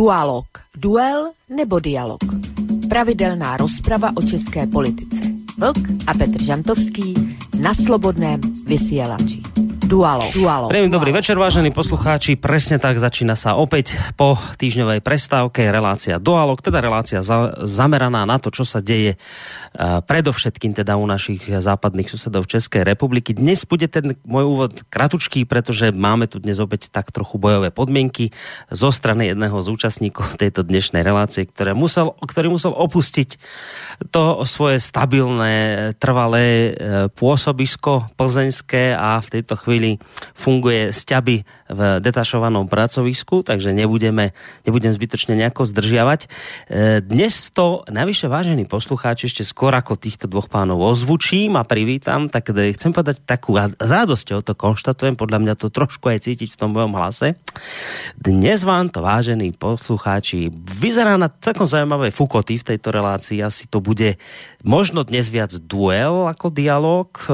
Dualog. Duel nebo dialog. Pravidelná rozprava o české politice. Vlk a Petr Žantovský na Slobodném vysielači. Dualo. Dualo. Príjemný dobrý večer, vážení poslucháči. Presne tak začína sa opäť po týždňovej prestávke relácia Dualog, teda relácia za, zameraná na to, čo sa deje predovšetkým teda u našich západných susedov Českej republiky. Dnes bude ten môj úvod kratučký, pretože máme tu dnes opäť tak trochu bojové podmienky zo strany jedného z účastníkov tejto dnešnej relácie, ktoré musel, ktorý musel opustiť to svoje stabilné, trvalé uh, pôsobisko plzeňské a v tejto chvíli funguje sťaby v detašovanom pracovisku, takže nebudeme, nebudem zbytočne nejako zdržiavať. E, dnes to, navyše vážení poslucháči, ešte skôr ako týchto dvoch pánov ozvučím a privítam, tak chcem povedať takú, a s radosťou to konštatujem, podľa mňa to trošku aj cítiť v tom mojom hlase. Dnes vám to, vážení poslucháči, vyzerá na celkom zaujímavé fukoty v tejto relácii. Asi to bude možno dnes viac duel ako dialog. E,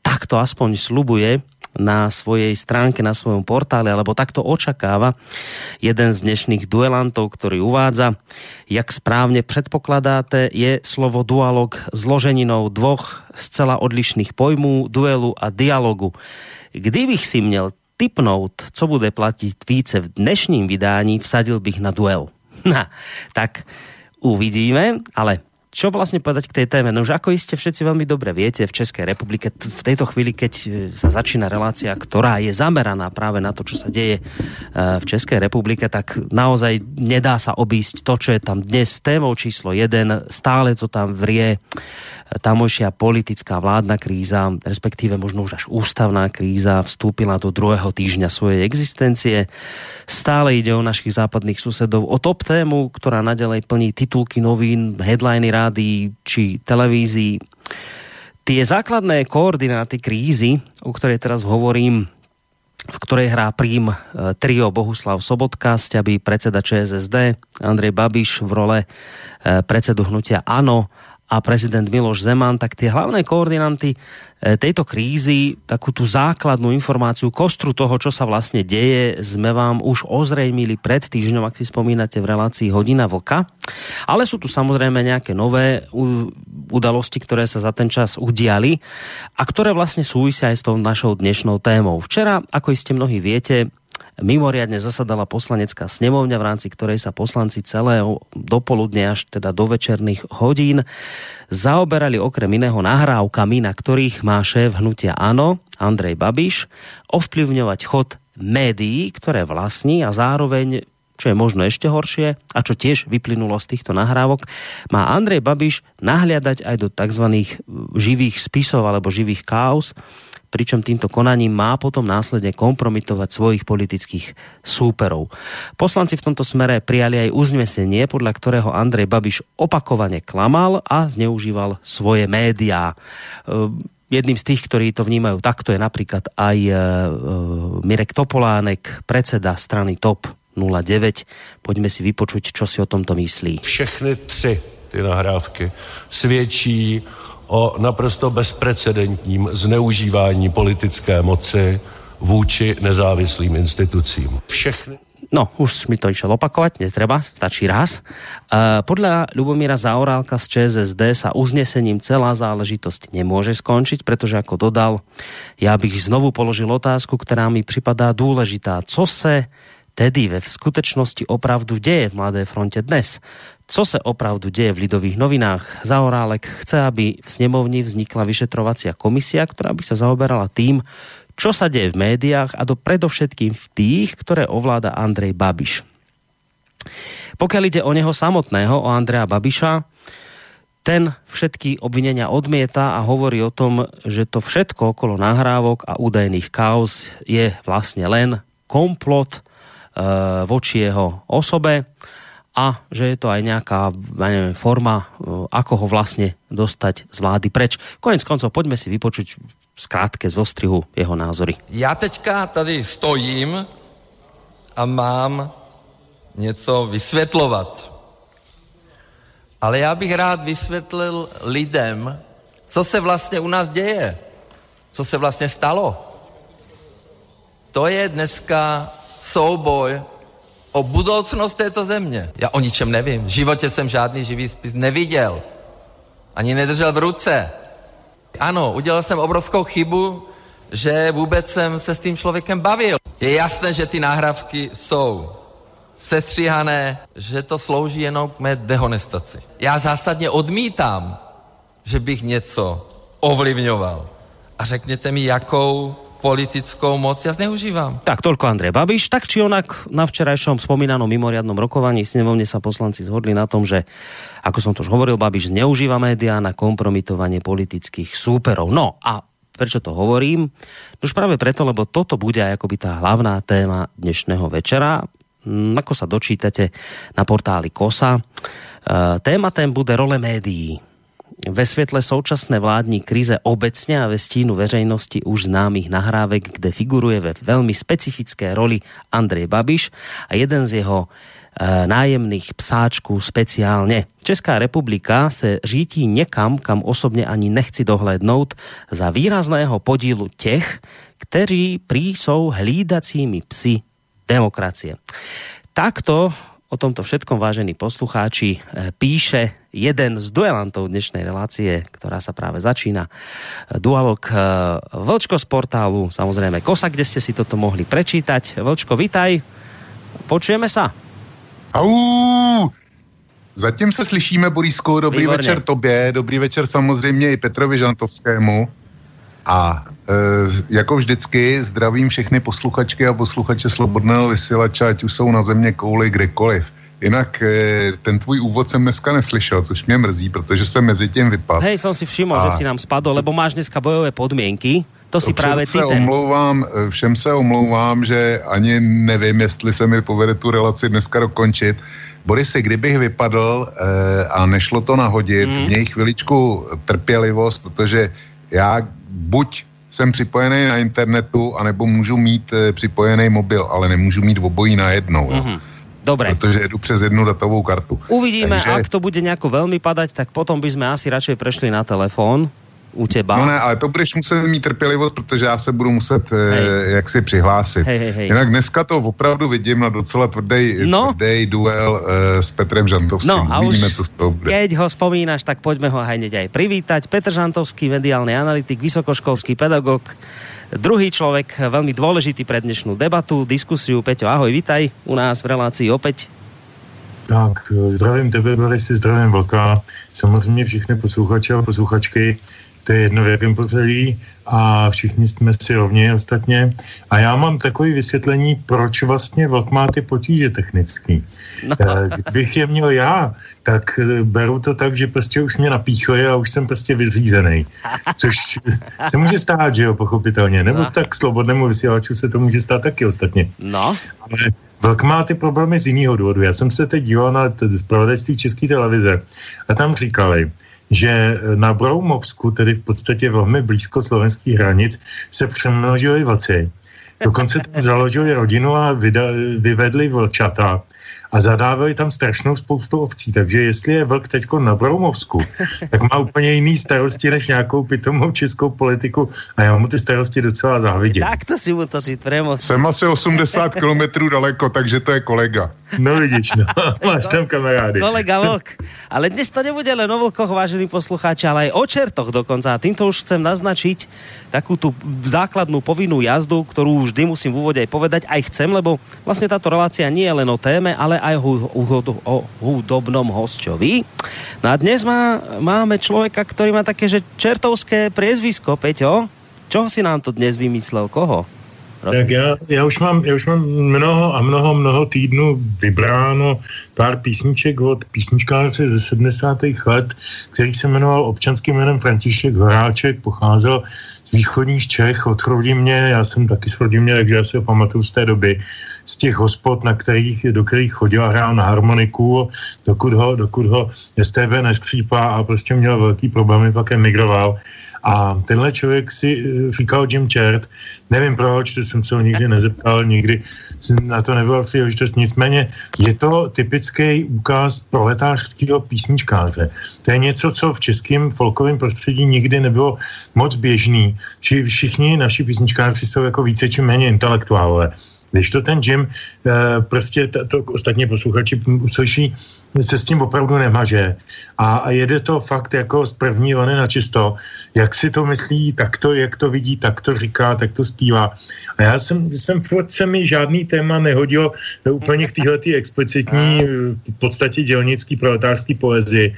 tak to aspoň slubuje na svojej stránke, na svojom portále, alebo takto očakáva jeden z dnešných duelantov, ktorý uvádza, jak správne predpokladáte, je slovo dualog zloženinou dvoch zcela odlišných pojmů, duelu a dialogu. Kdybych si měl typnout, co bude platit více v dnešním vydání, vsadil bych na duel. Tak uvidíme, ale čo vlastně povedať k tej téme? No už ako iste všetci veľmi dobre viete, v Českej republike v tejto chvíli, keď e, sa začína relácia, ktorá je zameraná práve na to, čo sa deje e, v Českej republike, tak naozaj nedá sa obísť to, čo je tam dnes témou číslo 1. Stále to tam vrie tamojšia politická vládna kríza, respektíve možno už až ústavná kríza vstúpila do druhého týždňa svojej existencie. Stále ide o našich západných susedov, o top tému, ktorá nadalej plní titulky novín, headliny rádií či televízií. Tie základné koordináty krízy, o ktorej teraz hovorím, v ktorej hrá prím e, trio Bohuslav Sobotka, sťabí predseda ČSSD, Andrej Babiš v role e, predsedu hnutia ANO a prezident Miloš Zeman, tak tie hlavné koordinanty e, tejto krízy, takú tú základnú informáciu, kostru toho, čo sa vlastne deje, sme vám už ozrejmili pred týždňom, ak si spomínate v relácii Hodina Vlka. Ale sú tu samozrejme nejaké nové udalosti, ktoré sa za ten čas udiali a ktoré vlastne súvisia aj s tou našou dnešnou témou. Včera, ako iste mnohí viete, mimoriadne zasadala poslanecká snemovňa, v rámci ktorej sa poslanci celého dopoludne až teda do večerných hodín zaoberali okrem iného nahrávkami, na ktorých má šéf hnutia ANO, Andrej Babiš, ovplyvňovať chod médií, ktoré vlastní a zároveň čo je možno ešte horšie a čo tiež vyplynulo z týchto nahrávok, má Andrej Babiš nahliadať aj do tzv. živých spisov alebo živých kaos, pričom týmto konaním má potom následne kompromitovať svojich politických súperov. Poslanci v tomto smere prijali aj uznesenie, podľa ktorého Andrej Babiš opakovane klamal a zneužíval svoje médiá. Ehm, jedným z tých, ktorí to vnímajú takto, je napríklad aj e, e, Mirek Topolánek, predseda strany TOP 09. Pojďme si vypočuť, čo si o tomto myslí. Všechny tři ty nahrávky svědčí o naprosto bezprecedentním zneužívání politické moci vůči nezávislým institucím. Všechny No, už mi to išel opakovať, netreba, stačí raz. E, podľa Ľubomíra Zaorálka z ČSSD sa uznesením celá záležitosť nemôže skončiť, pretože ako dodal, ja bych znovu položil otázku, ktorá mi připadá dôležitá. Co se tedy ve skutečnosti opravdu deje v Mladé fronte dnes? Co se opravdu děje v Lidových novinách. Zaorálek chce, aby v sněmovni vznikla vyšetrovacia komisia, která by se zaoberala tým, čo sa deje v médiách a to predovšetkým v tých, ktoré ovláda Andrej Babiš. Pokiaľ ide o neho samotného, o Andreja Babiša, ten všetky obvinenia odmieta a hovorí o tom, že to všetko okolo nahrávok a údajných kaos je vlastne len komplot e, voči jeho osobe a že je to aj nejaká neviem, forma, e, ako ho vlastne dostať z vlády preč. Konec koncov, poďme si vypočuť zkrátke z ostrihu jeho názory. Já teďka tady stojím a mám něco vysvětlovat. Ale já bych rád vysvětlil lidem, co se vlastně u nás děje. Co se vlastně stalo. To je dneska souboj o budoucnost této země. Já o ničem nevím. V životě jsem žádný živý spis neviděl. Ani nedržel v ruce. Ano, udělal jsem obrovskou chybu, že vůbec jsem se s tím člověkem bavil. Je jasné, že ty nahrávky jsou sestříhané, že to slouží jenom k mé dehonestaci. Já zásadně odmítám, že bych něco ovlivňoval. A řekněte mi, jakou politickou moc ja zneužívam. Tak toľko Andrej Babiš. Tak či onak na včerajšom spomínanom mimoriadnom rokovaní snemovne sa poslanci zhodli na tom, že ako som to už hovoril, Babiš zneužíva médiá na kompromitovanie politických súperov. No a prečo to hovorím? Už práve preto, lebo toto bude aj akoby tá hlavná téma dnešného večera. Hm, ako sa dočítate na portáli KOSA. E, téma tém bude role médií ve světle současné vládní krize obecně a ve stínu veřejnosti už známých nahrávek, kde figuruje ve velmi specifické roli Andrej Babiš a jeden z jeho e, nájemných psáčků speciálně. Česká republika se řítí někam, kam osobně ani nechci dohlédnout, za výrazného podílu těch, kteří prý jsou hlídacími psy demokracie. Takto O tomto všetkom, vážení poslucháči, eh, píše jeden z duelantov dnešnej relácie, ktorá sa práve začína. Eh, dualog eh, Vlčko z portálu, samozrejme Kosa, kde ste si toto mohli prečítať. Vlčko, vitaj. Počujeme sa. Au! Zatím se slyšíme, Borisko. Dobrý Výborně. večer tobě, dobrý večer samozřejmě i Petrovi Žantovskému. A jako vždycky zdravím všechny posluchačky a posluchače Slobodného vysílača, ať už jsou na země kouli kdekoliv. Jinak e, ten tvůj úvod jsem dneska neslyšel, což mě mrzí, protože jsem mezi tím vypadl. Hej, jsem si všiml, a... že si nám spadl, lebo máš dneska bojové podmínky. To si právě ty se ten... omlouvám, e, všem se omlouvám, že ani nevím, jestli se mi povede tu relaci dneska dokončit. Borisy, kdybych vypadl e, a nešlo to nahodit, mm. měj chviličku trpělivost, protože já buď jsem připojený na internetu, anebo můžu mít e, připojený mobil, ale nemůžu mít obojí najednou. Mm-hmm. Dobre. Protože jedu přes jednu datovou kartu. Uvidíme, Takže... ak to bude nejako veľmi padať, tak potom by sme asi radšej prešli na telefon u teba. No ne, ale to budeš muset mít trpělivost, protože já se budu muset eh, jak si přihlásit. Hej, hej, hej. Jinak dneska to opravdu vidím na docela tvrdý, no. tvrdý duel eh, s Petrem Žantovským. No a Uvidíme, už co z toho bude. keď ho spomínaš, tak pojďme ho hneď aj privítať. Petr Žantovský, mediálny analytik, vysokoškolský pedagog, druhý človek, veľmi dôležitý pre dnešnú debatu, diskusiu. Peťo, ahoj, vitaj u nás v relácii opäť. Tak, zdravím tebe, si zdravím Vlka, samozřejmě všechny posluchače a posluchačky to je jedno v jakém pořadí a všichni jsme si rovni ostatně. A já mám takové vysvětlení, proč vlastně vlk má ty potíže technický. No. Eh, kdybych je měl já, tak eh, beru to tak, že prostě už mě napíchuje a už jsem prostě vyřízený. Což se může stát, že jo, pochopitelně. Nebo no. tak slobodnému vysílaču se to může stát taky ostatně. No. Ale Vlk má ty problémy z jiného důvodu. Já jsem se teď díval na zpravodajství České televize a tam říkali, že na Broumovsku, tedy v podstatě velmi blízko slovenských hranic, se přemnožili vlci. Dokonce tam založili rodinu a vyvedli vlčata a zadávali tam strašnou spoustu ovcí, takže jestli je vlk teďko na Broumovsku, tak má úplně jiný starosti než nějakou pitomou českou politiku a já mu ty starosti docela závidím. Tak to si mu to ty premos. Jsem asi 80 kilometrů daleko, takže to je kolega. No vidíš, no, máš tam kamarády. Kolega vlk. Ale dnes to nebude len o vlkoch, vážení poslucháči, ale aj o čertoch dokonca. A týmto už chcem naznačiť takú tú základnú povinnú jazdu, ktorú vždy musím v úvode aj povedať, aj chcem, lebo vlastne táto relácia nie je len o téme, ale aj o, hudobnom hostovi. No a dnes má, máme človeka, ktorý má také, že čertovské priezvisko, Peťo. Čo si nám to dnes vymyslel? Koho? Tak já, já, už mám, já už mám mnoho a mnoho, mnoho týdnů vybráno pár písniček od písničkáře ze 70. let, který se jmenoval občanským jménem František Horáček, pocházel z východních Čech, od Chrodimě, já jsem taky z Chrodimě, takže já si ho pamatuju z té doby, z těch hospod, na kterých, do kterých chodil a hrál na harmoniku, dokud ho, dokud ho STV neskřípá a prostě měl velký problémy, pak emigroval. A tenhle člověk si eh, říkal Jim Chert, nevím proč, to jsem se ho nikdy nezeptal, nikdy na to nebyla příležitost, nicméně je to typický úkaz proletářského písničkáře. To je něco, co v českém folkovém prostředí nikdy nebylo moc běžný, či všichni naši písničkáři jsou jako více či méně intelektuálové. Když to ten Jim, eh, prostě to, ostatně posluchači uslyší, se s tím opravdu nemaže. A, a jede to fakt jako z první vany na čisto. Jak si to myslí, tak to, jak to vidí, tak to říká, tak to zpívá. A já jsem, jsem furt se mi žádný téma nehodil úplně k téhle explicitní, v podstatě dělnický proletářský poezii.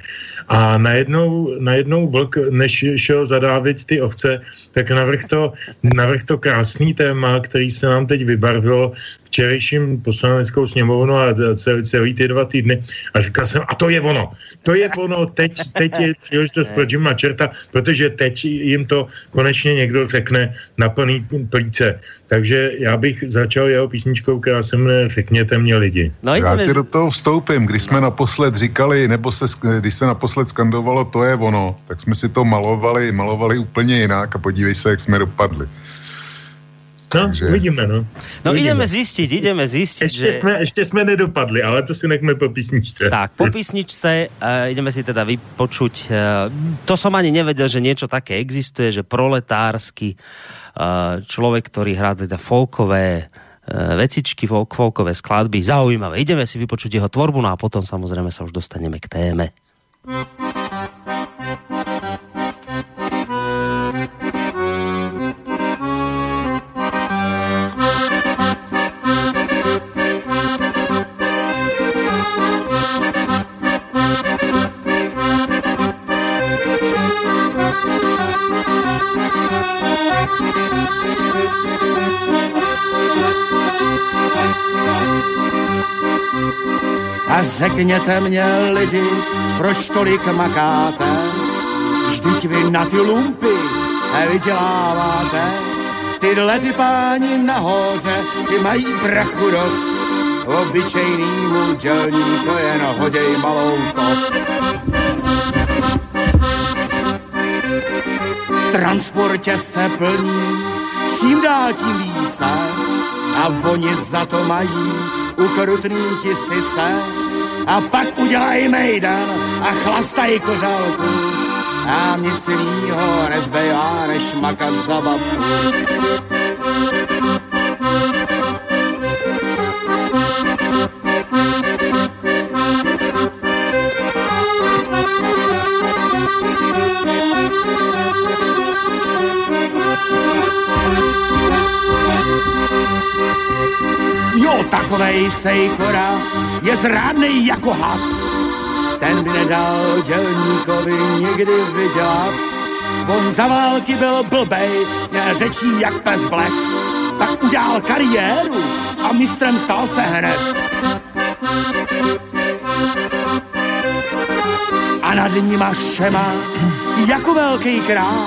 A najednou, najednou vlk, než šel zadávit ty ovce, tak navrh to, navrh to krásný téma, který se nám teď vybarvilo včerejším poslaneckou sněmovnu a celý, celý ty dva týdny a říkal jsem, a to je ono, to je ono, teď, teď je příležitost pro Jima Čerta, protože teď jim to konečně někdo řekne na plný plíce. Takže já bych začal jeho písničkou, která se mne Řekněte mě lidi. No, já ti do toho vstoupím. Když jsme naposled říkali, nebo se, když se naposled skandovalo, to je ono, tak jsme si to malovali, malovali úplně jinak a podívej se, jak jsme dopadli. No, Takže... uvidíme, no. No uvidíme. ideme zistiť, ideme zistiť, ešte že... Sme, ešte sme nedopadli, ale to si nechme po písničce. Tak, po písničce uh, ideme si teda vypočuť, uh, to som ani nevedel, že niečo také existuje, že proletársky uh, človek, ktorý hrá teda folkové uh, vecičky, folk, folkové skladby, zaujímavé. Ideme si vypočuť jeho tvorbu, no a potom samozrejme sa už dostaneme k téme. A řekněte mě lidi, proč tolik makáte? Vždyť vy na ty lumpy vyděláváte. Tyhle ty páni nahoře, ty mají brachu dost. Obyčejnýmu dělníku jen hoděj malou kost. V transportě se plní, čím dál tím více, a oni za to mají ukrutný tisíce a pak udělají mejdan a chlastají kořálku a nic jinýho nezbývá, než makat za babku. Jo, takovej sejkora je zrádnej jako had. Ten by nedal dělníkovi nikdy vydělat. On za války byl blbej, řečí jak pes blech. Tak udělal kariéru a mistrem stal se hned. A nad nima šema jako velký král.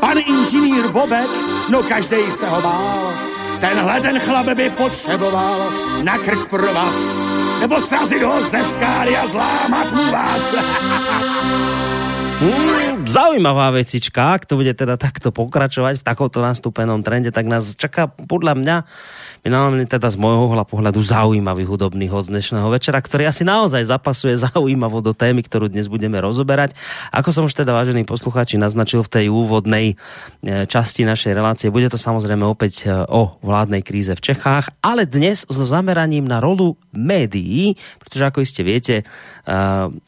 Pan inženýr Bobek, no každej se ho bál Tenhle ten chlap by potřeboval na krk pro vás, nebo srazit ho ze skály a zlámat mu vás. Hmm, zaujímavá vecička, ak to bude teda takto pokračovať v takomto nastúpenom trende, tak nás čaká podľa mňa minimálne teda z môjho uhla pohľadu zaujímavý hudobný host dnešného večera, ktorý asi naozaj zapasuje zaujímavo do témy, ktorú dnes budeme rozoberať. Ako som už teda, vážení poslucháči, naznačil v tej úvodnej e, časti našej relácie, bude to samozrejme opäť e, o vládnej kríze v Čechách, ale dnes s zameraním na rolu médií, pretože ako iste viete,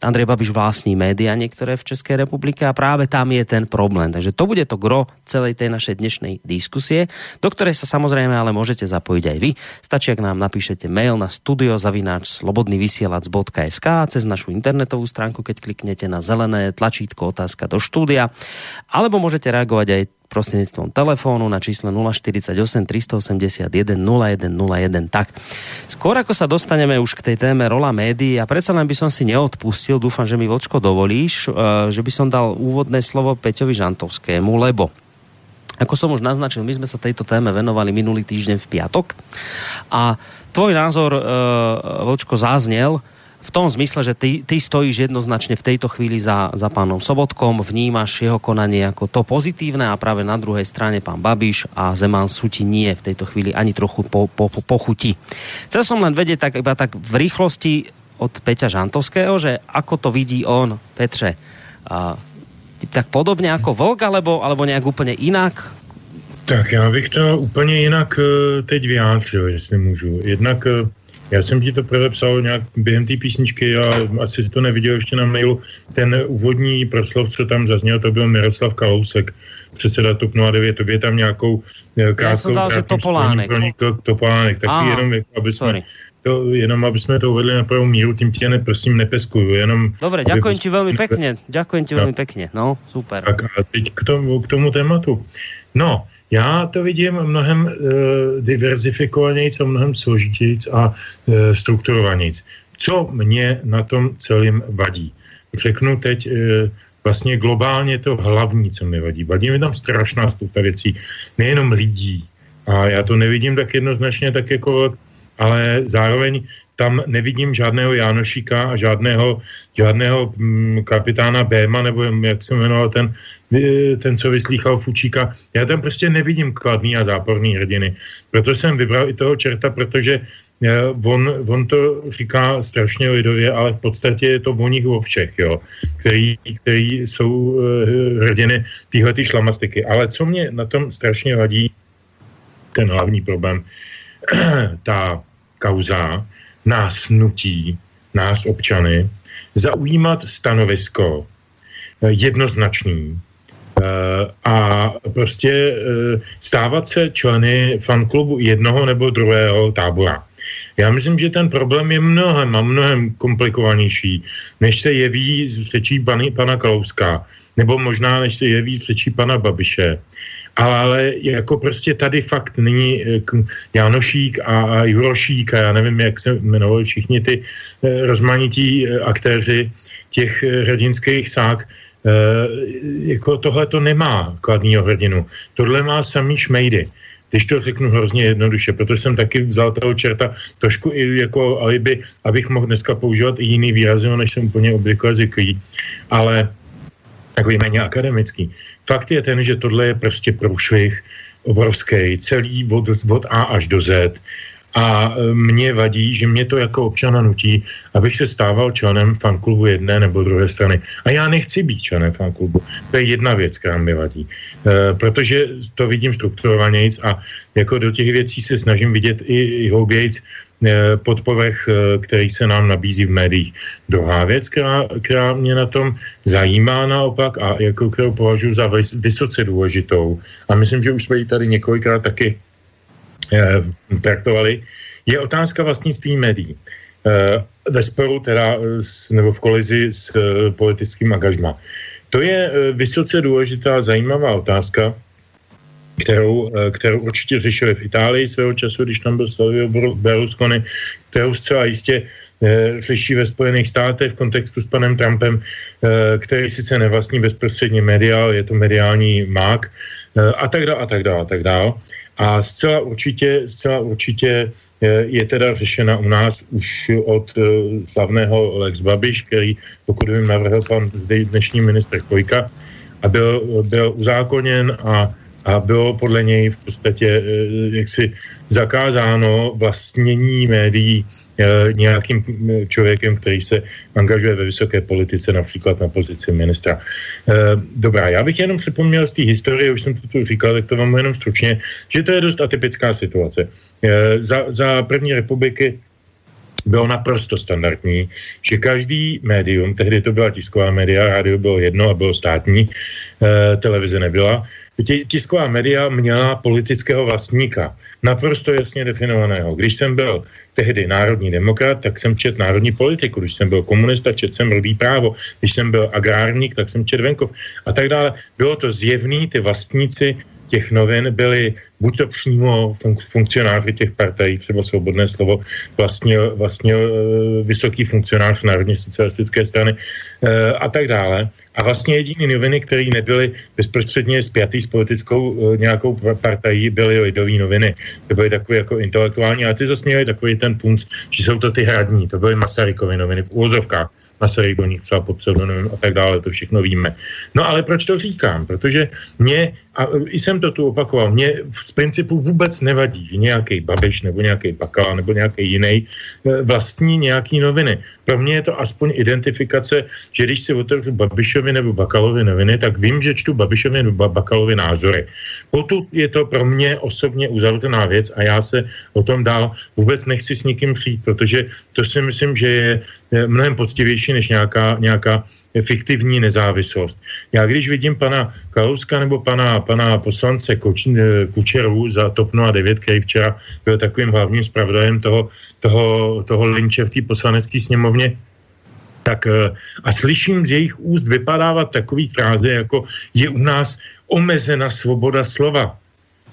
Andrej Babiš vlastní média niektoré v Českej republike a práve tam je ten problém. Takže to bude to gro celej tej našej dnešnej diskusie, do ktorej sa samozrejme ale môžete zapojiť aj vy. Stačí, ak nám napíšete mail na studiozavináč slobodnyvysielac.sk cez našu internetovú stránku, keď kliknete na zelené tlačítko otázka do štúdia, alebo môžete reagovať aj prostredníctvom telefónu na čísle 048 381 0101. Tak, skôr ako sa dostaneme už k tej téme rola médií, a predsa len by som si neodpustil, dúfam, že mi Vočko dovolíš, eh, že by som dal úvodné slovo Peťovi Žantovskému, lebo ako som už naznačil, my sme sa tejto téme venovali minulý týždeň v piatok a tvoj názor, uh, Vočko, záznel v tom zmysle, že ty, ty stojíš jednoznačne v tejto chvíli za, za pánom Sobotkom, vnímaš jeho konanie ako to pozitívne a práve na druhej strane pán Babiš a Zeman sú ti nie v tejto chvíli ani trochu po, po, po, pochutí. Chcel som len vedieť tak, iba tak v rýchlosti od Peťa Žantovského, že ako to vidí on, Petře, a, tak podobne ako Vlk, alebo, alebo nejak úplne inak? Tak já bych to úplně jinak uh, teď vyjádřil, jestli můžu. Jednak uh, já jsem ti to psal nějak během té písničky a asi si to neviděl ještě na mailu. Ten úvodní proslov, co tam zazněl, to byl Miroslav Kalousek, předseda TOP 09, to je tam nějakou krátkou... Já jsem dal, že Topolánek. Topolánek, tak Aha, jenom, jako, aby jsme, sorry to, jenom aby jsme to uvedli na prvou míru, tím tě neprosím nepeskuju, jenom... Dobre, ďakujem ti veľmi pekne, ďakujem ti veľmi pekne, no, super. Tak a teď k tomu, k tomu tématu. No, já to vidím mnohem e, diverzifikovanějíc a mnohem složitějíc a e, strukturovanějíc. Co mě na tom celým vadí? Řeknu teď e, vlastně globálně to hlavní, co mi vadí. Vadí mi tam strašná spousta věcí, nejenom lidí. A já to nevidím tak jednoznačně, tak jako ale zároveň tam nevidím žádného Jánošíka a žádného, žádného mm, kapitána Béma, nebo jak se jmenoval ten, ten, co vyslýchal Fučíka. Já tam prostě nevidím kladný a záporný hrdiny. Proto jsem vybral i toho čerta, protože eh, on, on to říká strašně lidově, ale v podstatě je to o nich o všech, jo, který, který jsou uh, hrdiny tyhle šlamastiky. Ale co mě na tom strašně vadí, ten hlavní problém, ta kauza nás nutí, nás občany, zaujímat stanovisko eh, jednoznačný eh, a prostě eh, stávat se členy fanklubu jednoho nebo druhého tábora. Já myslím, že ten problém je mnohem a mnohem komplikovanější, než se jeví z řečí pana Kalouska, nebo možná než se jeví z řečí pana Babiše ale jako prostě tady fakt není eh, Janošík a Jurošík a já nevím, jak se jmenovali všichni ty eh, rozmanití eh, aktéři těch hrdinských sák, jako tohle to nemá kladního hrdinu. Tohle má samý šmejdy. Když to řeknu hrozně jednoduše, protože jsem taky vzal toho čerta trošku i jako alibi, abych mohl dneska používat i jiný výrazy, než jsem úplně obvykle zvyklý, ale takový méně akademický. Fakt je ten, že tohle je prostě průšvih obrovský, celý od, od A až do Z. A e, mě vadí, že mě to jako občana nutí, abych se stával členem fanklubu jedné nebo druhé strany. A já nechci být členem fanklubu. To je jedna věc, která mi vadí. E, protože to vidím strukturovanějc a jako do těch věcí se snažím vidět i, i hloubějc Eh, podpovech, eh, který se nám nabízí v médiích. Druhá věc, která, která mě na tom zajímá naopak a jako kterou považuji za vysoce důležitou, a myslím, že už jsme ji tady několikrát taky eh, traktovali, je otázka vlastnictví médií. Eh, ve sporu teda, s, nebo v kolizi s eh, politickým angažmá. To je eh, vysoce důležitá, zajímavá otázka, kterou, eh, kterou určitě řešili v Itálii svého času, když tam byl Silvio Berlusconi, kterou zcela jistě eh, řeší ve Spojených státech v kontextu s panem Trumpem, eh, který sice nevlastní bezprostředně mediál, je to mediální mák a tak dále a tak dále a tak dále. A zcela určitě, zcela určitě je teda řešena u nás už od slavného Lex Babiš, který, pokud vím, navrhl pan zde dnešní ministr Chojka a byl, byl uzákoněn a a bylo podle něj v podstatě eh, jaksi zakázáno vlastnění médií eh, nějakým eh, člověkem, který se angažuje ve vysoké politice, například na pozici ministra. Dobrá, já bych jenom připomněl z té historie, už jsem to tu říkal, tak to vám jenom stručně, že to je dost atypická situace. Za, za první republiky bylo naprosto standardní, že každý médium, tehdy to byla tisková média, rádio bylo jedno a bylo státní, televize nebyla, tisková média měla politického vlastníka, naprosto jasně definovaného. Když jsem byl tehdy národní demokrat, tak jsem čet národní politiku. Když jsem byl komunista, čet jsem rudý právo. Když jsem byl agrárník, tak jsem čet venkov a tak dále. Bylo to zjevný, ty vlastníci těch novin byli buď to přímo fun- funkcionáři těch partají, třeba svobodné slovo, vlastně, vlastně vysoký funkcionář Národně socialistické strany e, a tak dále. A vlastně jediný noviny, které nebyly bezprostředně spjatý s politickou e, nějakou partají, byly lidové noviny. To byly takové jako intelektuální, ale ty zase měly takový ten punc, že jsou to ty hradní, to byly Masarykovy noviny v úvozovkách Masaryk do nich třeba pod pseudonymem a tak dále, to všechno víme. No ale proč to říkám? Protože mě a i jsem to tu opakoval, mě z principu vůbec nevadí, že nějaký Babiš nebo nějaký Bakala nebo nějaký jiný eh, vlastní nějaký noviny. Pro mě je to aspoň identifikace, že když si otevřu Babišovi nebo Bakalovi noviny, tak vím, že čtu Babišovi nebo Bakalovi názory. Potud je to pro mě osobně uzavřená věc a já se o tom dál vůbec nechci s nikým přijít, protože to si myslím, že je mnohem poctivější než nějaká, nějaká fiktivní nezávislost. Já když vidím pana Kalouska nebo pana, pana poslance Koč, eh, za TOP 09, který včera byl takovým hlavním zpravodajem toho, toho, toho linče v té poslanecké sněmovně, tak eh, a slyším z jejich úst vypadávat takový fráze, jako je u nás omezena svoboda slova.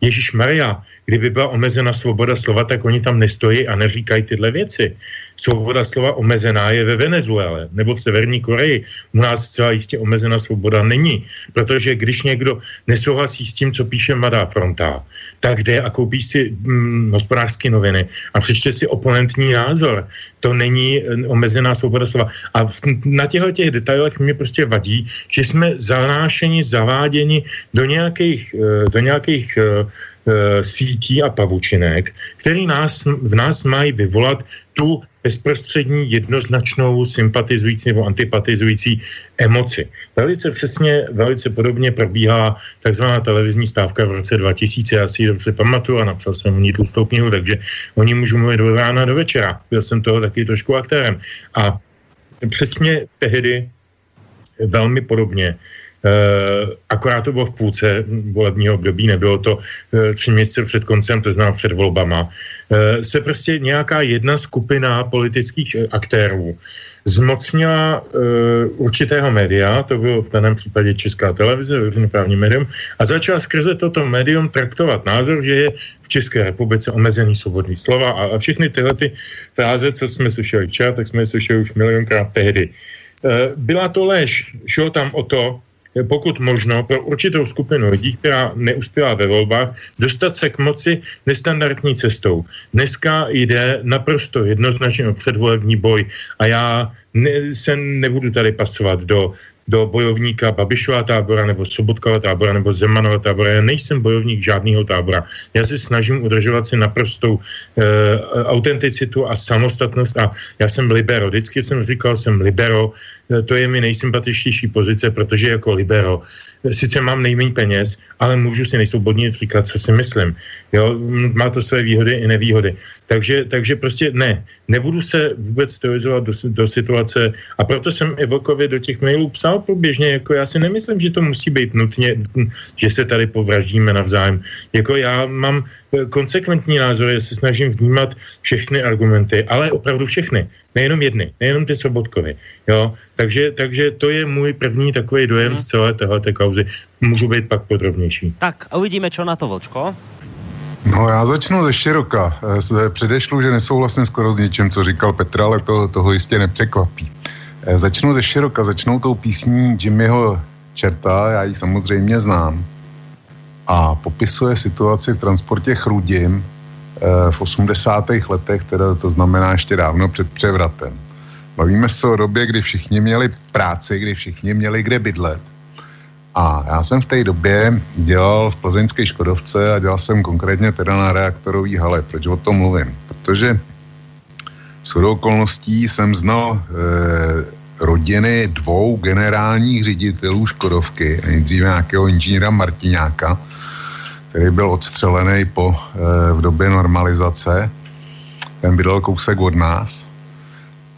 Ježíš Maria, kdyby byla omezena svoboda slova, tak oni tam nestojí a neříkají tyhle věci svoboda slova omezená je ve Venezuele nebo v Severní Koreji. U nás celá jistě omezená svoboda není, protože když někdo nesouhlasí s tím, co píše Mladá fronta, tak jde a koupí si hm, hospodářské noviny a přečte si oponentní názor. To není eh, omezená svoboda slova. A na těchto těch detailech mě prostě vadí, že jsme zanášeni, zaváděni do nějakých, eh, do nějakých eh, sítí a pavučinek, který nás, v nás mají vyvolat tu bezprostřední, jednoznačnou, sympatizující nebo antipatizující emoci. Velice přesně, velice podobně probíhá takzvaná televizní stávka v roce 2000, já si ji dobře pamatuju a napsal jsem o ní tu knihu, takže o ní můžu mluvit do rána do večera. Byl jsem toho taky trošku aktérem. A přesně tehdy velmi podobně akorát to bylo v půlce volebního období, nebylo to uh, tři měsíce před koncem, to znamená před volbama. Eh, se prostě nějaká jedna skupina politických eh, aktérů zmocnila určitého média, to bylo v daném případě Česká televize, veřejnoprávní médium, a začala skrze toto médium traktovat názor, že je v České republice omezený svobodný slova a, a všechny tyhle ty fráze, co jsme slyšeli včera, tak jsme je slyšeli už milionkrát tehdy. Byla to lež, šlo tam o to, pokud možno pro určitou skupinu lidí, která neuspěla ve volbách, dostat se k moci nestandardní cestou. Dneska jde naprosto jednoznačně o předvolební boj a já ne, se nebudu tady pasovat do do bojovníka Babišova tábora nebo Sobotkova tábora nebo Zemanova tábora. Já nejsem bojovník žádného tábora. Já se snažím udržovat si naprostou e, autenticitu a samostatnost a já jsem libero. Vždycky jsem říkal, jsem libero. E, to je mi nejsympatičtější pozice, protože jako libero sice mám nejméně peněz, ale můžu si nejsvobodně říkat, co si myslím. Jo, má to své výhody i nevýhody. Takže, takže prostě ne, nebudu se vůbec stylizovat do, do situace a proto jsem i Vlkově do těch mailů psal průběžně, jako já si nemyslím, že to musí být nutně, že se tady povraždíme navzájem. Jako já mám eh, konsekventní názory, já se snažím vnímat všechny argumenty, ale opravdu všechny, nejenom jedny, nejenom ty Sobotkovy. Jo? Takže, takže to je můj první takový dojem hmm. z celé téhleté kauzy. Můžu být pak podrobnější. Tak a uvidíme, čo na to, Vlčko. No já začnu ze široka. Eh, předešlu, že nesouhlasím skoro s ničím, co říkal Petr, ale to, toho jistě nepřekvapí. Eh, začnu ze široka, začnou tou písní Jimmyho Čerta, já ji samozřejmě znám. A popisuje situaci v transportě Chrudim eh, v 80. letech, teda to znamená ještě dávno před převratem. Bavíme se o době, kdy všichni měli práci, kdy všichni měli kde bydlet a já jsem v té době dělal v plzeňské Škodovce a dělal jsem konkrétně teda na reaktorový hale. Proč o tom mluvím? Protože s okolností jsem znal e, rodiny dvou generálních ředitelů Škodovky, nejdříve nějakého inženýra Martiňáka, který byl odstřelený po, e, v době normalizace. Ten bydlel kousek od nás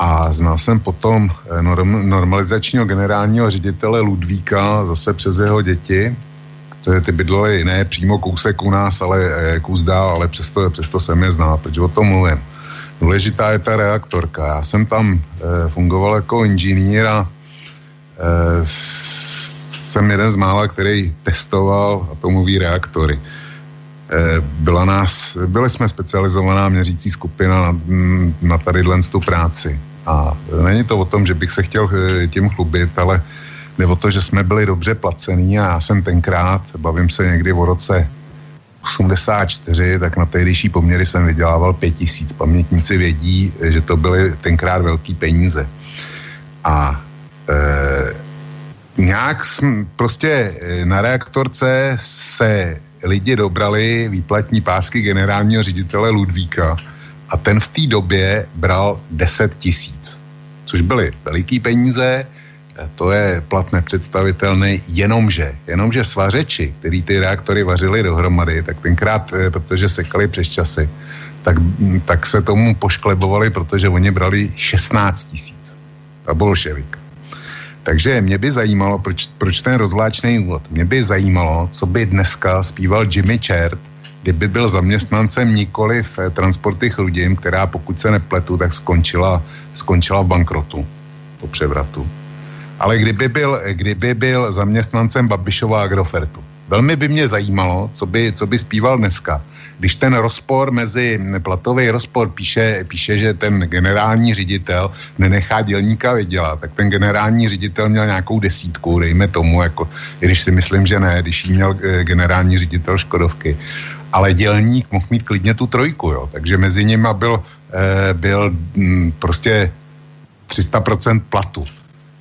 a znal jsem potom eh, norm, normalizačního generálního ředitele Ludvíka zase přes jeho děti. To je ty bydlely ne přímo kousek u nás, ale eh, kus dál, ale přesto, přesto jsem je znal, protože o tom mluvím. Důležitá je ta reaktorka. Já jsem tam e, fungoval jako inženýr a e, jsem jeden z mála, který testoval atomový reaktory. E, byla nás, byli jsme specializovaná měřící skupina na, na tady tu práci. A není to o tom, že bych se chtěl eh, tím chlubit, ale jde o to, že jsme byli dobře placení a já jsem tenkrát, bavím se někdy o roce 84, tak na tehdejší poměry jsem vydělával 5 tisíc. Pamětníci vědí, že to byly tenkrát velký peníze. A e, nějak jsme, prostě eh, na reaktorce se lidi dobrali výplatní pásky generálního ředitele Ludvíka a ten v té době bral 10 tisíc, což byly veliký peníze, to je plat nepředstavitelný, jenomže, jenomže svařeči, který ty reaktory vařili dohromady, tak tenkrát, eh, protože sekali přes časy, tak, mm, tak se tomu pošklebovali, protože oni brali 16 tisíc. A bolševik. Takže mě by zajímalo, proč, proč ten rozvláčný úvod. Mě by zajímalo, co by dneska zpíval Jimmy Chert, kdyby byl zaměstnancem nikoli v eh, transporty chludim, která pokud se nepletu, tak skončila, skončila v bankrotu po převratu. Ale kdyby byl, kdyby byl zaměstnancem Babišova Agrofertu, velmi by mě zajímalo, co by, co by zpíval dneska. Když ten rozpor mezi, platový rozpor píše, píše, že ten generální ředitel nenechá dělníka vydělat, tak ten generální ředitel měl nějakou desítku, dejme tomu, jako, i když si myslím, že ne, když jí měl eh, generální ředitel Škodovky ale dělník mohl mít klidně tu trojku, jo. Takže mezi nimi byl, e, byl mm, prostě 300% platu.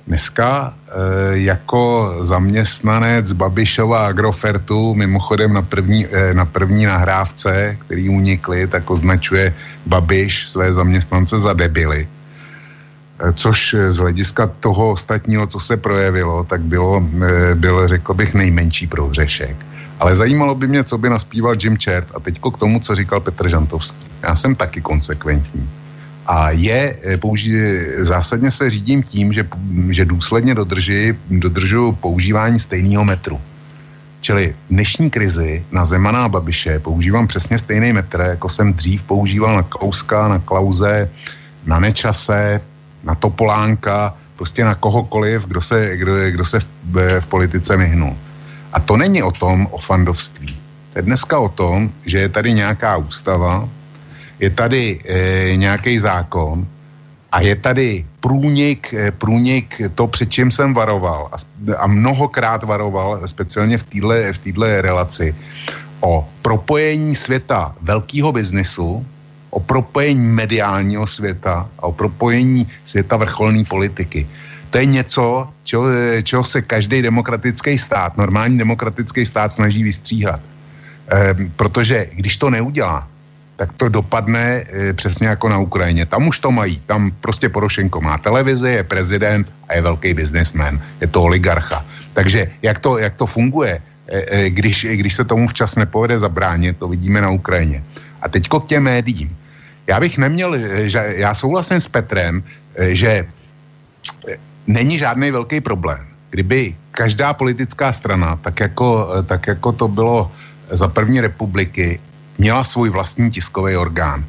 Dneska e, jako zaměstnanec Babišova Agrofertu, mimochodem na první, e, na první nahrávce, který unikli, tak označuje Babiš své zaměstnance za debily. Což z hlediska toho ostatního, co se projevilo, tak bylo, byl, řekl bych, nejmenší prohřešek. Ale zajímalo by mě, co by naspíval Jim Chert a teďko k tomu, co říkal Petr Žantovský. Já jsem taky konsekventní. A je, eh, použi, zásadně se řídím tím, že, že důsledně dodrží, dodržuju používání stejného metru. Čili v dnešní krizi na Zemana a Babiše používám přesně stejný metr, jako jsem dřív používal na Kauska, na Klauze, na Nečase, na Topolánka, prostě na kohokoliv, kdo se, kdo, kdo se v, v politice vyhnul. A to není o tom, o fandovství. To je dneska o tom, že je tady nějaká ústava, je tady e, nějaký zákon a je tady průnik, e, průnik to, před čím jsem varoval a, a mnohokrát varoval, speciálně v této v týhle relaci, o propojení světa velkého biznesu, o propojení mediálního světa a o propojení světa vrcholné politiky to je něco, čeho, čeho se každý demokratický stát, normální demokratický stát snaží vystříhat. E, protože když to neudělá, tak to dopadne e, přesně jako na Ukrajině. Tam už to mají. Tam prostě Porošenko má televizi, je prezident a je velký biznesmen. Je to oligarcha. Takže jak to, jak to funguje, e, e, když, když se tomu včas nepovede zabránit, to vidíme na Ukrajině. A teďko k těm médiím. Já bych neměl, že já souhlasím s Petrem, že není žádný velký problém. Kdyby každá politická strana, tak jako, tak jako to bylo za první republiky, měla svůj vlastní tiskový orgán.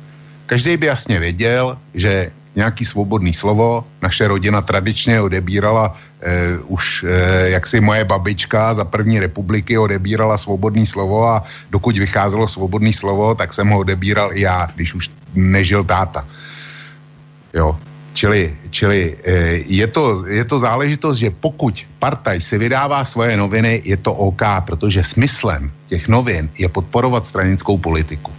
Každý by jasně věděl, že nějaký svobodný slovo, naše rodina tradičně odebírala eh, už eh, jak si moje babička za první republiky odebírala svobodný slovo a dokud vycházelo svobodný slovo, tak jsem ho odebíral i já, když už nežil táta. Jo, Čili, čili eh, je, to, je to záležitost, že pokud partaj si vydává svoje noviny, je to OK, protože smyslem těch novin je podporovat stranickou politiku.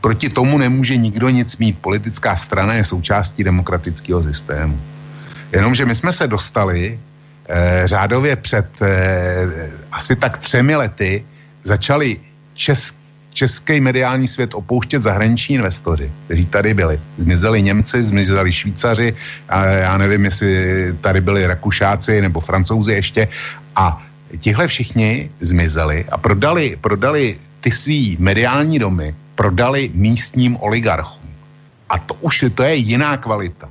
Proti tomu nemůže nikdo nic mít. Politická strana je součástí demokratického systému. Jenomže my jsme se dostali eh, řádově před eh, asi tak třemi lety, začali česk, český mediální svět opouštět zahraniční investoři, kteří tady byli. Zmizeli Němci, zmizeli Švýcaři, a já nevím, jestli tady byli Rakušáci nebo Francouzi ještě. A tihle všichni zmizeli a prodali, prodali ty svý mediální domy, prodali místním oligarchům. A to už to je jiná kvalita.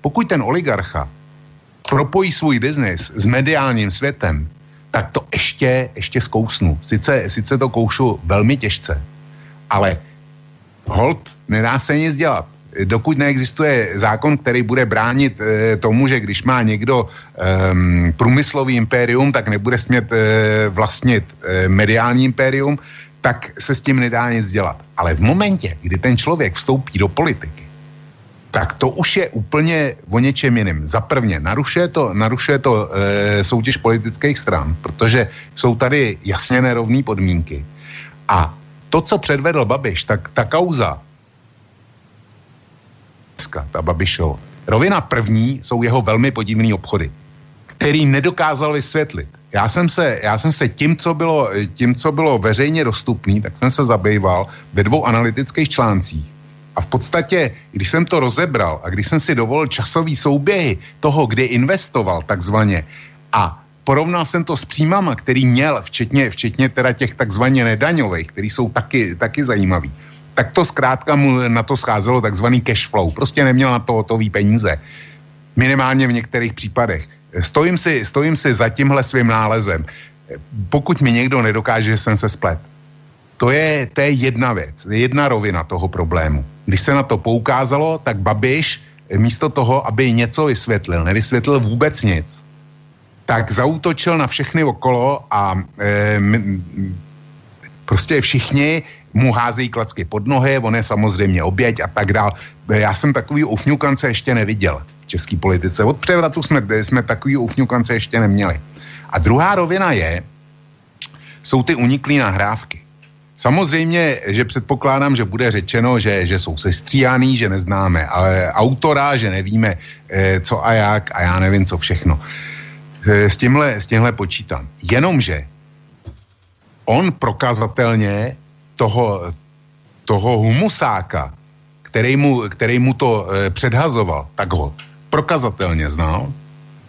Pokud ten oligarcha propojí svůj biznis s mediálním světem, tak to ještě, ještě zkousnu. Sice, sice to koušu velmi těžce, ale hold, nedá se nic dělat. Dokud neexistuje zákon, který bude bránit e, tomu, že když má někdo e, průmyslový impérium, tak nebude smět e, vlastnit e, mediální impérium, tak se s tím nedá nic dělat. Ale v momentě, kdy ten člověk vstoupí do politiky, tak to už je úplně o něčem jiném. Za prvně, narušuje to, narušuje to e, soutěž politických stran, protože jsou tady jasně nerovné podmínky. A to, co předvedl Babiš, tak ta kauza, ta Babišov, rovina první jsou jeho velmi podivné obchody. který nedokázal vysvětlit. Já jsem se, já jsem se tím, co bylo, tím, co bylo veřejně dostupný, tak jsem se zabýval ve dvou analytických článcích. A v podstatě, když jsem to rozebral a když jsem si dovolil časový souběhy toho, kde investoval takzvaně a porovnal jsem to s příjmama, který měl, včetně, včetně teda těch takzvaně nedaňových, který jsou taky, taky zajímavý, tak to zkrátka mu na to scházelo takzvaný cash flow. Prostě neměl na to hotový peníze. Minimálně v některých případech. Stojím si, stojím si za tímhle svým nálezem. Pokud mi někdo nedokáže, že jsem se splet. To je, to je jedna věc, jedna rovina toho problému. Když se na to poukázalo, tak Babiš místo toho, aby něco vysvětlil, nevysvětlil vůbec nic, tak zautočil na všechny okolo a e, m, prostě všichni mu házejí klacky pod nohy, on je samozřejmě oběť a tak dál. Já jsem takový ufňukance ještě neviděl v české politice. Od převratu jsme, jsme takový ufňukance ještě neměli. A druhá rovina je, jsou ty uniklé nahrávky. Samozřejmě, že předpokládám, že bude řečeno, že, že jsou sestříhaný, že neznáme ale autora, že nevíme, eh, co a jak a já nevím, co všechno. Eh, s tímhle, s tímhle počítám. Jenomže on prokazatelně toho, toho humusáka, který mu, který mu to e, předhazoval, tak ho prokazatelně znal,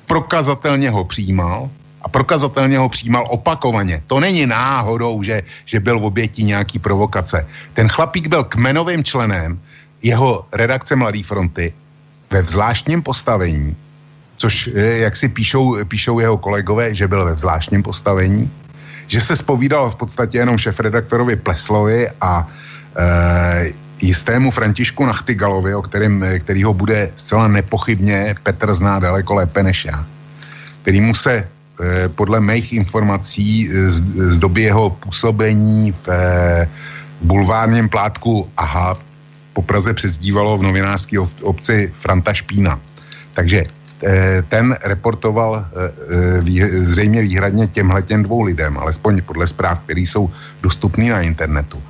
prokazatelně ho přijímal a prokazatelně ho přijímal opakovaně. To není náhodou, že, že byl v obětí nějaký provokace. Ten chlapík byl kmenovým členem jeho redakce Mladé fronty ve zvláštním postavení, což, e, jak si píšou, píšou jeho kolegové, že byl ve zvláštním postavení, že se spovídal v podstatě jenom šefredaktorovi Pleslovi a e, jistému Františku Nachtigalovi, o kterým, ho bude zcela nepochybně Petr zná daleko lépe než já, mu se podle mých informací z, z doby jeho působení v, e, v bulvárním plátku AHA po Praze přezdívalo v novinářské obci Franta Špína. Takže Eh, ten reportoval eh, eh, zřejmě výhradně těmhle těm dvou lidem, alespoň podle zpráv, které jsou dostupné na internetu.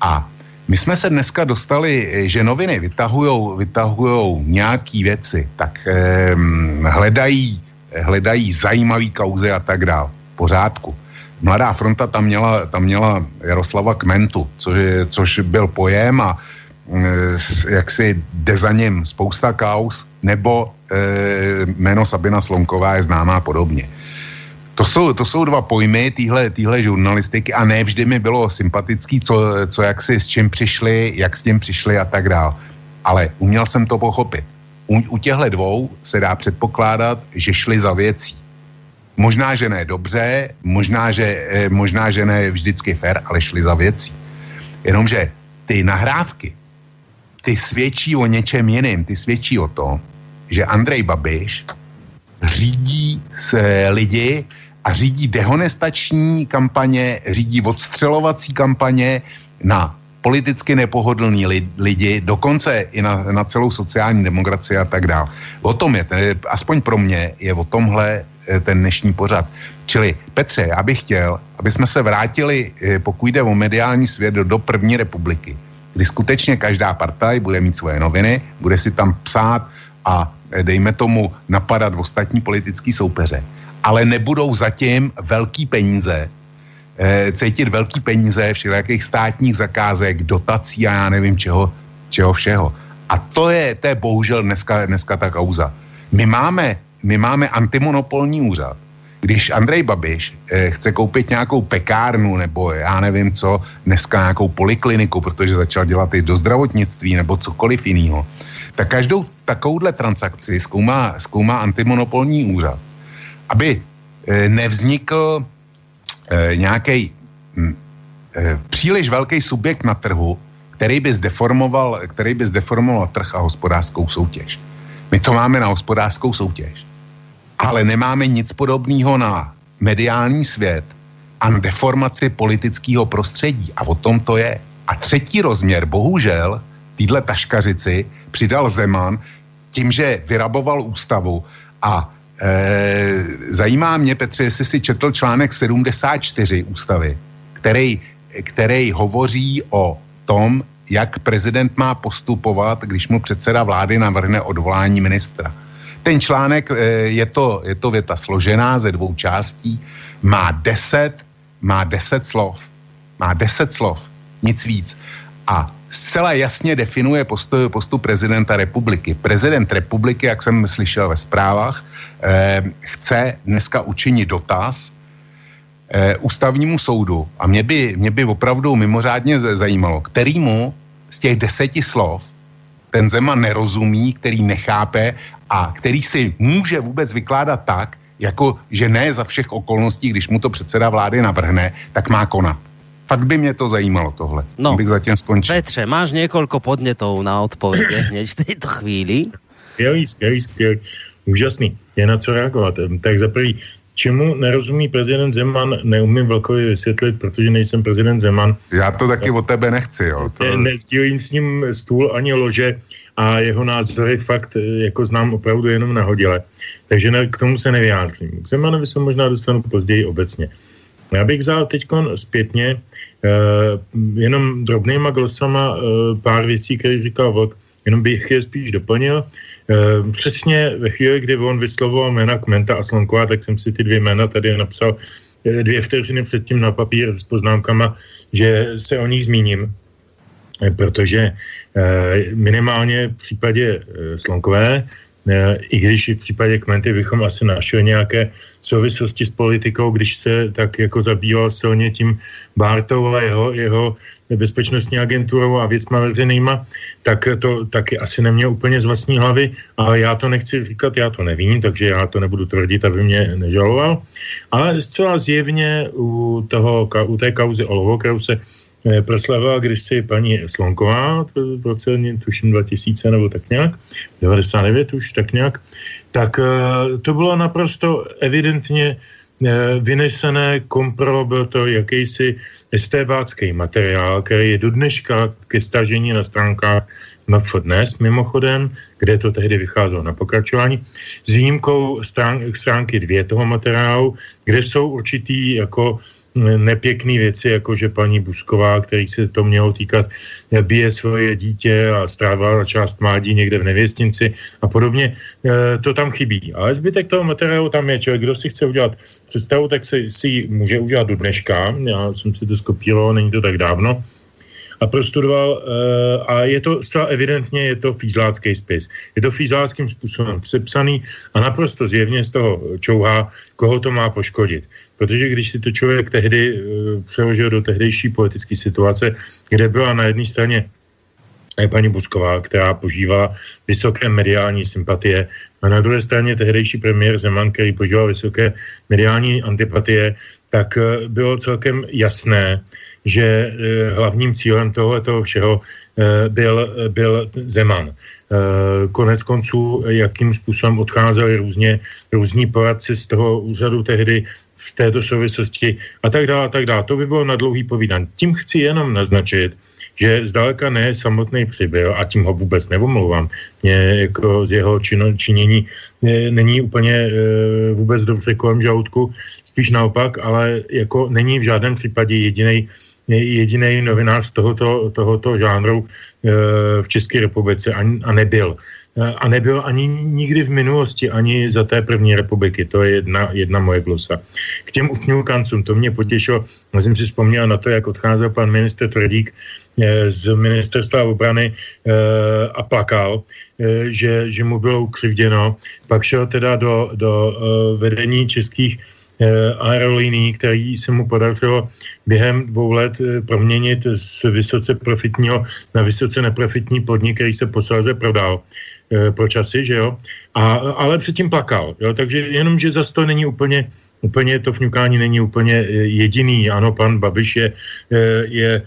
A my jsme se dneska dostali, že noviny vytahujou, vytahujou nějaký věci, tak eh, hledají, hledají zajímavý kauzy a tak dál. Pořádku. Mladá fronta tam měla, tam měla Jaroslava Kmentu, což, je, což byl pojem a jak si jde za ním spousta kaus, nebo e, jméno Sabina Slonková je známá podobně. To jsou, to jsou dva pojmy téhle žurnalistiky a ne vždy mi bylo sympatický, co, co jak si s čím přišli, jak s tím přišli a tak dál. Ale uměl jsem to pochopit. U, u těchto dvou se dá předpokládat, že šli za věcí. Možná, že ne dobře, možná, že, e, možná, že ne vždycky fair, ale šli za věcí. Jenomže ty nahrávky, ty svědčí o něčem jiném. Ty svědčí o tom, že Andrej Babiš řídí se lidi a řídí dehonestační kampaně, řídí odstřelovací kampaně na politicky nepohodlný lidi, dokonce i na, na celou sociální demokracii a tak dále. O tom je, ten, aspoň pro mě, je o tomhle eh, ten dnešní pořad. Čili Petře, já bych chtěl, aby jsme se vrátili, eh, pokud jde o mediální svět, do, první republiky kdy skutečně každá partaj bude mít svoje noviny, bude si tam psát a eh, dejme tomu napadat ostatní politický soupeře. Ale nebudou zatím velký peníze, cítit velký peníze všelijakých státních zakázek, dotací a já nevím čeho, čeho všeho. A to je, to je bohužel dneska, dneska ta kauza. My máme, my máme antimonopolní úřad, když Andrej Babiš eh, chce koupit nějakou pekárnu nebo já nevím co, dneska nějakou polikliniku, protože začal dělat i do zdravotnictví nebo cokoliv jiného, tak každou takovouhle transakci zkoumá, zkoumá antimonopolní úřad, aby eh, nevznikl eh, nějaký hm, eh, příliš velký subjekt na trhu, který by zdeformoval, který by zdeformoval trh a hospodářskou soutěž. My to máme na hospodářskou soutěž ale nemáme nic podobného na mediální svět a na deformaci politického prostředí. A o tom to je. A třetí rozměr, bohužel, týhle taškařici přidal Zeman tím, že vyraboval ústavu a e, zajímá mě, Petře, jestli si četl článek 74 ústavy, který, který hovoří o tom, jak prezident má postupovat, když mu předseda vlády navrhne odvolání ministra. Ten článek, je to, je to věta složená ze dvou částí, má deset, má deset slov. Má deset slov, nic víc. A zcela jasně definuje postup, postup prezidenta republiky. Prezident republiky, jak jsem slyšel ve zprávách, eh, chce dneska učinit dotaz eh, ústavnímu soudu a mě by, mě by opravdu mimořádně zajímalo, kterýmu z těch deseti slov ten Zeman nerozumí, který nechápe a který si může vůbec vykládat tak, jako že ne za všech okolností, když mu to předseda vlády navrhne, tak má konat. Fakt by mě to zajímalo tohle. No, bych zatím skončil. Petře, máš několik podnětů na odpověď hneď v této chvíli? Skvělý, skvělý, skvělý. Úžasný. Je na co reagovat. Tak za prvý, čemu nerozumí prezident Zeman, neumím Vlkovi vysvětlit, protože nejsem prezident Zeman. Já to taky od tebe nechci, jo. To... Nezdílím s ním stůl ani lože a jeho názory fakt jako znám opravdu jenom nahodile. Takže ne, k tomu se nevyjádřím. K Zemanovi se možná dostanu později obecně. Já bych vzal teď zpětně uh, jenom drobnýma glosama uh, pár věcí, které říkal Vlk, jenom bych je spíš doplnil. Uh, přesně ve chvíli, kdy on vyslovoval jména Kmenta a Slonková, tak jsem si ty dvě jména tady napsal dvě vteřiny předtím na papír s poznámkama, že se o nich zmíním, protože minimálně v případě Slonkové i když v případě Kmenty bychom asi našli nějaké souvislosti s politikou, když se tak jako zabýval silně tím Bartou a jeho, jeho bezpečnostní agenturou a věcma veřejnýma, tak to taky asi neměl úplně z vlastní hlavy, ale já to nechci říkat, já to nevím, takže já to nebudu tvrdit, aby mě nežaloval. Ale zcela zjevně u, toho, u té kauzy Olovokrause Eh, proslavila kdysi paní Slonková v roce, tuším 2000 nebo tak nějak, 99 už tak nějak, tak eh, to bylo naprosto evidentně eh, vynesené kompro, byl to jakýsi estébácký materiál, který je do dneška ke stažení na stránkách MF dnes, mimochodem, kde to tehdy vycházelo na pokračování, s výjimkou strán, stránky dvě toho materiálu, kde jsou určitý jako nepěkné věci, jako že paní Busková, který se to mělo týkat, bije svoje dítě a strávila část mládí někde v nevěstinci a podobně. E, to tam chybí. Ale zbytek toho materiálu tam je. Člověk, kdo si chce udělat představu, tak si, si může udělat do dneška. Já jsem si to skopíroval, není to tak dávno a prostudoval e, a je to zcela evidentně, je to fízlácký spis. Je to fízláckým způsobem sepsaný a naprosto zjevně z toho čouhá, koho to má poškodit. Protože když si to člověk tehdy uh, přeložil do tehdejší politické situace, kde byla na jedné straně paní Busková, která požívala vysoké mediální sympatie, a na druhé straně tehdejší premiér Zeman, který požíval vysoké mediální antipatie, tak uh, bylo celkem jasné, že uh, hlavním cílem tohoto všeho byl, byl Zeman. Konec konců, jakým způsobem odcházeli různě, různí poradci z toho úřadu tehdy v této souvislosti a tak dále, a tak dále. To by bylo na dlouhý povídání. Tím chci jenom naznačit, že zdaleka ne samotný přibyl a tím ho vůbec nevomlouvám. Mě jako z jeho čino, činění e, není úplně e, vůbec dobře kolem žaludku, spíš naopak, ale jako není v žádném případě jediný jediný novinář tohoto, tohoto žánru e, v České republice a, a nebyl. Eh, a nebyl ani nikdy v minulosti, ani za té první republiky. To je jedna, jedna moje glosa. K těm ufňukancům, to mě potěšilo. Já jsem si vzpomněl na to, jak odcházel pan minister Tvrdík eh, z ministerstva obrany eh, a plakal, že, že mu bylo ukřivděno. Pak šel teda do, do vedení českých aerolíní, který se mu podařilo během dvou let proměnit z vysoce profitního na vysoce neprofitní podnik, který se posléze prodal e, počasy, že jo, a, ale předtím plakal, jo, takže jenom, že zase to není úplně, úplně to fňukání není úplně e, jediný, ano, pan Babiš je, e, je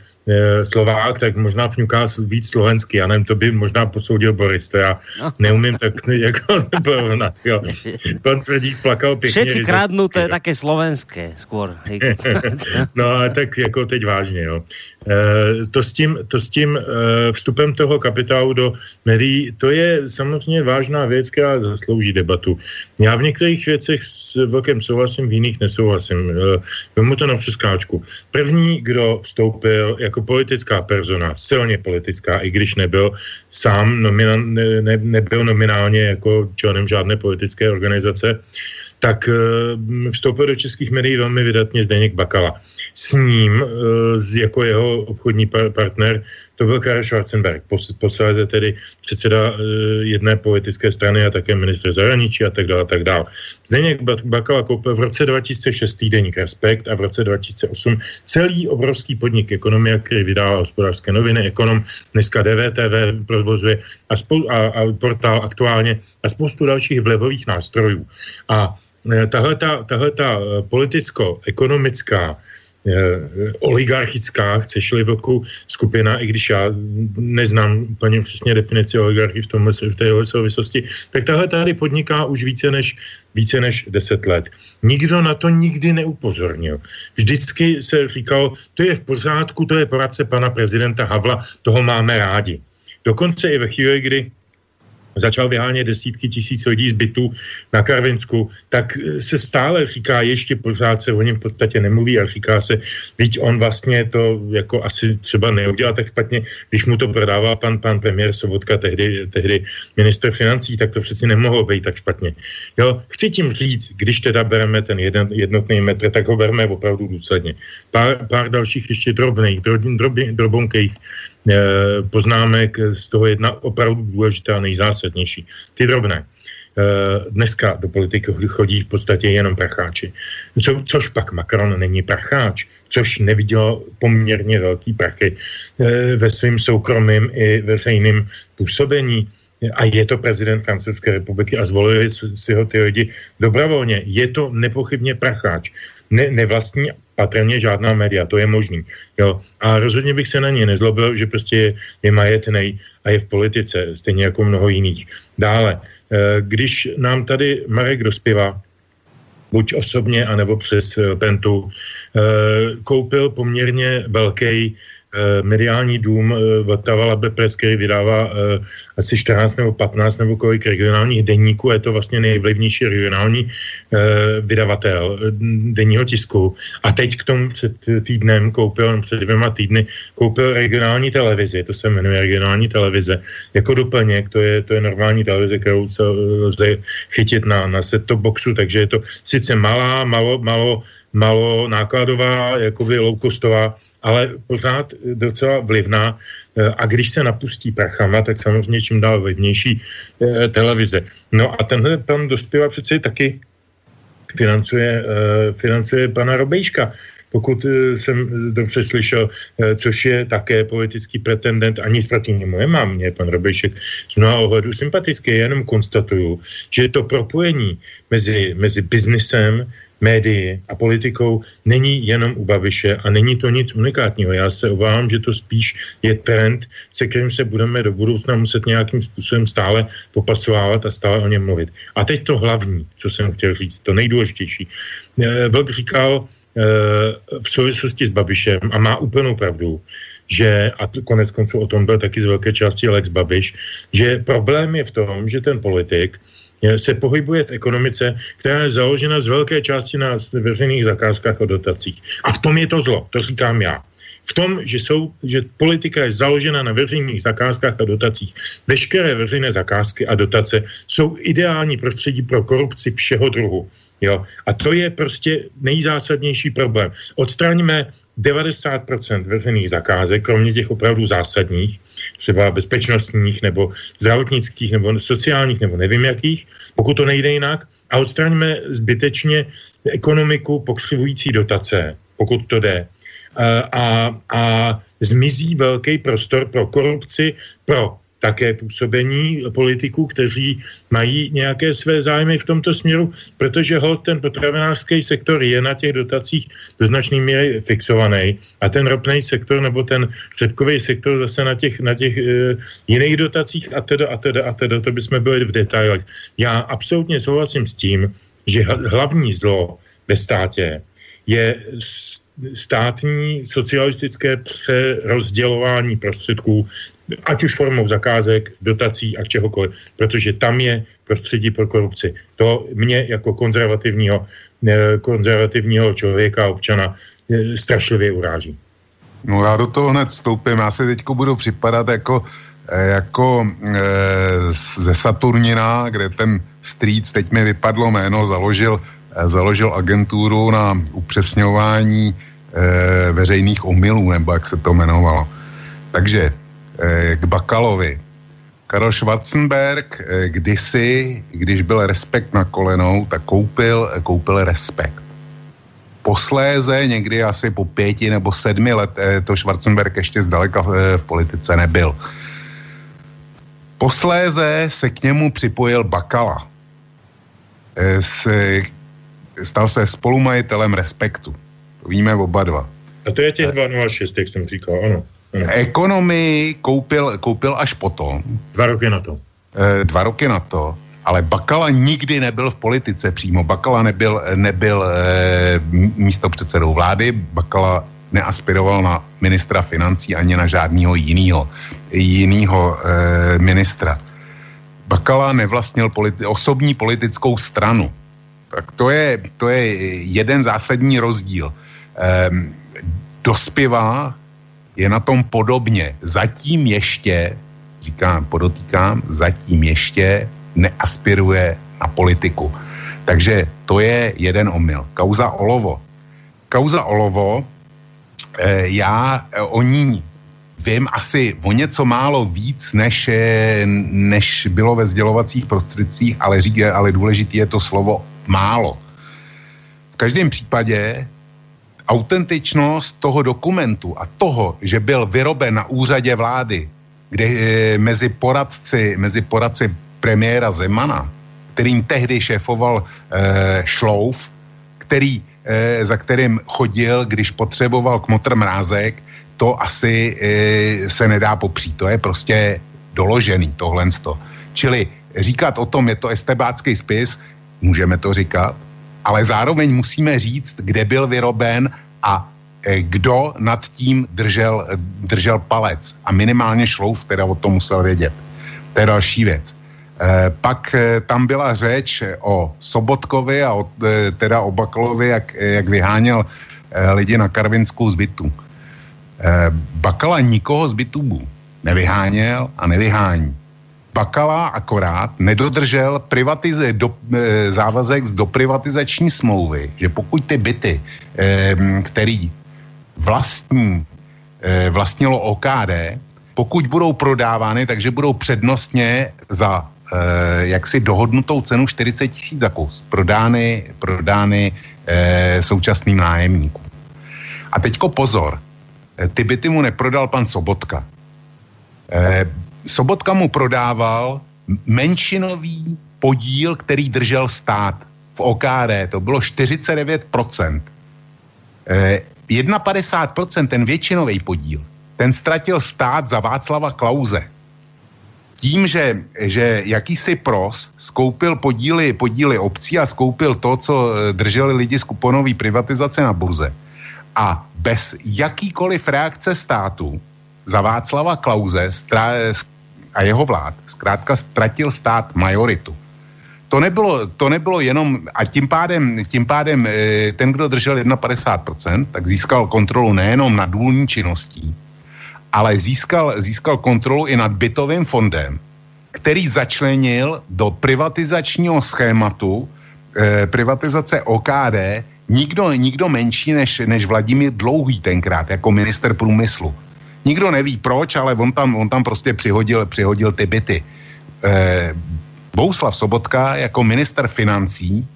Slovák, tak možná fňuká víc slovensky, já nevím, to by možná posoudil Boris, to já no. neumím tak jako porovnat, jo. Pan Tvrdík plakal pěkně. Všetci krádnu, to je také slovenské skôr. no ale tak jako teď vážně, jo. Eh, to s tím, to s tím eh, vstupem toho kapitálu do médií, to je samozřejmě vážná věc, která zaslouží debatu. Já v některých věcech s velkým souhlasím, v jiných nesouhlasím. Eh, vemu to na přeskáčku. První, kdo vstoupil jako politická persona, silně politická, i když nebyl sám ne, nebyl nominálně jako členem žádné politické organizace, tak vstoupil do českých médií velmi vydatně Zdeněk Bakala. S ním, jako jeho obchodní partner, to byl Karel Schwarzenberg, posledně tedy předseda uh, jedné politické strany a také ministr zahraničí a tak dále, a tak dále. Zdeněk Bakala koupil v roce 2006 týdeník Respekt a v roce 2008 celý obrovský podnik Ekonomia, který vydává hospodářské noviny, Ekonom, dneska DVTV provozuje a, spou- a, a portál aktuálně a spoustu dalších vlivových nástrojů. A e, tahle ta politicko-ekonomická Eh, oligarchická, chceš-li velkou skupina, i když já neznám úplně přesně definici oligarchy v, tomhle, v téhle souvislosti, tak tahle tady podniká už více než, více než 10 let. Nikdo na to nikdy neupozornil. Vždycky se říkalo, to je v pořádku, to je poradce pana prezidenta Havla, toho máme rádi. Dokonce i ve chvíli, kdy začal vyhánět desítky tisíc lidí z bytu na Karvinsku, tak eh, se stále říká, ještě pořád se o něm v podstatě nemluví a říká se, víc on vlastně to jako asi třeba neudělal tak špatně, když mu to prodával pan, pan premiér Sobotka, tehdy, tehdy minister financí, tak to přeci nemohlo být tak špatně. Jo, chci tím říct, když teda bereme ten jeden, jednotný metr, tak ho bereme opravdu důsledně. Pár, pár dalších ještě drobných, drob, drob, drobonkých poznámek, z toho jedna opravdu důležitá, nejzásadnější. Ty drobné. Eh, dneska do politiky chodí v podstatě jenom pracháči. Co, což pak Macron není pracháč, což neviděl poměrně velký prachy eh, ve svém soukromém i veřejném působení. A je to prezident Francouzské republiky a zvolili si ho ty lidi dobrovolně. Je to nepochybně pracháč ne, nevlastní patrně žádná média, to je možný. Jo. A rozhodně bych se na ně nezlobil, že prostě je, je majetný a je v politice, stejně jako mnoho jiných. Dále, eh, když nám tady Marek dospěvá, buď osobně, anebo přes eh, Pentu, eh, koupil poměrně velký mediální dům eh, Vltava Labe Press, který vydává eh, asi 14 nebo 15 nebo kolik regionálních denníků, je to vlastně nejvlivnější regionální vydavatel denního tisku. A teď k tomu před týdnem koupil, před dvěma týdny, koupil regionální televizi, to se jmenuje regionální televize, jako doplněk, to je, to je normální televize, kterou se lze chytit na, na set-top boxu, takže je to sice malá, malo, malo, malo nákladová, jakoby low-costová ale pořád docela vlivná eh, a když se napustí prachama, tak samozřejmě čím dál vlivnější eh, televize. No a tenhle pan dospěvá přece taky financuje, eh, financuje pana Robejška, pokud jsem dobře slyšel, což je také politický pretendent, ani proti němu nemám, mě pan Robejšek z mnoha ohledů sympatický, jenom konstatuju, že to propojení mezi, mezi biznisem, médii a politikou není jenom u Babiše a není to nic unikátního. Já se obávám, že to spíš je trend, se kterým se budeme do budoucna muset nějakým způsobem stále popasovávat a stále o něm mluvit. A teď to hlavní, co jsem chtěl říct, to nejdůležitější. Eh, Vlk říkal eh, v souvislosti s Babišem a má úplnou pravdu, že, a konec konců o tom byl taky z velké části Lex Babiš, že problém je v tom, že ten politik se pohybuje v ekonomice, která je založena z velké části na veřejných zakázkách a dotacích. A v tom je to zlo, to říkám já. V tom, že, jsou, že politika je založena na veřejných zakázkách a dotacích. Veškeré veřejné zakázky a dotace jsou ideální prostředí pro korupci všeho druhu. Jo? A to je prostě nejzásadnější problém. Odstraníme 90% veřejných zakázek, kromě těch opravdu zásadních, třeba bezpečnostních nebo zdravotnických nebo sociálních nebo nevím jakých, pokud to nejde jinak, a odstraňme zbytečně ekonomiku pokřivující dotace, pokud to jde. A, a, a zmizí velký prostor pro korupci, pro také působení politiků, kteří mají nějaké své zájmy v tomto směru, protože ho ten potravinářský sektor je na těch dotacích do značné míry fixovaný a ten ropný sektor nebo ten řepkový sektor zase na těch, na těch e, jiných dotacích a teda a teda a teda, to bychom byli v detailech. Já absolutně souhlasím s tím, že hlavní zlo ve státě je státní socialistické přerozdělování prostředků ať už formou zakázek, dotací a čehokoliv, protože tam je prostředí pro korupci. To mě jako konzervativního, konzervativního člověka, občana strašlivě uráží. No já do toho hned vstoupím. Já si teď budu připadat jako, eh, jako e, ze Saturnina, kde ten strýc, teď mi vypadlo jméno, založil, založil agenturu na upřesňování e, veřejných omylů, nebo jak se to jmenovalo. Takže k Bakalovi. Karel Schwarzenberg e, kdysi, když byl respekt na kolenou, tak koupil, koupil respekt posléze, někdy asi po pěti nebo sedmi let, eh, to Schwarzenberg ještě zdaleka v, v politice nebyl. Posléze se k němu připojil Bakala. Eh, se, stal se spolumajitelem Respektu. To víme oba dva. A to je těch 206, jak jsem říkal, ano. Ano. Ekonomii koupil, koupil až potom. Dva roky na to. Dva roky na to ale Bakala nikdy nebyl v politice přímo. Bakala nebyl, nebyl e, místo předsedou vlády, Bakala neaspiroval na ministra financí ani na žádného jiného jinýho, e, ministra. Bakala nevlastnil politi- osobní politickou stranu. Tak to je, to je jeden zásadní rozdíl. E, dospěvá je na tom podobně. Zatím ještě, říkám, podotýkám, zatím ještě neaspiruje na politiku. Takže to je jeden omyl. Kauza Olovo. Kauza Olovo, eh, já eh, o ní vím asi o něco málo víc, než, eh, než bylo ve sdělovacích prostředcích, ale, řík, ale důležitý je to slovo málo. V každém případě autentičnost toho dokumentu a toho, že byl vyroben na úřadě vlády, kde mezi poradci, mezi poradci premiéra Zemana, kterým tehdy šéfoval e, Šlouf, který, e, za kterým chodil, když potřeboval kmotr mrázek, to asi e, se nedá popřít. To je prostě doložený tohle. Čili říkat o tom, je to estebácký spis, můžeme to říkat, ale zároveň musíme říct, kde byl vyroben a e, kdo nad tím držel, držel palec. A minimálně Šlouf teda o tom musel vědět. To je další věc. Eh, pak eh, tam byla řeč o Sobotkovi a o, eh, teda o Bakalovi, jak, jak vyháněl lidi na Karvinskou z bytu. Bakala nikoho z bytů nevyháněl a nevyhání. Bakala akorát nedodržel privatize, do, závazek z doprivatizační smlouvy, že pokud ty byty, který vlastní, vlastnilo OKD, pokud budou prodávány, takže budou přednostně za eh, jaksi dohodnutou cenu 40 tisíc za kus prodány, prodány eh, současným nájemníkům. A teďko pozor, ty byty mu neprodal pan Sobotka. Sobotka mu prodával menšinový podíl, který držel stát v OKD, to bylo 49%. Eh, 51% ten většinový podíl, ten ztratil stát za Václava Klauze tím, že, že jakýsi pros skoupil podíly, podíly obcí a skoupil to, co eh, drželi lidi z kuponové privatizace na burze. A bez jakýkoliv reakce státu za Václava Klauze a jeho vlád zkrátka ztratil stát majoritu. To nebylo, to nebylo jenom, a tím pádem, tím pádem eh, ten, kdo držel 51%, tak získal kontrolu nejenom nad důlní činností, ale získal, získal kontrolu i nad bytovým fondem, který začlenil do privatizačního schématu eh, privatizace OKD nikdo, nikdo menší než, než Vladimír Dlouhý tenkrát jako minister průmyslu. Nikdo neví proč, ale on tam, on tam prostě přihodil, přihodil ty byty. Eh, Bouslav Sobotka jako minister financí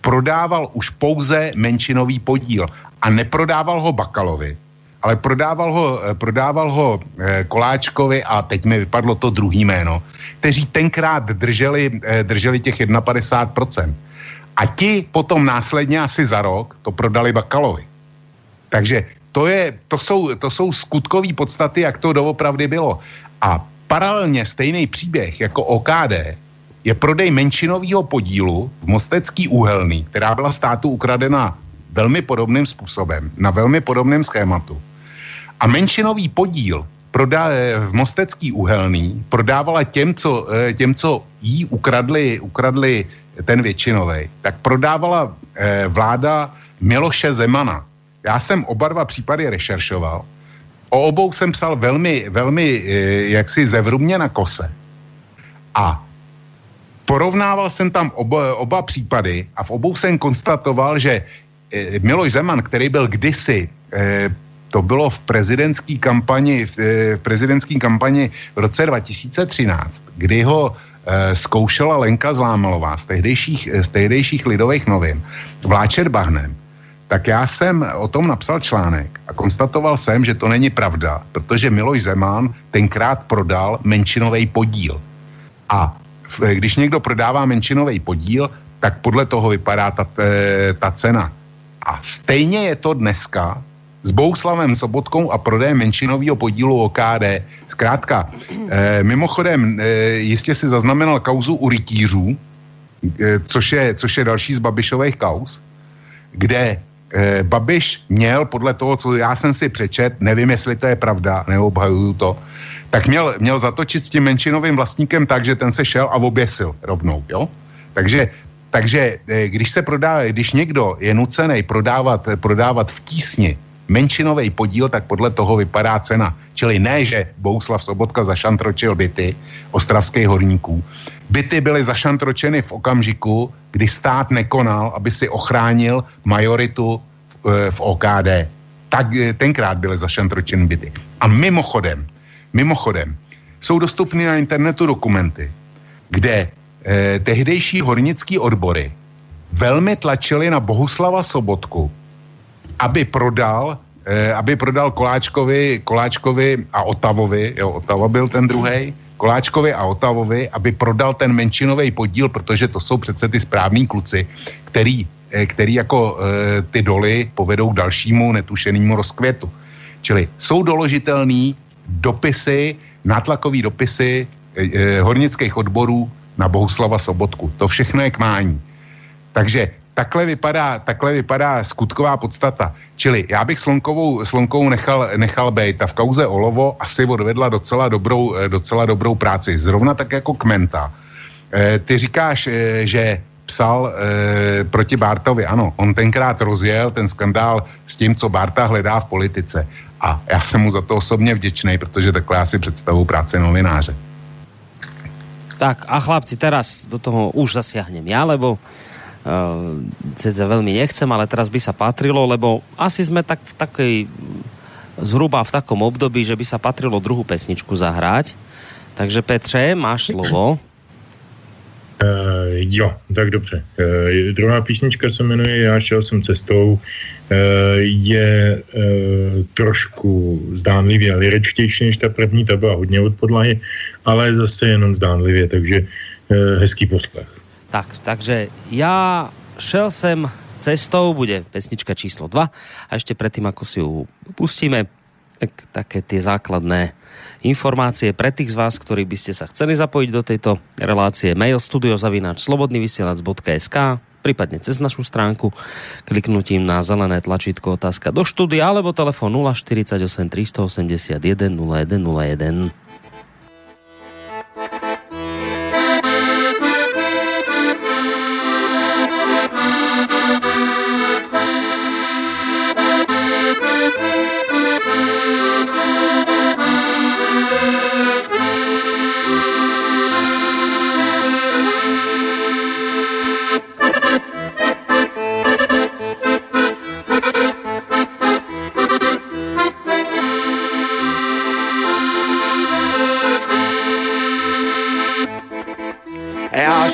prodával už pouze menšinový podíl a neprodával ho Bakalovi, ale prodával ho, eh, prodával ho eh, Koláčkovi a teď mi vypadlo to druhý jméno, kteří tenkrát drželi, eh, drželi těch 51%. A ti potom následně asi za rok to prodali Bakalovi. Takže to, je, to, jsou, to jsou skutkové podstaty, jak to doopravdy bylo. A paralelně stejný příběh jako OKD je prodej menšinového podílu v Mostecký úhelný, která byla státu ukradena velmi podobným způsobem, na velmi podobném schématu. A menšinový podíl prodá, v Mostecký uhelný prodávala těm, co, eh, těm, co jí ukradli, ukradli ten většinový, tak prodávala eh, vláda Miloše Zemana. Já jsem oba dva případy rešeršoval. O obou jsem psal velmi, velmi jaksi zevrubně na kose. A porovnával jsem tam oba, oba případy a v obou jsem konstatoval, že Miloš Zeman, který byl kdysi to bylo v prezidentské kampani, v prezidentské kampani v roce 2013, kdy ho Eh, zkoušela Lenka Zlámalová z tehdejších, z tehdejších lidových novin vláčet bahnem, tak já jsem o tom napsal článek a konstatoval jsem, že to není pravda, protože Miloš Zeman tenkrát prodal menšinový podíl. A když někdo prodává menšinový podíl, tak podle toho vypadá ta, eh, ta cena. A stejně je to dneska s Bouslavem Sobotkou a prodejem menšinového podílu OKD. Zkrátka, eh, mimochodem, eh, jistě si zaznamenal kauzu u rytířů, eh, což, je, což je další z Babišových kauz, kde eh, Babiš měl podle toho, co já jsem si přečet, nevím, jestli to je pravda, neobhajuju to, tak měl, měl zatočit s tím menšinovým vlastníkem tak, že ten se šel a oběsil rovnou, jo? Takže takže eh, když se prodá, když někdo je nucený prodávat, prodávat v tísni menšinový podíl, tak podle toho vypadá cena. Čili ne, že Bouslav Sobotka zašantročil byty ostravských horníků. Byty byly zašantročeny v okamžiku, kdy stát nekonal, aby si ochránil majoritu v, v OKD. Tak eh, tenkrát byly zašantročeny byty. A mimochodem, mimochodem, jsou dostupné na internetu dokumenty, kde eh, tehdejší hornický odbory velmi tlačili na Bohuslava Sobotku, aby prodal, eh, aby prodal Koláčkovi, Koláčkovi a Otavovi, jo, Otava byl ten druhý, Koláčkovi a Otavovi, aby prodal ten menšinový podíl, protože to jsou přece ty správní kluci, který, eh, který jako eh, ty doly povedou k dalšímu netušenému rozkvětu. Čili jsou doložitelný dopisy, nátlakový dopisy eh, hornických odborů na Bohuslava Sobotku. To všechno je k mání. Takže takhle vypadá, takhle vypadá skutková podstata. Čili já bych Slonkovou, Slonkovou nechal, nechal být a v kauze Olovo asi odvedla docela dobrou, eh, docela dobrou práci. Zrovna tak jako Kmenta. E, ty říkáš, e, že psal e, proti Bartovi. Ano, on tenkrát rozjel ten skandál s tím, co Barta hledá v politice. A já jsem mu za to osobně vděčný, protože takhle já si představu práce novináře. Tak a chlapci, teraz do toho už zasiahnem ja, lebo uh, veľmi nechcem, ale teraz by sa patrilo, lebo asi sme tak v takej zhruba v takom období, že by sa patrilo druhou pesničku zahrať. Takže Petře, máš slovo. Uh, jo, tak dobře. Uh, druhá písnička se jmenuje Já šel jsem cestou. Uh, je uh, trošku zdánlivě liričtější než ta první, ta byla hodně od podlahy, ale zase jenom zdánlivě, takže uh, hezký poslech. Tak, takže ja šel sem cestou, bude pesnička číslo 2 a ešte predtým, ako si ju pustíme, tak, také tie základné informácie pre tých z vás, ktorí by ste sa chceli zapojiť do tejto relácie. Mail studiozavináč slobodnyvysielac.sk prípadne cez našu stránku kliknutím na zelené tlačítko otázka do štúdia alebo telefon 048 381 0101.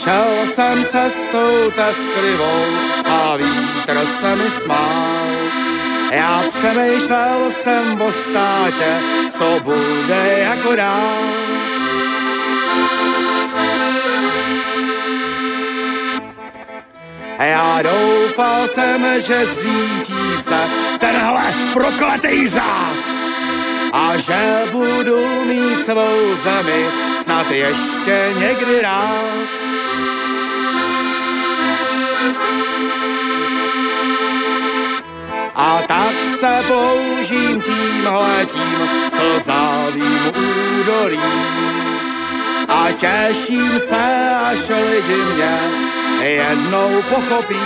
Šel jsem cestou tesklivou a vítr se mi smál. Já přemýšlel jsem o státě, co bude jako dál. Já doufal jsem, že zřítí se tenhle prokletý řád a že budu mít svou zemi snad ještě někdy rád. A tak se použím tímhletím slzavým údolím. A těším se, až lidi mě jednou pochopí.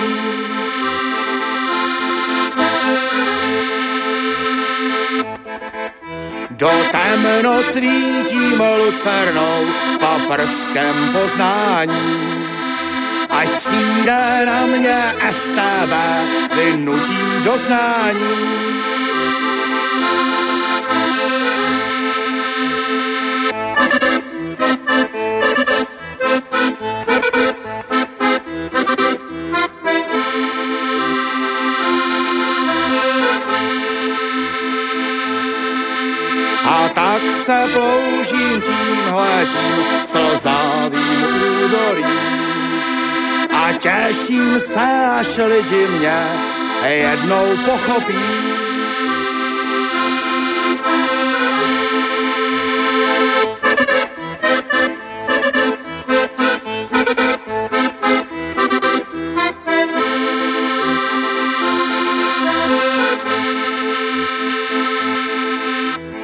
do temno svítím lucernou paprskem poznání. Až přijde na mě STB, vynutí doznání. tak se použím tímhletím slzavým údolím. Těším se, až lidi mě jednou pochopí.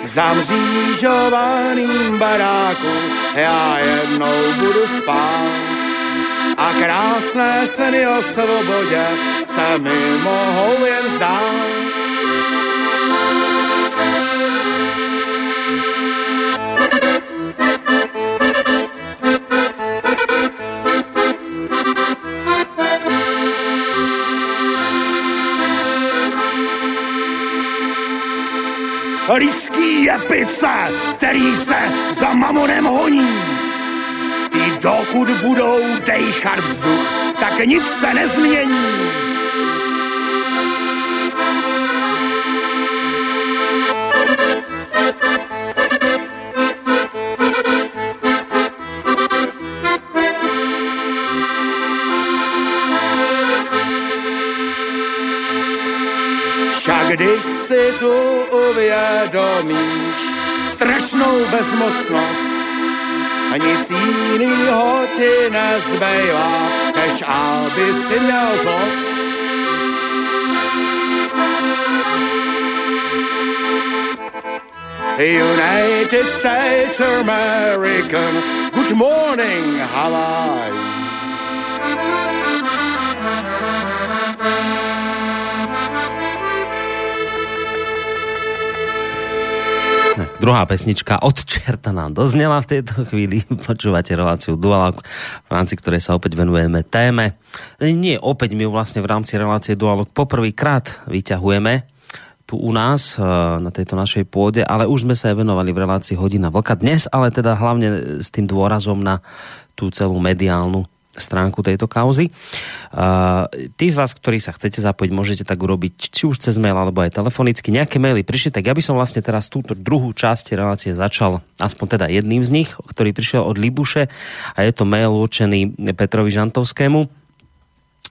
Za mřížovaným baráku já jednou budu spát. A krásné sny o svobodě se mi mohou jen zdát. Lidský je pice, který se za mamonem honí. Dokud budou dejchat vzduch, tak nic se nezmění. Však když si tu uvědomíš strašnou bezmocnost, a nic jinýho ti nezbývá, než aby si měl zlost. United States American, good morning, Hawaii. Druhá pesnička od čerta nám doznela v tejto chvíli. Počúvate reláciu Dualog, v rámci ktorej sa opäť venujeme téme. Nie, opäť my vlastne v rámci relácie Dualog poprvýkrát vyťahujeme tu u nás eh, na tejto našej pôde, ale už sme sa venovali v relácii Hodina Vlka dnes, ale teda hlavne s tým dôrazom na tú celú mediálnu stránku tejto kauzy. Uh, tí z vás, ktorí sa chcete zapojiť, môžete tak urobiť či už cez mail alebo aj telefonicky. Nejaké maily prišli, tak ja by som vlastne teraz túto druhú časť relácie začal aspoň teda jedným z nich, ktorý prišiel od Libuše a je to mail určený Petrovi Žantovskému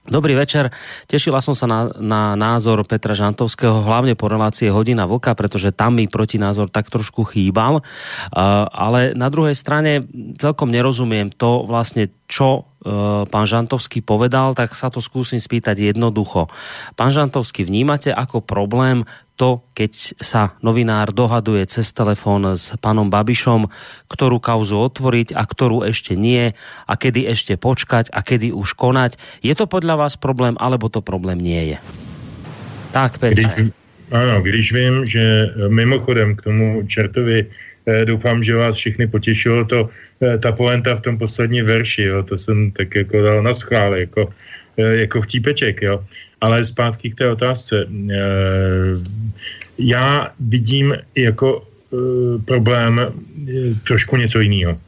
Dobrý večer. Tešila som sa na, na názor Petra Žantovského, hlavne po relácie Hodina Vlka, pretože tam mi protinázor tak trošku chýbal. Uh, ale na druhej strane celkom nerozumiem to vlastne, čo pán Žantovský povedal, tak sa to skúsim spýtať jednoducho. Pán Žantovský, vnímate ako problém to, keď sa novinár dohaduje cez telefón s panom Babišom, ktorú kauzu otvoriť a ktorú ešte nie a kedy ešte počkať a kedy už konať. Je to podľa vás problém, alebo to problém nie je? Tak, Petr. Když, ano, když vím, že mimochodem k tomu čertovi eh, doufám, že vás všechny potěšilo to, eh, ta poenta v tom poslední verši, jo, to jsem tak jako dal na schvál, jako, eh, jako vtípeček, jo. Ale zpátky k té otázce. Eh, já vidím jako eh, problém eh, trošku něco jiného.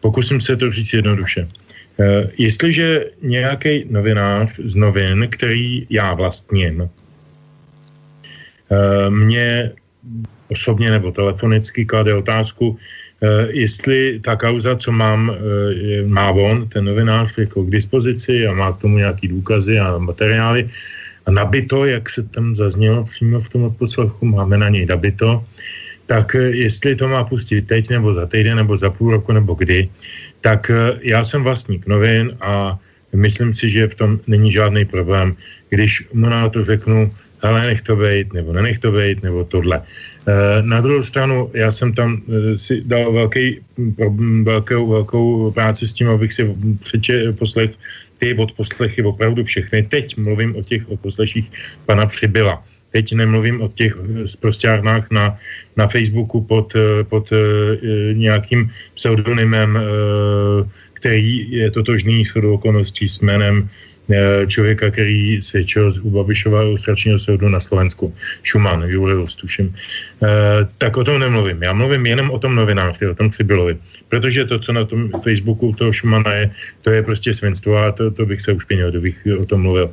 Pokusím se to říct jednoduše. Jestliže nějaký novinář z novin, který já vlastním, mě osobně nebo telefonicky klade otázku, jestli ta kauza, co mám, má on, ten novinář jako k dispozici a má k tomu nějaký důkazy a materiály, a nabito, jak se tam zaznělo přímo v tom odposlechu, máme na něj nabito, tak eh, jestli to má pustit teď, nebo za týden, nebo za půl roku, nebo kdy, tak eh, já jsem vlastník novin a myslím si, že v tom není žádný problém, když mu na to řeknu, ale nech to být, nebo nenech to být, nebo tohle. Eh, na druhou stranu, já jsem tam si dal velký, velkou, velkou práci s tím, abych si přeče, poslech ty odposlechy opravdu všechny. Teď mluvím o těch odposleších pana Přibyla. teď nemluvím o těch zprostárnách na, na Facebooku pod, pod nějakým pseudonymem, který je totožný s okolností s jménem Eh, člověka, který svědčil z Babišova ilustračního soudu na Slovensku, Schumann, Julius, tuším. E, tak o tom nemluvím. Já mluvím jenom o tom novinářství, o tom Přibylovi. Protože to, co na tom Facebooku toho Schumana je, to je prostě svinstvo a to, to bych se už pěnil, kdybych o tom mluvil.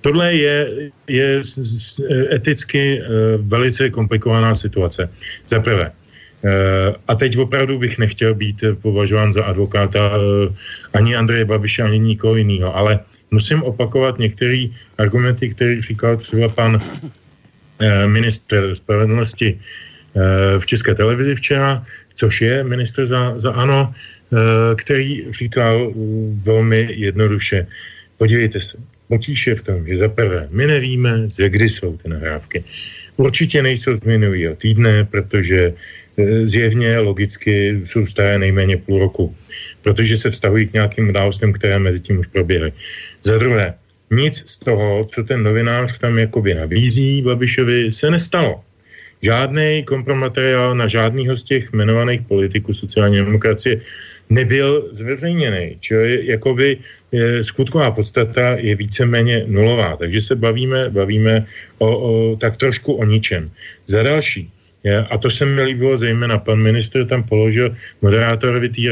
Tohle je, je eticky e, velice komplikovaná situace. Za prvé, a teď opravdu bych nechtěl být považován za advokáta ani Andreje Babiše, ani nikoho jiného, ale musím opakovat některé argumenty, které říkal třeba pan eh, ministr spravedlnosti eh, v České televizi včera, což je ministr za, za ANO, eh, který říkal velmi jednoduše, podívejte se, potíž je v tom, že za prvé, my nevíme, ze kdy jsou ty nahrávky. Určitě nejsou z minulého týdne, protože zjevně logicky jsou staré nejméně půl roku, protože se vztahují k nějakým událostem, které mezi tím už proběhly. Za druhé, nic z toho, co ten novinář tam jakoby nabízí Babišovi, se nestalo. Žádný kompromateriál na žádného z těch jmenovaných politiků sociální demokracie nebyl zveřejněný. Čili jakoby je, skutková podstata je víceméně nulová. Takže se bavíme, bavíme o, o, tak trošku o ničem. Za další, je, a to se mi líbilo zejména, pan ministr tam položil moderátorovi té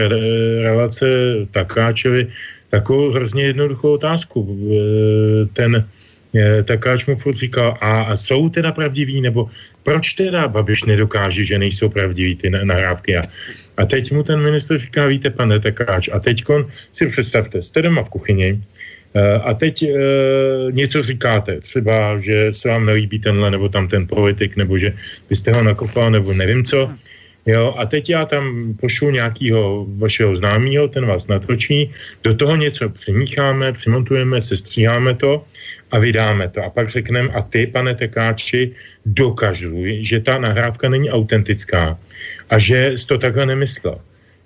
relace Takáčovi takovou hrozně jednoduchou otázku. Ten Takáč mu furt říkal, a jsou teda pravdiví, nebo proč teda Babiš nedokáže, že nejsou pravdiví ty nahrávky? A, a teď mu ten minister říká, víte, pane Takáč, a teď si představte, jste doma v kuchyni, a teď e, něco říkáte, třeba, že se vám nelíbí tenhle nebo tam ten politik, nebo že byste ho nakopal, nebo nevím co. Jo, a teď já tam pošlu nějakého vašeho známého, ten vás natočí, do toho něco přimícháme, přimontujeme, sestříháme to a vydáme to. A pak řekneme, a ty, pane Tekáči, dokažuj, že ta nahrávka není autentická a že jsi to takhle nemyslel.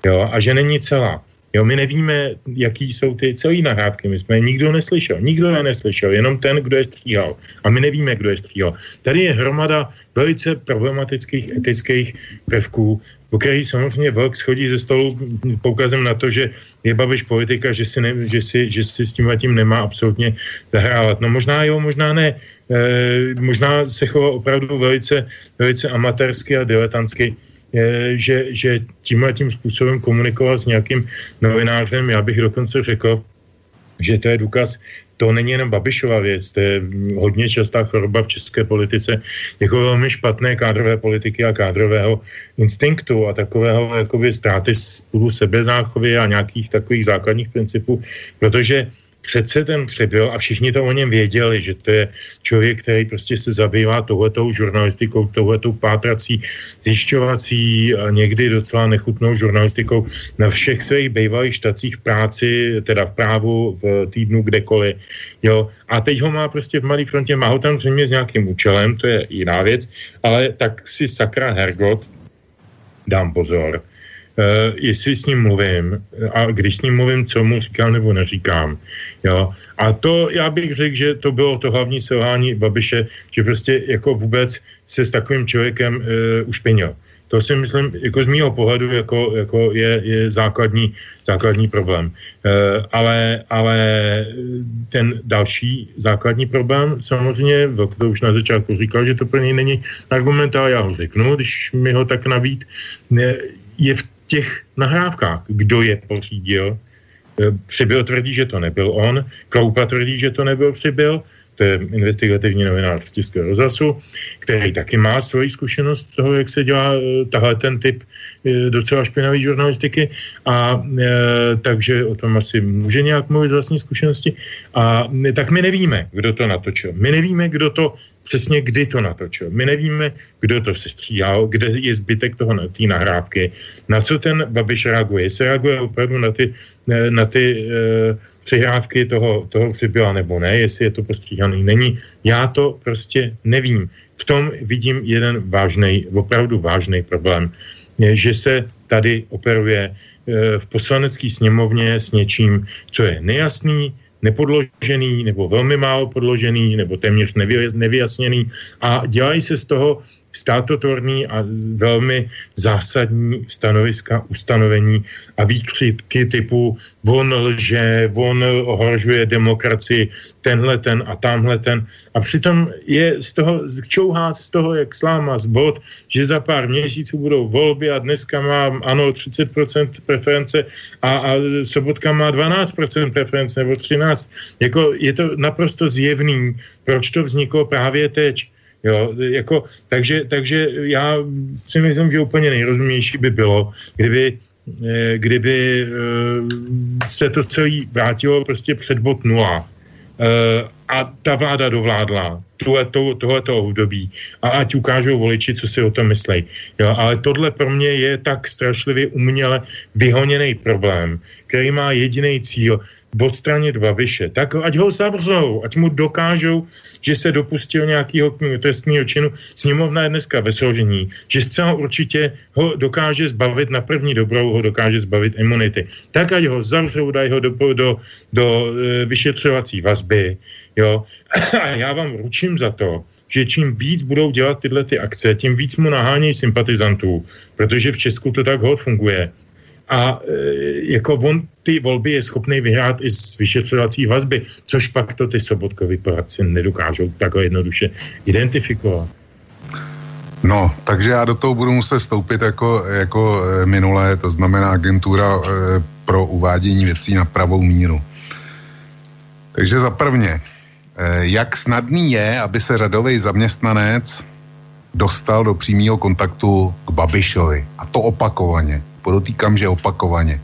Jo, a že není celá. Jo, my nevíme, jaký jsou ty celé nahrávky, my jsme je nikdo neslyšel, nikdo je neslyšel, jenom ten, kdo je stříhal. A my nevíme, kdo je stříhal. Tady je hromada velice problematických etických prvků, po který samozřejmě Vlk schodí ze stolu poukazem na to, že je Babiš politika, že si, ne, že si, že si s tím tím nemá absolutně zahrávat. No možná jo, možná ne. E, možná se chová opravdu velice, velice amatérsky a diletantsky že, že tímhle tím způsobem komunikoval s nějakým novinářem, já bych dokonce řekl, že to je důkaz, to není jenom Babišova věc, to je hodně častá choroba v české politice, jako velmi špatné kádrové politiky a kádrového instinktu a takového jakoby ztráty spolu sebezáchovy a nějakých takových základních principů, protože přece ten přebyl a všichni to o něm věděli, že to je člověk, který prostě se zabývá touhletou žurnalistikou, touhletou pátrací, zjišťovací a někdy docela nechutnou žurnalistikou na všech svých bývalých štacích práci, teda v právu, v týdnu, kdekoliv. Jo. A teď ho má prostě v malé frontě, má ho tam zřejmě s nějakým účelem, to je jiná věc, ale tak si sakra Hergot dám pozor jestli s ním mluvím a když s ním mluvím, co mu říkám nebo neříkám. Jo? A to já bych řekl, že to bylo to hlavní selhání Babiše, že prostě jako vůbec se s takovým člověkem uh, ušpinil. To si myslím, jako z mýho pohledu, jako, jako je, je základní, základní problém. Uh, ale, ale ten další základní problém, samozřejmě, to už na začátku říkal, že to pro něj není argument, ale já ho řeknu, když mi ho tak navíc, je v těch nahrávkách, kdo je pořídil. Eh, Přibyl tvrdí, že to nebyl on, Kroupa tvrdí, že to nebyl Přibyl, to je investigativní novinář z Českého rozhlasu, který taky má svoji zkušenost z toho, jak se dělá eh, tahle ten typ docela špinavý žurnalistiky a e, takže o tom asi může nějak mluvit vlastní zkušenosti. A tak my nevíme, kdo to natočil. My nevíme, kdo to přesně kdy to natočil. My nevíme, kdo to se stříhal, kde je zbytek toho na té nahrávky, na co ten Babiš reaguje. Jestli reaguje opravdu na ty, na ty e, přihrávky toho, toho přibyla nebo ne, jestli je to postříhaný, není. Já to prostě nevím. V tom vidím jeden vážný, opravdu vážný problém, že se tady operuje e, v poslanecké sněmovně s něčím, co je nejasný, nepodložený nebo velmi málo podložený nebo téměř nevyjasněný a dělají se z toho státotvorný a velmi zásadní stanoviska, ustanovení a výkřitky typu on lže, on ohrožuje demokracii, tenhle ten a tamhle ten. A přitom je z toho, čouhá z toho, jak sláma z bod, že za pár měsíců budou volby a dneska má ano 30% preference a, a Sobotka má 12% preference nebo 13%. Jako je to naprosto zjevný, proč to vzniklo právě teď. Jo, jako, takže, takže já si myslím, že úplně nejrozumější by bylo, kdyby, eh, kdyby eh, se to celé vrátilo prostě před bod nula eh, a ta vláda dovládla tohleto, tohleto období a ať ukážou voliči, co si o tom myslí. Jo, ale tohle pro mě je tak strašlivě uměle vyhoněný problém, který má jediný cíl odstranit Babiše. Tak ať ho zavřou, ať mu dokážou že se dopustil nějakého trestního činu. Sněmovna je dneska ve složení, že zcela určitě ho dokáže zbavit, na první dobrou ho dokáže zbavit imunity. Tak ať ho zavřou, dají ho do, do, do e, vyšetřovací vazby. Jo? A já vám ručím za to, že čím víc budou dělat tyhle ty akce, tím víc mu nahánějí sympatizantů, protože v Česku to tak hod funguje a e, jako on ty volby je schopný vyhrát i z vyšetřovací vazby, což pak to ty sobotkovi poradci nedokážou tak jednoduše identifikovat. No, takže já do toho budu muset stoupit jako, jako e, minulé, to znamená agentura e, pro uvádění věcí na pravou míru. Takže za prvně, e, jak snadný je, aby se řadový zaměstnanec dostal do přímého kontaktu k Babišovi. A to opakovaně podotýkám, že opakovaně.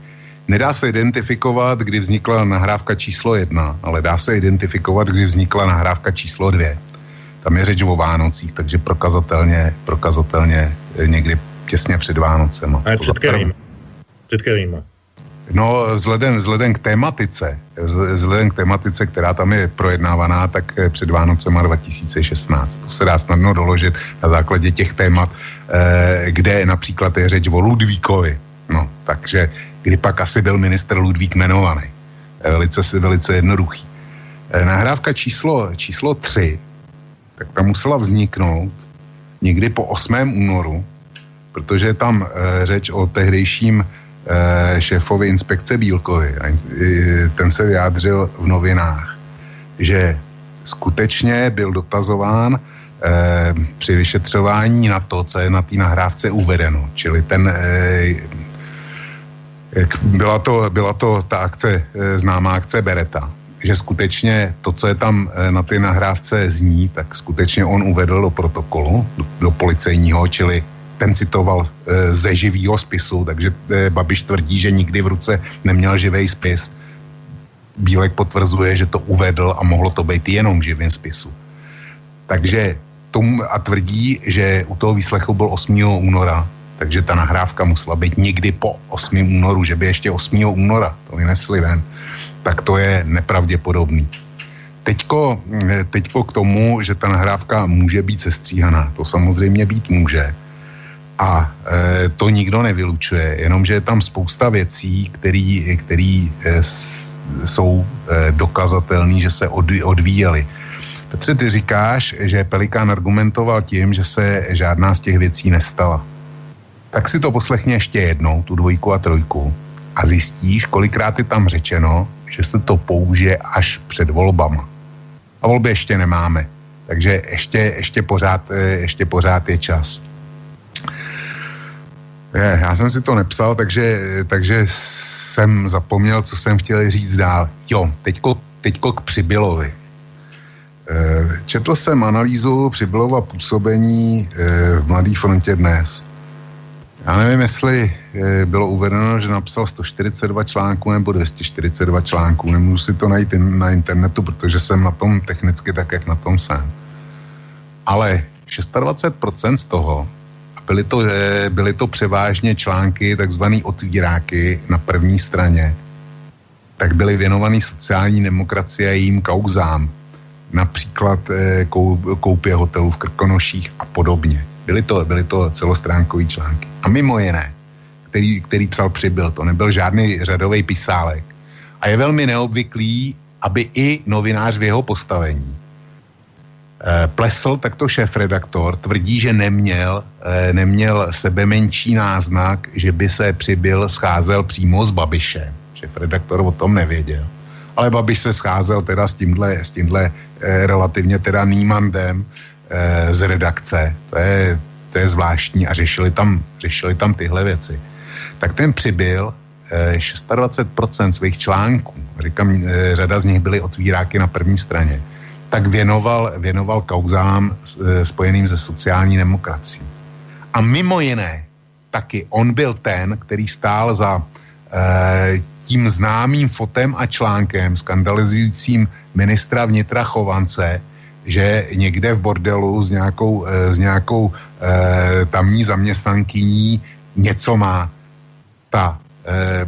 Nedá se identifikovat, kdy vznikla nahrávka číslo jedna, ale dá se identifikovat, kdy vznikla nahrávka číslo dvě. Tam je řeč o Vánocích, takže prokazatelně, prokazatelně někdy těsně před Vánocema. A před kterým? Před kterým? No, vzhledem, vzhledem k tématice, vzhledem k tématice, která tam je projednávaná, tak před Vánocema 2016. To se dá snadno doložit na základě těch témat, eh, kde například je řeč o Ludvíkovi, No, takže kdy pak asi byl minister Ludvík jmenovaný. Velice, velice jednoduchý. E, nahrávka číslo, číslo 3, tak tam musela vzniknout někdy po 8. únoru, protože je tam e, řeč o tehdejším e, šéfovi inspekce Bílkovi. Ten se vyjádřil v novinách, že skutečně byl dotazován při vyšetřování na to, co je na té nahrávce uvedeno. Čili ten byla to, byla to ta akce, eh, známá akce Bereta, že skutečně to, co je tam eh, na té nahrávce zní, tak skutečně on uvedl do protokolu, do, do policejního, čili ten citoval e, ze živého spisu, takže Babiš tvrdí, že nikdy v ruce neměl živý spis. Bílek potvrzuje, že to uvedl a mohlo to být jenom v živém spisu. Takže tom, a tvrdí, že u toho výslechu byl 8. února takže ta nahrávka musela být někdy po 8. únoru, že by ještě 8. února to vynesli ven, tak to je nepravděpodobný. Teďko, teďko k tomu, že ta nahrávka může být sestříhaná, to samozřejmě být může. A e, to nikdo nevylučuje, jenomže je tam spousta věcí, které e, jsou e, dokazatelné, že se od, odvíjely. Petře, ty říkáš, že Pelikán argumentoval tím, že se žádná z těch věcí nestala tak si to poslechně ještě jednou, tu dvojku a trojku a zjistíš, kolikrát je tam řečeno, že se to použije až před volbama. A volby ještě nemáme, takže ještě, ještě, pořád, eh, ještě pořád je čas. Je, já jsem si to nepsal, takže, takže jsem zapomněl, co jsem chtěl říct dál. Jo, teďko, teďko k Přibylovi. Eh, četl jsem analýzu Přibylova působení eh, v Mladé frontě dnes. Já nevím, jestli eh, bylo uvedeno, že napsal 142 článků nebo 242 článků. Nemůžu si to najít na internetu, protože jsem na tom technicky tak, jak na tom jsem. Ale 26% z toho, a byly to, eh, byly to převážně články, takzvaný otvíráky na první straně, tak byly věnovaný sociální demokracie a jejím kauzám. Například eh, koupě hotelů v Krkonoších a podobně. Byly to, byly to celostránkový články. A mimo jiné, který, který psal Přibyl, to nebyl žádný řadový pisálek. A je velmi neobvyklý, aby i novinář v jeho postavení eh, plesl takto šéf-redaktor, tvrdí, že neměl, eh, neměl sebe menší náznak, že by se přibyl, scházel přímo s Babišem. Šéf-redaktor o tom nevěděl. Ale Babiš se scházel teda s tímhle, s tímhle eh, relativně teda Nímandem z redakce. To je, to je zvláštní a řešili tam, řešili tam tyhle věci. Tak ten přibyl 26% svých článků, říkám, řada z nich byly otvíráky na první straně, tak věnoval, věnoval kauzám e, spojeným se sociální demokracií. A mimo jiné, taky on byl ten, který stál za e, tím známým fotem a článkem skandalizujícím ministra vnitra Chovance, že někde v bordelu s nějakou, e, s nějakou e, tamní zaměstnankyní něco má. Ta e,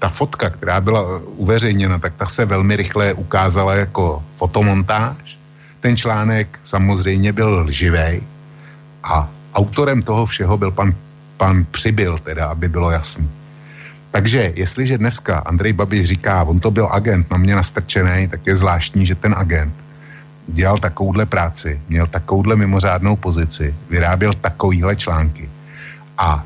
ta fotka, která byla uveřejněna, tak ta se velmi rychle ukázala jako fotomontáž. Ten článek samozřejmě byl lživý a autorem toho všeho byl pan, pan Přibyl, teda, aby bylo jasný. Takže jestliže dneska Andrej Babiš říká, on to byl agent na mě nastrčený, tak je zvláštní, že ten agent dělal takovouhle práci, měl takovouhle mimořádnou pozici, vyráběl takovýhle články. A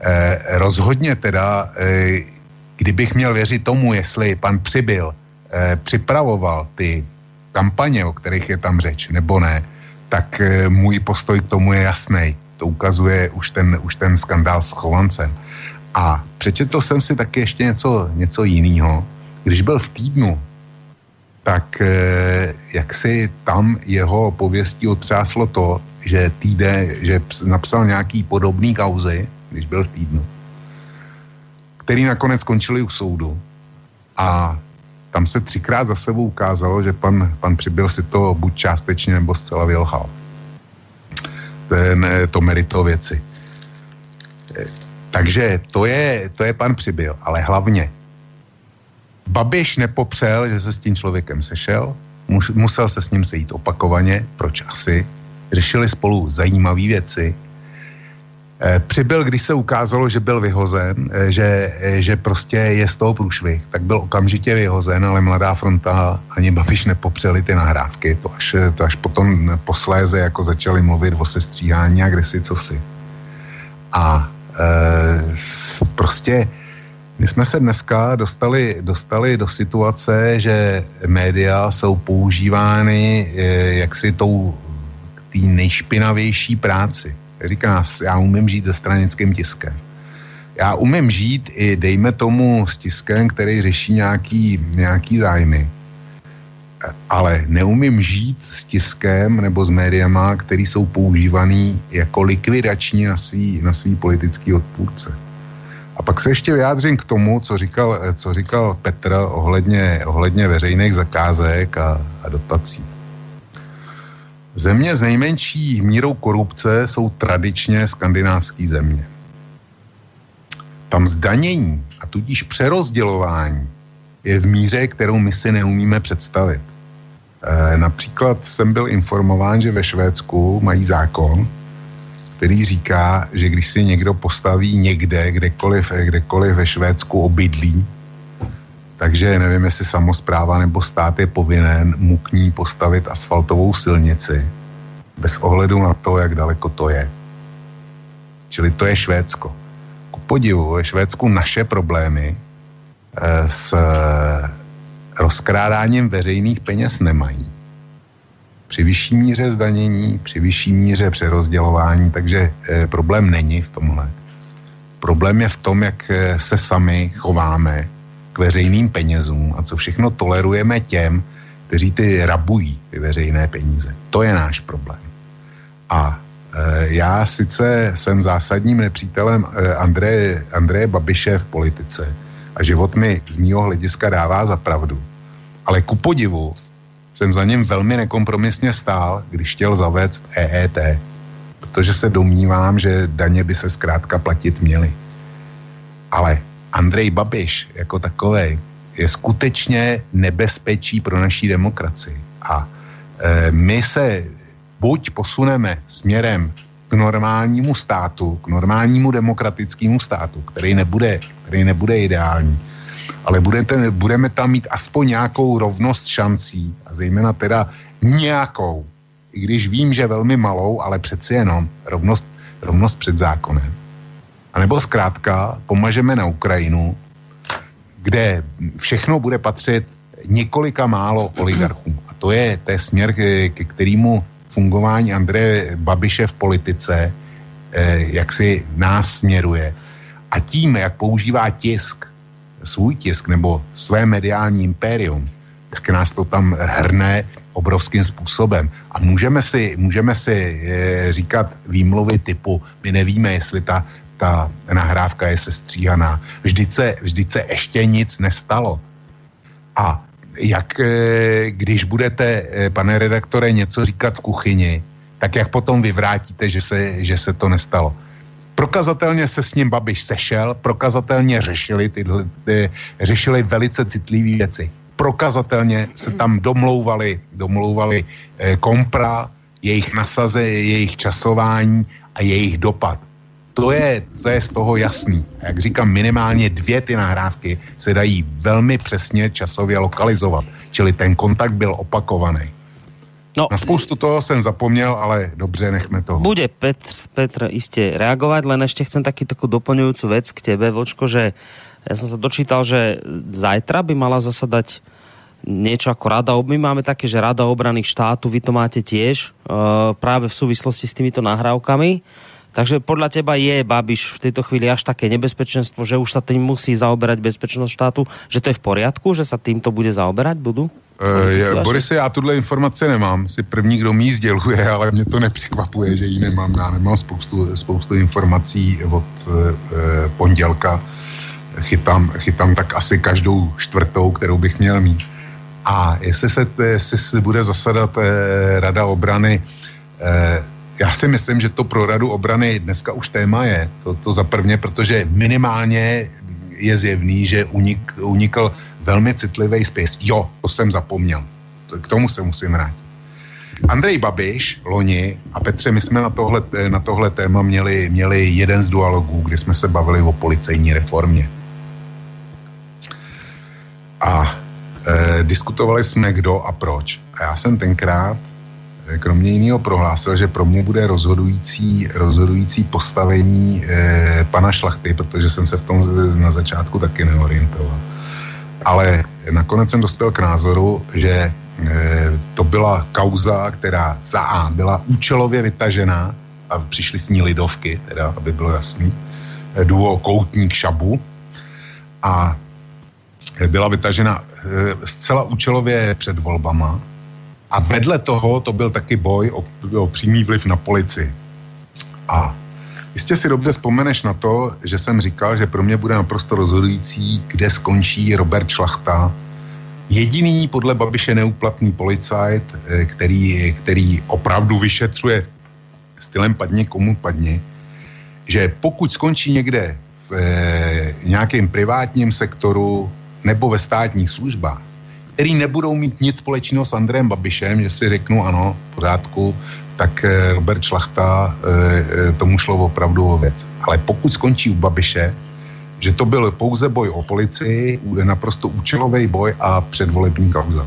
eh, rozhodně teda eh, kdybych měl věřit tomu, jestli pan Přibyl eh, připravoval ty kampaně, o kterých je tam řeč, nebo ne, tak eh, můj postoj k tomu je jasný. To ukazuje už ten, už ten skandál s Chovancem. A přečetl jsem si taky ještě něco, něco jiného. Když byl v týdnu, tak eh, jak si tam jeho pověstí otřáslo to, že týde, že napsal nějaký podobný kauzy, když byl v týdnu který nakonec skončili u soudu. A tam se třikrát za sebou ukázalo, že pan, pan Přibyl si to buď částečně nebo zcela vylhal. Ten, to merito věci. Takže to je, to je pan Přibyl, ale hlavně Babiš nepopřel, že se s tím člověkem sešel, musel se s ním sejít opakovaně, proč asi, řešili spolu zajímavé věci, Eh, přibyl, když se ukázalo, že byl vyhozen, eh, že, eh, že prostě je z toho průšvih, tak byl okamžitě vyhozen, ale Mladá fronta ani Babiš nepopřeli ty nahrávky. To až, to až potom posléze jako začali mluvit o sestříhání a kde co si. A e, prostě my jsme se dneska dostali, dostali do situace, že média jsou používány e, jaksi tou té nejšpinavější práci říká, já umím žít se stranickým tiskem. Já umím žít i, dejme tomu, s tiskem, který řeší nějaký, nějaký zájmy. Ale neumím žít s tiskem nebo s médiama, který jsou používaný jako likvidační na svý, na svý politický odpůrce. Pak se ještě vyjádřím k tomu, co říkal, co říkal Petr ohledně, ohledně veřejných zakázek a, a dotací. Země s nejmenší mírou korupce jsou tradičně skandinávské země. Tam zdanění a tudíž přerozdělování je v míře, kterou my si neumíme představit. E, například jsem byl informován, že ve Švédsku mají zákon, který říká, že když si někdo postaví někde, kdekoliv, kdekoliv ve Švédsku obydlí, takže nevím, jestli samozpráva nebo stát je povinen mu k ní postavit asfaltovou silnici bez ohledu na to, jak daleko to je. Čili to je Švédsko. Ku podivu, ve Švédsku naše problémy eh, s rozkrádáním veřejných peněz nemají. Při vyšší míře zdanění, při vyšší míře přerozdělování, takže eh, problém není v tomhle. Problém je v tom, jak eh, se sami chováme veřejným penězům a co všechno tolerujeme těm, kteří ty rabují ty veřejné peníze. To je náš problém. A e, já sice jsem zásadním nepřítelem e, Andreje, Andreje Babiše v politice a život mi z mýho hlediska dává za pravdu. Ale ku podivu jsem za ním velmi nekompromisně stál, když chtěl zavést EET, protože se domnívám, že daně by se zkrátka platit měly. Ale Andrej Babiš jako takový je skutečně nebezpečí pro naší demokracii. A e, my se buď posuneme směrem k normálnímu státu, k normálnímu demokratickému státu, který nebude, který nebude ideální, ale budete, budeme tam mít aspoň nějakou rovnost šancí a zejména teda nějakou, i když vím, že velmi malou, ale přeci jenom rovnost, rovnost před zákonem. A nebo zkrátka pomažeme na Ukrajinu, kde všechno bude patřit několika málo oligarchům. A to je, je směr, ke kterému fungování Andreje Babiše v politice eh, jak si nás směruje. A tím, jak používá tisk, svůj tisk nebo své mediální impérium, tak nás to tam hrne obrovským způsobem. A můžeme si, můžeme si e, říkat výmluvy typu, my nevíme, jestli ta, ta nahrávka je sestříhaná. Vždyť se, vždyť se ještě nic nestalo. A jak, e, když budete, e, pane redaktore, něco říkat v kuchyni, tak jak potom vyvrátíte, že se, že se to nestalo. Prokazatelně se s ním Babiš sešel, prokazatelně řešili, tyhle, ty, řešili velice citlivé věci. Prokazatelně se tam domlouvali, domlouvali eh, kompra, jejich nasaze, jejich časování a jejich dopad. To je, to je z toho jasný. Jak říkám, minimálně dvě ty nahrávky se dají velmi přesně časově lokalizovat. Čili ten kontakt byl opakovaný. No, Na spoustu toho jsem zapomněl, ale dobře, nechme to. Bude Petr, Petr iste reagovať, len ešte chcem taký takú doplňujúcu vec k tebe, Vočko, že ja som sa dočítal, že zajtra by mala zasadať niečo ako rada, my máme také, že rada obrany štátu, vy to máte tiež, uh, práve v súvislosti s týmito nahrávkami. Takže podľa teba je Babiš v tejto chvíli až také nebezpečenstvo, že už sa tým musí zaoberať bezpečnosť štátu, že to je v poriadku, že sa týmto bude zaoberať, budú? Uh, Boris, já tuhle informace nemám, si první, kdo mi ji sděluje, ale mě to nepřekvapuje, že ji nemám. Já nemám spoustu, spoustu informací od uh, pondělka. Chytám, chytám tak asi každou čtvrtou, kterou bych měl mít. A jestli se, jestli se bude zasadat uh, Rada obrany, uh, já si myslím, že to pro Radu obrany dneska už téma je. To, to za prvně, protože minimálně je zjevný, že unik, unikl velmi citlivý spis. Jo, to jsem zapomněl. K tomu se musím vrátit. Andrej Babiš, loni a Petře, my jsme na tohle, na tohle téma měli, měli jeden z dualogů, kdy jsme se bavili o policejní reformě. A e, diskutovali jsme kdo a proč. A já jsem tenkrát kromě jiného prohlásil, že pro mě bude rozhodující, rozhodující postavení e, pana Šlachty, protože jsem se v tom na začátku taky neorientoval. Ale nakonec jsem dospěl k názoru, že e, to byla kauza, která za A byla účelově vytažená a přišly s ní lidovky, teda, aby bylo jasný, e, duo Koutník Šabu. A byla vytažena e, zcela účelově před volbama a vedle toho to byl taky boj o, o přímý vliv na policii. A Jistě si dobře vzpomeneš na to, že jsem říkal, že pro mě bude naprosto rozhodující, kde skončí Robert Šlachta, jediný podle Babiše neúplatný policajt, eh, který, který opravdu vyšetřuje stylem padně komu padně, že pokud skončí někde v e, nějakém privátním sektoru nebo ve státních službách, který nebudou mít nic společného s Andrem Babišem, že si řeknu ano, v pořádku, tak eh, Robert Šlachta eh, eh, tomu šlo opravdu o věc. Ale pokud skončí u Babiše, že to byl pouze boj o policii, naprosto účelový boj a předvolební kauza.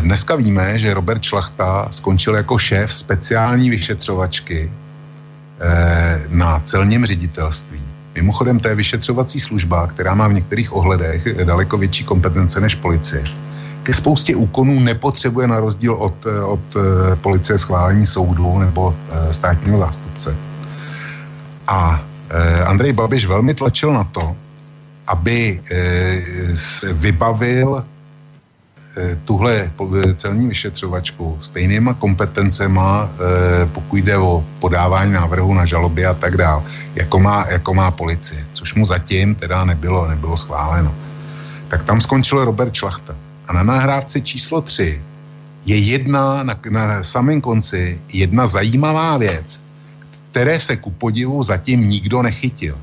Dneska víme, že Robert Šlachta skončil jako šéf speciální vyšetřovačky na celním ředitelství. Mimochodem, to je vyšetřovací služba, která má v některých ohledech daleko větší kompetence než policie ke spoustě úkonů nepotřebuje na rozdíl od, eh, od eh, policie schválení soudu nebo eh, státního zástupce. A Andrej Babiš velmi tlačil na to, aby vybavil tuhle celní vyšetřovačku stejnýma kompetencema, pokud jde o podávání návrhu na žaloby a tak dále, jako má, jako má policie, což mu zatím teda nebylo, nebylo schváleno. Tak tam skončil Robert Šlachta. A na nahrávce číslo 3 je jedna, na, na samém konci, jedna zajímavá věc, které se ku podivu zatím nikdo nechytil.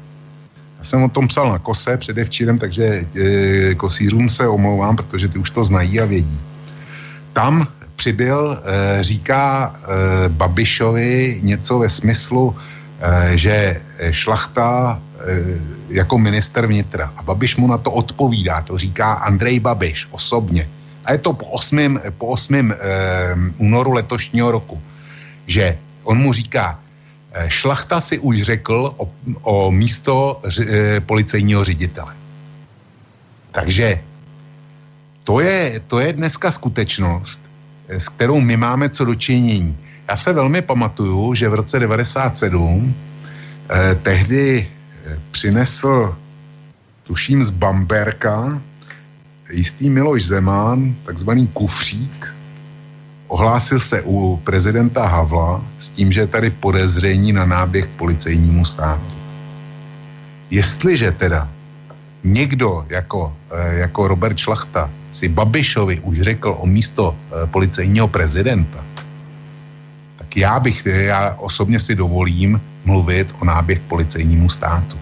Já jsem o tom psal na kose předevčírem, takže e, kosířům se omlouvám, protože ty už to znají a vědí. Tam přibyl, e, říká e, Babišovi něco ve smyslu, že šlachta jako minister vnitra a Babiš mu na to odpovídá, to říká Andrej Babiš osobně, a je to po 8. Po 8. únoru letošního roku, že on mu říká, šlachta si už řekl o, o místo ři, policejního ředitele. Takže to je, to je dneska skutečnost, eh, s kterou my máme co dočinění. Já se velmi pamatuju, že v roce 97 eh, tehdy eh, přinesl, tuším z Bamberka, jistý Miloš Zeman, takzvaný kufřík, ohlásil se u prezidenta Havla s tím, že je tady podezření na náběh policejnímu státu. Jestliže teda někdo jako, eh, jako Robert Šlachta si Babišovi už řekl o místo eh, policejního prezidenta, tak já bych, já osobně si dovolím mluvit o náběh policejnímu státu.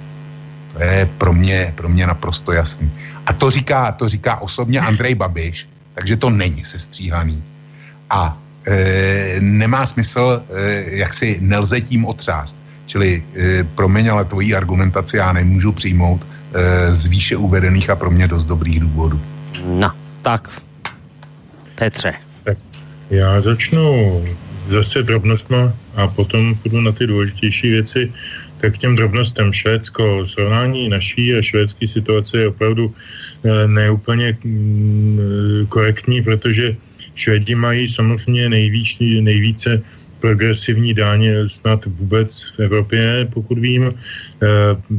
To je pro mě, pro mě naprosto jasný. A to říká, to říká osobně Andrej Babiš, takže to není sestříhaný. A e, nemá smysl, e, jak si nelze tím otřást. Čili, e, promiň, ale tvojí argumentaci já nemůžu přijmout, Eh, z výše uvedených a pro mě dost dobrých důvodů. No, tak. Petře. Tak já začnu zase drobnostma a potom půjdu na ty důležitější věci. Tak k těm drobnostem Švédsko, srovnání naší a švédské situace je opravdu eh, neúplně mm, korektní, protože Švédi mají samozřejmě nejvíc, nejvíce progresivní dáně snad vůbec v Evropě, pokud vím. Eh,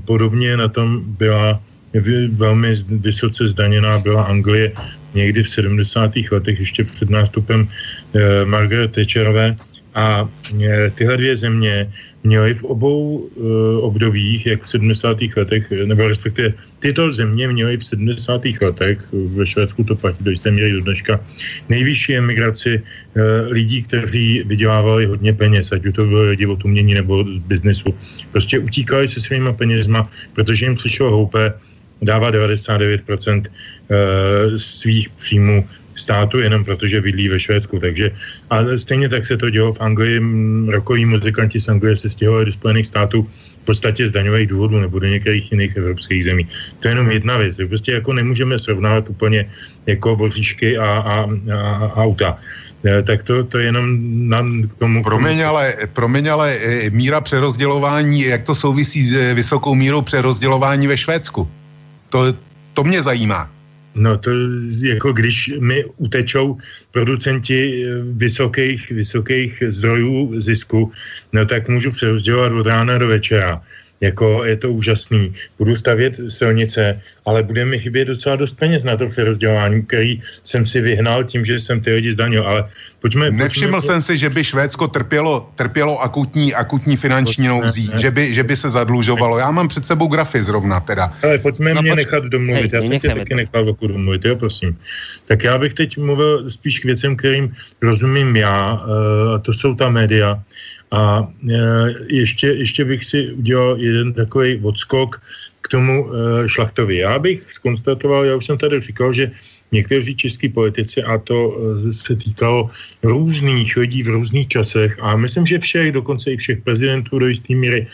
podobně na tom byla velmi vysoce zdaněná byla Anglie někdy v 70. letech, ještě před nástupem eh, Margaret Thatcherové. A eh, tyhle dvě země měli v obou uh, obdobích, jak v 70. letech, nebo respektive tyto země měly v 70. letech, ve Švédsku to platí do jisté míry do dneška, nejvyšší emigraci uh, lidí, kteří vydělávali hodně peněz, ať už to bylo lidi od umění nebo z biznesu. Prostě utíkali se svýma penězma, protože jim přišlo hloupé dává 99% svých příjmů státu, jenom protože bydlí ve Švédsku. Takže a stejně tak se to dělo v Anglii. Rokoví muzikanti z Anglie se stěhovali do Spojených států v podstatě z daňových důvodů nebo do některých jiných evropských zemí. To je jenom jedna věc. Prostě jako nemůžeme srovnávat úplně jako voříšky a, a, a, a auta e, tak to, to je jenom na tomu... Promiň ale, promiň, ale e, míra přerozdělování, jak to souvisí s e, vysokou mírou přerozdělování ve Švédsku? To, to mě zajímá. No to jako když mi utečou producenti eh, vysokých, vysokých zdrojů zisku, no tak můžu přerozdělovat od rána do večera jako je to úžasný. Budu stavět silnice, ale bude mi chybět docela dost peněz na to přerozdělování, který jsem si vyhnal tím, že jsem ty lidi zdanil. Ale pojďme... Nevšiml pojďme... jsem si, že by Švédsko trpělo, trpělo akutní, akutní finanční nouzí, že by, že by se zadlužovalo. Já mám před sebou grafy zrovna teda. Ale pojďme no, mě poč... nechat domluvit. Hej, já jsem tě taky nechal voku domluvit, jo, prosím. Tak já bych teď mluvil spíš k věcem, kterým rozumím já, uh, to jsou ta média. A e, ještě, ještě bych si udělal jeden takový odskok k tomu e, Šlachtovi. Já bych skonstatoval, já už jsem tady říkal, že někteří český politici, a to e, se týkalo různých lidí v různých časech, a myslím, že všech, dokonce i všech prezidentů do jisté míry,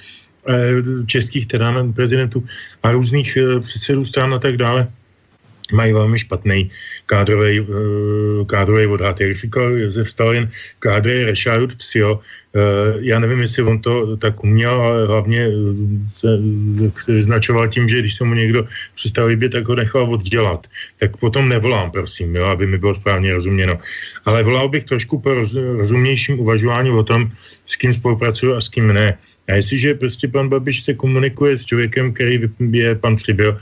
českých teda prezidentů a různých předsedů stran a tak dále, mají velmi špatný kádrový, kádrový odhad. Jak říkal Josef Stalin, kádr je rešárut psio, Eh, já nevím, jestli on to tak uměl, ale hlavně eh, se, se vyznačoval tím, že když se mu někdo přestal líbit, tak ho nechal oddělat. Tak potom nevolám, prosím, jo, aby mi bylo správně rozuměno. Ale volal bych trošku po roz, rozumnějším uvažování o tom, s kým spolupracuju a s kým ne. A jestliže prostě pan Babiš se komunikuje s člověkem, který je pan Přibyl,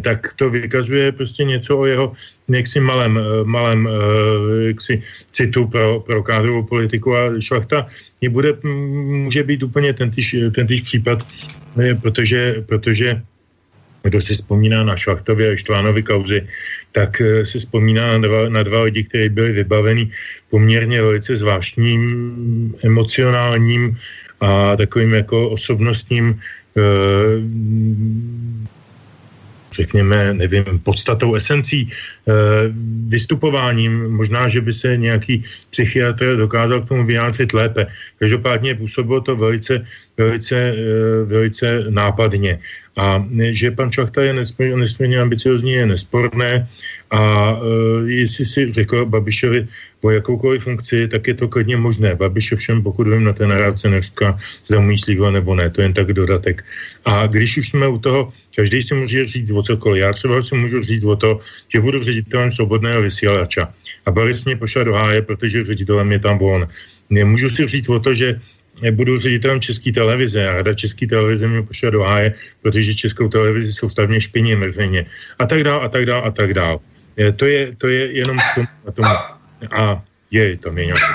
tak to vykazuje prostě něco o jeho jaksi malém, eh, malém eh, jaksi citu pro, pro kádrovou politiku. A šlachta bude, může být úplně ten týž, ten týž případ, eh, protože, protože kdo si vzpomíná na Šlachtově a Štvánovi kauzy, tak si vzpomíná na dva, na dva lidi, kteří byli vybaveni poměrně velice zvláštním, emocionálním a takovým jako osobnostním řekněme, nevím, podstatou, esencí, eh, vystupováním. Možná, že by se nějaký psychiatr dokázal k tomu vyjádřit lépe. Každopádně působilo to velice, velice, eh, velice nápadně. A že pan Čachta je nesmírně, nesmírně ambiciozní, je nesporné. A uh, jestli si řekl Babišovi po jakoukoliv funkci, tak je to klidně možné. Babiš ovšem, pokud vím, na té nahrávce neříká, zda umí nebo ne, to je jen tak dodatek. A když už jsme u toho, každý si může říct o cokoliv. Já třeba si můžu říct o to, že budu ředitelem svobodného vysílača. A Boris mě pošle do háje, protože ředitelem je tam on. Můžu si říct o to, že budu ředitelem České televize a rada České televize mě pošle do háje, protože Českou televizi soustavně špiní veřejně. A tak dál, a tak dál, a tak dál. To je, to je jenom k tomu, na tomu. A je, tam je nějaký.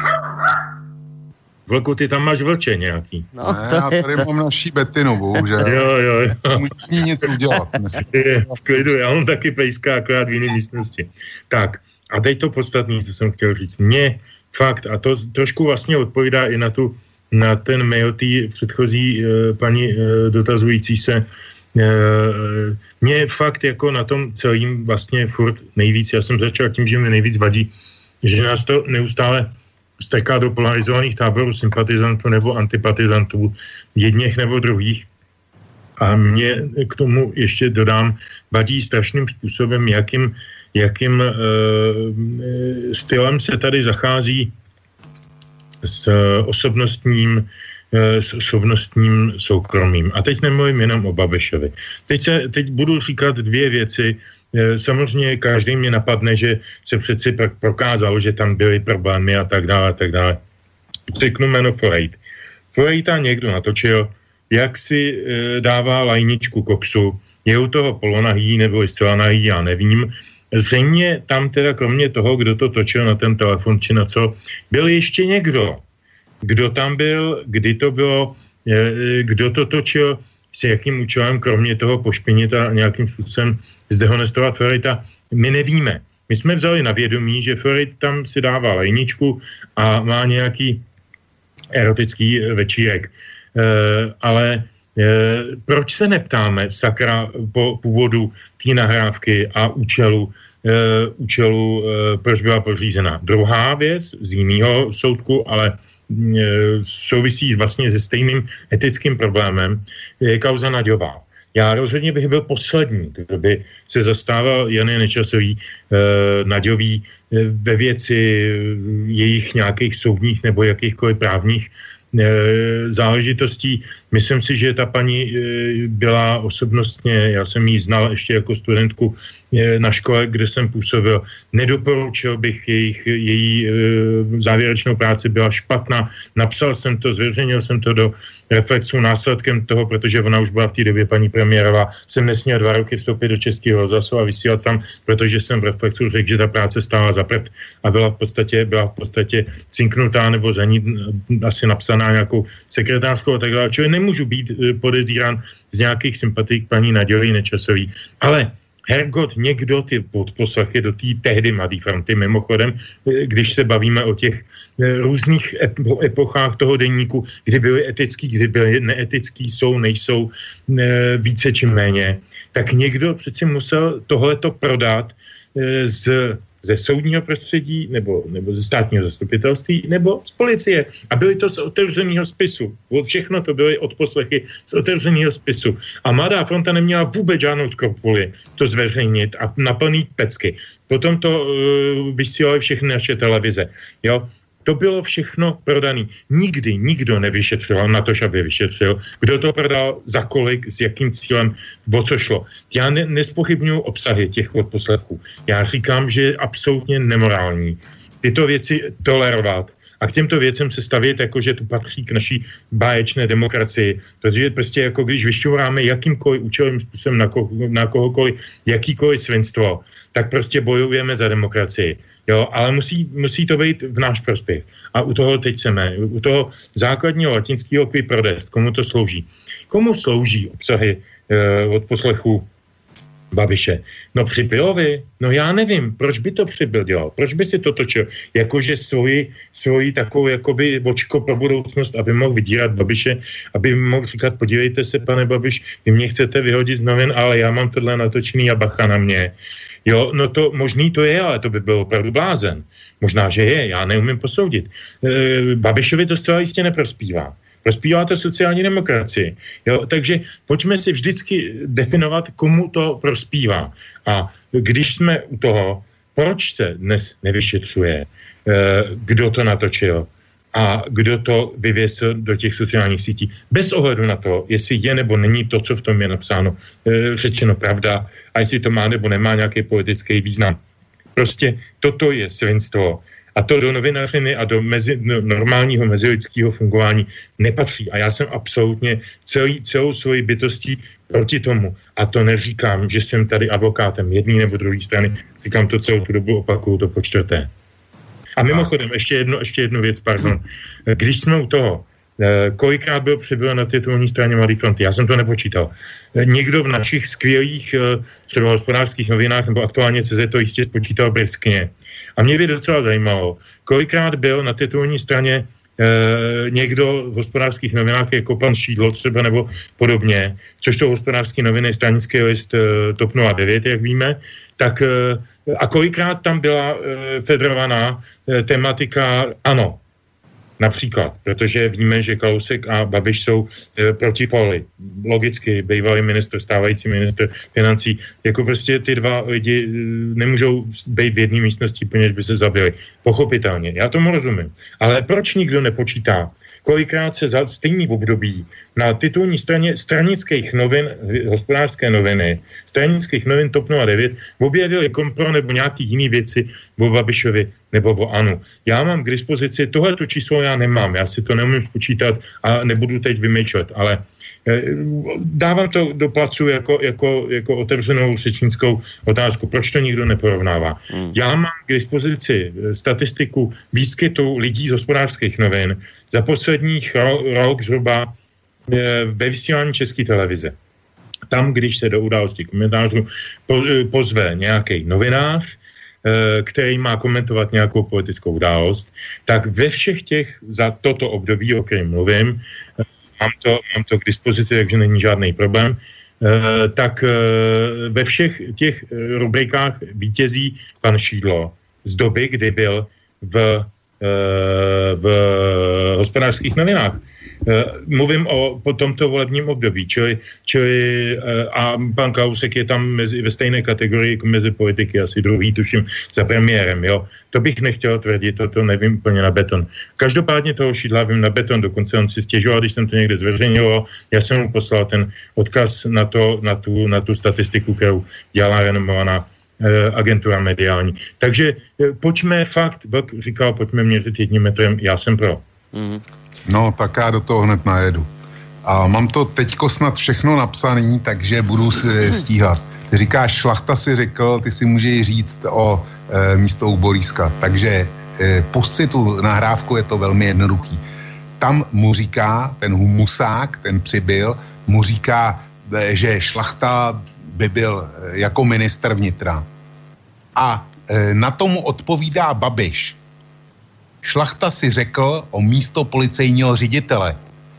Vlku, ty tam máš vlče nějaký. No, ne, já tady to... mám naší Betinu, bohužel. jo, jo, jo. Musíš s ní něco udělat. je, v klidu, já mám taky pejska, akorát v jiné místnosti. Tak, a teď to podstatné, co jsem chtěl říct. Mně fakt, a to trošku vlastně odpovídá i na tu na ten mail té předchozí e, paní e, dotazující se, e, mě fakt jako na tom celým vlastně furt nejvíc, já jsem začal tím, že mi nejvíc vadí, že nás to neustále steká do polarizovaných táborů sympatizantů nebo antipatizantů, jedněch nebo druhých. A mě k tomu ještě dodám, vadí strašným způsobem, jakým, jakým e, stylem se tady zachází s osobnostním eh, s osobnostním soukromím. A teď nemluvím jenom o Babešovi. Teď, se, teď budu říkat dvě věci. Eh, samozřejmě každý mě napadne, že se přeci prokázalo, že tam byly problémy a tak dále a tak dále. Řeknu jméno Forejt. Forejta někdo natočil, jak si dává lajničku koksu, je u toho polonahý nebo zcela nahý, já nevím. Zřejmě tam teda kromě toho, kdo to točil na ten telefon či na co, byl ještě někdo. Kdo tam byl, kdy to bylo, kdo to točil, s jakým účelem, kromě toho pošpinit a nějakým způsobem zdehonestovat Florida, my nevíme. My jsme vzali na vědomí, že Florid tam si dává lejničku a má nějaký erotický večírek. E, ale proč se neptáme, sakra, po původu té nahrávky a účelu, e, účelu e, proč byla pořízena. Druhá věc z jiného soudku, ale e, souvisí vlastně se stejným etickým problémem, je kauza Naďová. Já rozhodně bych byl poslední, kdo by se zastával Jany Nečasový, e, Naďový e, ve věci jejich nějakých soudních nebo jakýchkoliv právních záležitostí. Myslím si, že ta paní e, byla osobnostně, já jsem ji znal ještě jako studentku na škole, kde jsem působil. Nedoporučil bych jejich, její závěrečnou práci, byla špatná. Napsal jsem to, zveřejnil jsem to do reflexu následkem toho, protože ona už byla v té době paní premiérová, jsem nesměl dva roky vstoupit do Českého rozhlasu a vysílat tam, protože jsem v reflexu řekl, že ta práce stála za prd a byla v podstatě, byla v podstatě cinknutá nebo za ní asi napsaná nějakou sekretářskou a tak dále. Čili nemůžu být eh, podezírán z nějakých sympatí k paní Naději Nečasový. Ale Hergot, někdo ty podposlechy do té tehdy mladé fronty, mimochodem, eh, když se bavíme o těch eh, různých epochách toho denníku, kdy byly etický, kdy byly neetický, jsou, nejsou, eh, více či méně, tak někdo přeci musel tohleto prodat z ze soudního prostředí nebo, nebo ze státního zastupitelství nebo z policie. A byly to z otevřeného spisu. Všechno to byly odposlechy z otevřeného spisu. A Mladá fronta neměla vůbec žádnou skrupuli to zveřejnit a naplnit pecky. Potom to uh, vysílaly všechny naše televize. Jo? To bylo všechno prodané. Nikdy nikdo nevyšetřil, na to, aby vyšetřil, kdo to prodal, za kolik, s jakým cílem, o co šlo. Já ne, nespochybnuju obsahy těch odposlechů. Já říkám, že je absolutně nemorální tyto věci tolerovat a k těmto věcem se stavět jako, že to patří k naší báječné demokracii. Protože prostě jako když vyšťouráme jakýmkoliv účelovým způsobem na, ko, na kohokoliv, jakýkoliv svinstvo, tak prostě bojujeme za demokracii. Jo, ale musí, musí to být v náš prospěch. A u toho teď chceme, u toho základního latinského qui prodest, komu to slouží? Komu slouží obsahy e, od poslechu Babiše. No při Pilovi, no já nevím, proč by to přibyl dělal, proč by si to točil, jakože svoji, svoji takovou jakoby očko pro budoucnost, aby mohl vydírat Babiše, aby mohl říkat, podívejte se, pane Babiš, vy mě chcete vyhodit z novin, ale já mám tohle natočený a bacha na mě. Jo, no to možný to je, ale to by byl opravdu blázen. Možná, že je, já neumím posoudit. E, Babišovi to zcela jistě neprospívá. Prospívá to sociální demokracii. Jo? Takže pojďme si vždycky definovat, komu to prospívá. A když jsme u toho, proč se dnes nevyšetřuje, eh, kdo to natočil a kdo to vyvěsil do těch sociálních sítí, bez ohledu na to, jestli je nebo není to, co v tom je napsáno, eh, řečeno pravda a jestli to má nebo nemá nějaký politický význam. Prostě toto je svinstvo a to do novinařiny a do mezi, no, normálního mezilidského fungování nepatří. A já jsem absolutně celý, celou svoji bytostí proti tomu. A to neříkám, že jsem tady advokátem jedné nebo druhé strany. Říkám to celou tu dobu, opakuju to po čtvrté. A mimochodem, ještě, jedno, ještě jednu věc, pardon. Když jsme u toho, eh, kolikrát byl přibyl na titulní straně Mladý fronty, já jsem to nepočítal. Eh, někdo v našich skvělých eh, třeba hospodářských novinách nebo aktuálně CZ to jistě spočítal briskně. A mě by docela zajímalo, kolikrát byl na titulní straně e, někdo v hospodářských novinách jako pan Šídlo třeba nebo podobně, což to hospodářské noviny, stranický list e, TOP 09, jak víme, tak e, a kolikrát tam byla federovaná tematika? Ano, Například, protože víme, že Kalousek a Babiš jsou e, proti poli. Logicky, bývalý minister, stávající minister financí, jako prostě ty dva lidi e, nemůžou být v jedné místnosti, poněž by se zabili. Pochopitelně, já tomu rozumím. Ale proč nikdo nepočítá, kolikrát se za stejný období na titulní straně stranických novin, hospodářské noviny, stranických novin TOP 09 objevili kompro nebo nějaký jiný věci o Babišovi nebo o Anu. Já mám k dispozici, tohleto číslo já nemám, já si to neumím spočítat a nebudu teď vymýšlet, ale Eh, dávám to do placu jako, jako, jako otevřenou řečnickou otázku. Proč to nikdo neporovnává? Hmm. Já mám k dispozici eh, statistiku výskytu lidí z hospodářských novin za posledních ro- rok zhruba eh, ve vysílání České televize. Tam, když se do události komentářů po, pozve nějaký novinář, který má komentovat nějakou politickou událost, tak ve všech těch za toto období, o kterém mluvím, mám to, mám to k dispozici, takže není žádný problém, e, tak e, ve všech těch rubrikách vítězí pan Šídlo z doby, kdy byl v, e, v hospodářských novinách. Eh, mluvím o po tomto volebním období, čili, čili eh, a pan Kausek je tam mezi, ve stejné kategorii jako mezi politiky, asi druhý, tuším, za premiérem, jo. To bych nechtěl tvrdit, to, to nevím úplně na beton. Každopádně toho šídla vím na beton, dokonce on si stěžoval, když jsem to někde zveřejnil, já jsem mu poslal ten odkaz na, to, na, tu, na tu statistiku, kterou dělá renomovaná agentura mediální. Takže pojďme fakt, Vlk říkal, pojďme měřit jedním metrem, já jsem pro. Mm-hmm. No, tak já do toho hned najedu. A mám to teďko snad všechno napsaný, takže budu si stíhat. Ty říkáš, šlachta si řekl, ty si můžeš říct o e, místo u Boríska. Takže e, pust si tu nahrávku, je to velmi jednoduchý. Tam mu říká, ten humusák, ten přibyl, mu říká, že šlachta by byl e, jako minister vnitra. A e, na tomu odpovídá Babiš. Šlachta si řekl o místo policejního ředitele.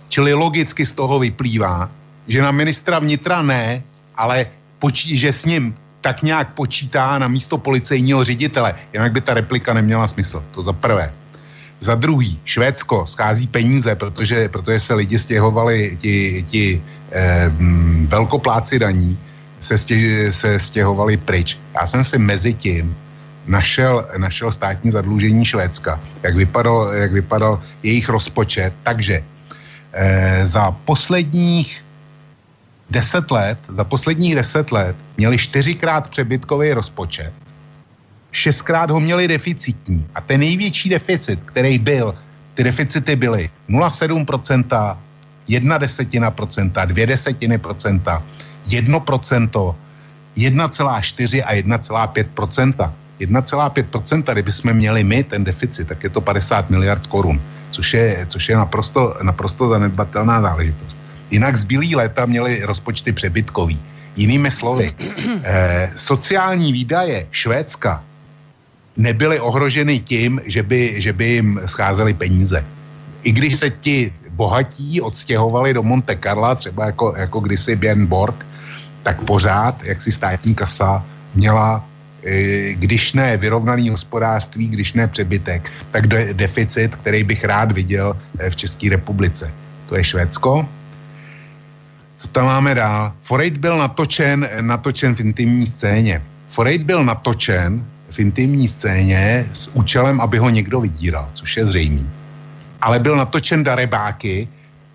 Čili logicky z toho vyplývá, že na ministra vnitra ne, ale počí, že s ním tak nějak počítá na místo policejního ředitele. Jinak by ta replika neměla smysl. To za prvé. Za druhý, Švédsko schází peníze, protože, protože se lidi stěhovali, ti, ti eh, velkopláci daní se, stěh, se stěhovali pryč. Já jsem si mezi tím našel, našel státní zadlužení Švédska, jak vypadal, jak vypadal jejich rozpočet. Takže eh, za posledních deset let, za posledních deset let měli čtyřikrát přebytkový rozpočet, šestkrát ho měli deficitní a ten největší deficit, který byl, ty deficity byly 0,7%, jedna desetina procenta, dvě desetiny procenta, jedno procento, 1,4 a 1,5 procenta. 1,5%, kdyby jsme měli my ten deficit, tak je to 50 miliard korun, což je, což je naprosto, naprosto zanedbatelná záležitost. Jinak zbylý léta měli rozpočty přebytkový. Jinými slovy, eh, sociální výdaje Švédska nebyly ohroženy tím, že by, že by jim scházely peníze. I když se ti bohatí odstěhovali do Monte Carla, třeba jako, jako kdysi Björn Borg, tak pořád, jak si státní kasa měla, e, když ne vyrovnaný hospodářství, když ne přebytek, tak de- deficit, který bych rád viděl e, v České republice. To je Švédsko. Co tam máme dál? Forejt byl natočen, natočen v intimní scéně. Forejt byl natočen v intimní scéně s účelem, aby ho někdo vydíral, což je zřejmý. Ale byl natočen darebáky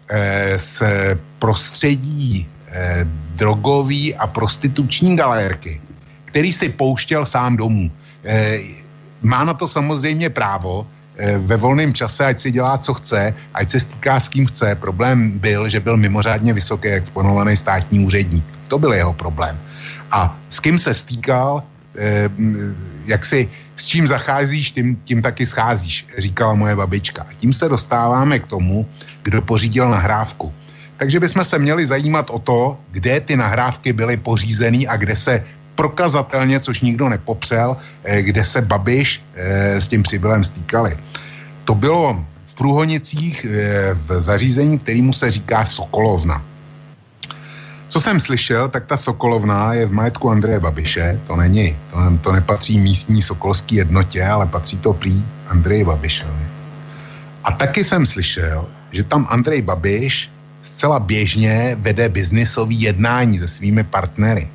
eh, z prostředí eh, drogový a prostituční galérky, který si pouštěl sám domů. Eh, má na to samozřejmě právo, eh, ve volném čase, ať si dělá, co chce, ať se stýká s kým chce. Problém byl, že byl mimořádně vysoký exponovaný státní úředník. To byl jeho problém. A s kým se stýkal, eh, jak si s čím zacházíš, tím, tím taky scházíš, říkala moje babička. A tím se dostáváme k tomu, kdo pořídil nahrávku. Takže bychom se měli zajímat o to, kde ty nahrávky byly pořízený a kde se prokazatelně, což nikdo nepopřel, eh, kde se Babiš eh, s tím přibylem stýkali. To bylo v Průhonicích eh, v zařízení, kterýmu se říká Sokolovna. Co jsem slyšel, tak ta Sokolovna je v majetku Andreje Babiše, to není, to, to nepatří místní sokolský jednotě, ale patří to prý Andreji Babišovi. A taky jsem slyšel, že tam Andrej Babiš zcela běžně vede biznisový jednání se svými partnery.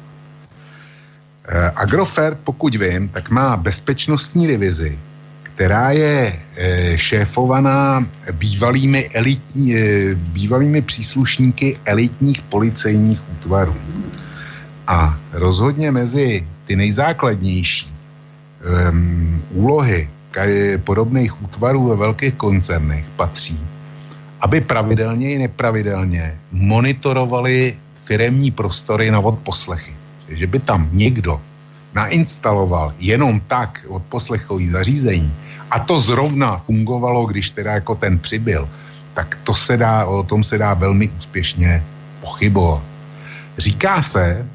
Eh, Agrofert, pokud vím, tak má bezpečnostní divizi, která je eh, šéfovaná bývalými, elitní, eh, bývalými příslušníky elitních policejních útvarů. A rozhodně mezi ty nejzákladnější um, úlohy podobných útvarů ve velkých koncernech patří, aby pravidelně i nepravidelně monitorovali firemní prostory na odposlechy. Že by tam někdo nainstaloval jenom tak odposlechový zařízení a to zrovna fungovalo, když teda jako ten přibyl, tak to se dá, o tom se dá velmi úspěšně pochybovat. Říká se,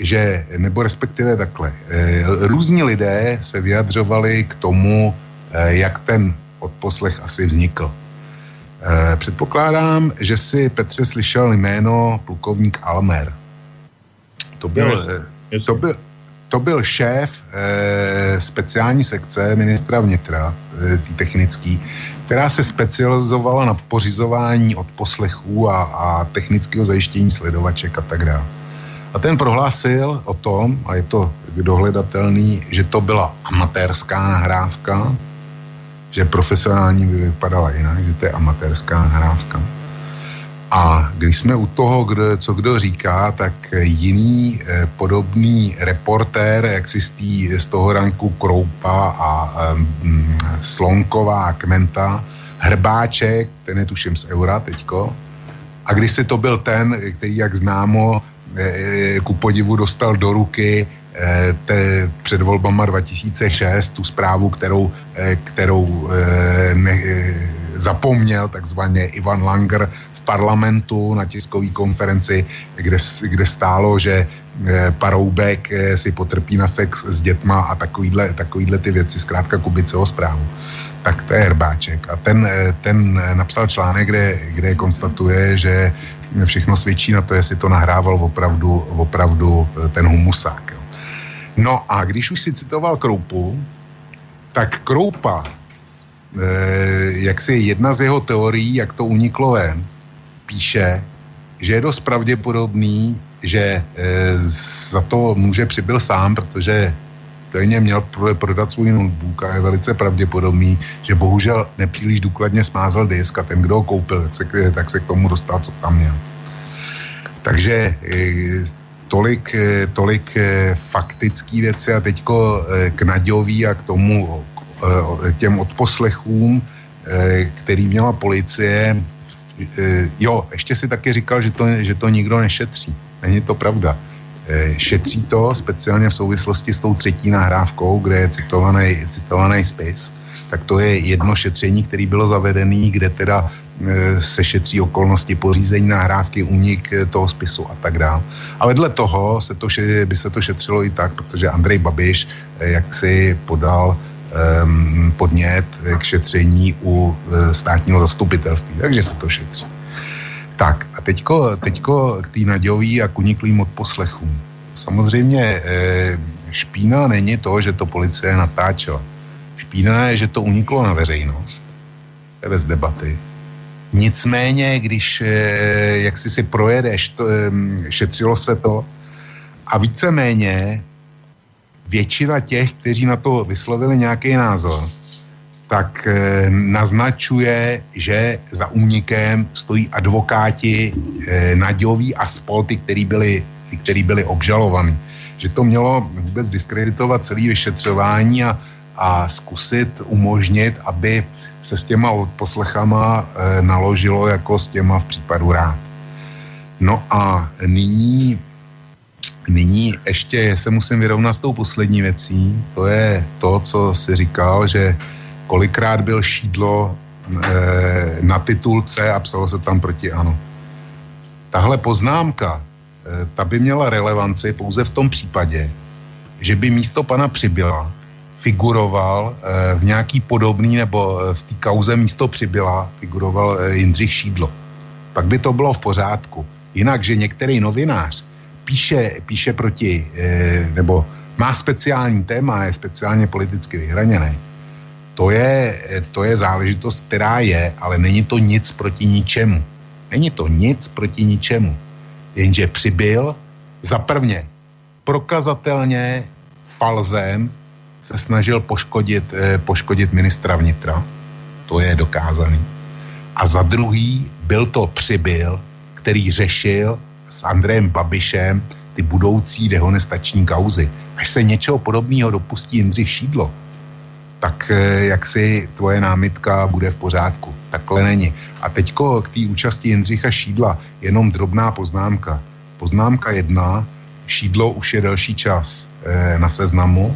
že, nebo respektive takhle, e, různí lidé se vyjadřovali k tomu, e, jak ten odposlech asi vznikl. E, předpokládám, že si Petře slyšel jméno plukovník Almer. To byl, to byl, to byl šéf e, speciální sekce ministra vnitra, e, tý technický, která se specializovala na pořizování odposlechů a, a technického zajištění sledovaček a tak dále. A ten prohlásil o tom, a je to dohledatelný, že to byla amatérská nahrávka, že profesionální by vypadala jinak, že to je amatérská nahrávka. A když jsme u toho, kdo, co kdo říká, tak jiný eh, podobný reportér, jak si z, tý, z toho ranku Kroupa a eh, Slonková Kmenta, Hrbáček, ten je tuším z Eura teďko, a když se to byl ten, který, jak známo, eh, ku podivu dostal do ruky eh, te, před volbama 2006 tu zprávu, kterou, eh, kterou eh, ne, eh, zapomněl takzvaně Ivan Langer parlamentu na tiskové konferenci, kde, kde stálo, že eh, Paroubek eh, si potrpí na sex s dětma a takovýhle, takovýhle ty věci, zkrátka Kubiceho zprávu. Tak to je Herbáček. A ten, eh, ten napsal článek, kde, kde konstatuje, že všechno svědčí na to, jestli to nahrával opravdu, opravdu ten humusák. No a když už si citoval Kroupu, tak Kroupa, jak si jedna z jeho teorií, jak to uniklo ven, píše, že je dost pravděpodobný, že e, za to může přibyl sám, protože stejně měl prodat svůj notebook a je velice pravděpodobný, že bohužel nepříliš důkladně smázal disk a ten, kdo ho koupil, tak se, tak se k tomu dostal, co tam měl. Takže e, tolik, e, tolik e, faktický věci a teďko e, k Naďový a k tomu e, těm odposlechům, který měla policie, jo, ještě si taky říkal, že to, že to nikdo nešetří. Není to pravda. Šetří to speciálně v souvislosti s tou třetí nahrávkou, kde je citovaný, citovaný spis. Tak to je jedno šetření, které bylo zavedené, kde teda se šetří okolnosti pořízení nahrávky, únik toho spisu a tak dále. A vedle toho se to, by se to šetřilo i tak, protože Andrej Babiš jak si podal um, podnět k šetření u státního zastupitelství, takže se to šetří. Tak a teďko, teďko k té nadějový a kuniklým odposlechům. Samozřejmě špína není to, že to policie natáčela. Špína je, že to uniklo na veřejnost. To je bez debaty. Nicméně, když e, jak si si projedeš, to, šetřilo se to a víceméně většina těch, kteří na to vyslovili nějaký názor, tak e, naznačuje, že za únikem stojí advokáti e, Naďový a Spolty, který byli, který byli obžalovaní. Že to mělo vůbec diskreditovat celý vyšetřování a, a zkusit umožnit, aby se s těma poslechama e, naložilo jako s těma v případu rád. No a nyní, nyní ještě se musím vyrovnat s tou poslední věcí. To je to, co si říkal, že kolikrát byl šídlo e, na titulce a psalo se tam proti ano. Tahle poznámka, e, ta by měla relevanci pouze v tom případě, že by místo pana Přibyla figuroval e, v nějaký podobný, nebo v té kauze místo Přibyla figuroval e, Jindřich Šídlo. Pak by to bylo v pořádku. Jinak, že některý novinář píše, píše proti, nebo má speciální téma, je speciálně politicky vyhraněný, to je, to je záležitost, která je, ale není to nic proti ničemu. Není to nic proti ničemu. Jenže přibyl za prvně prokazatelně falzem se snažil poškodit, eh, poškodit ministra vnitra. To je dokázaný. A za druhý byl to přibyl, který řešil s Andrejem Babišem ty budoucí dehonestační kauzy. Až se něčeho podobného dopustí Jindřich Šídlo, tak eh, jak si tvoje námitka bude v pořádku. Takhle není. A teďko k té účasti Jindřicha Šídla jenom drobná poznámka. Poznámka jedna, Šídlo už je delší čas e, na seznamu.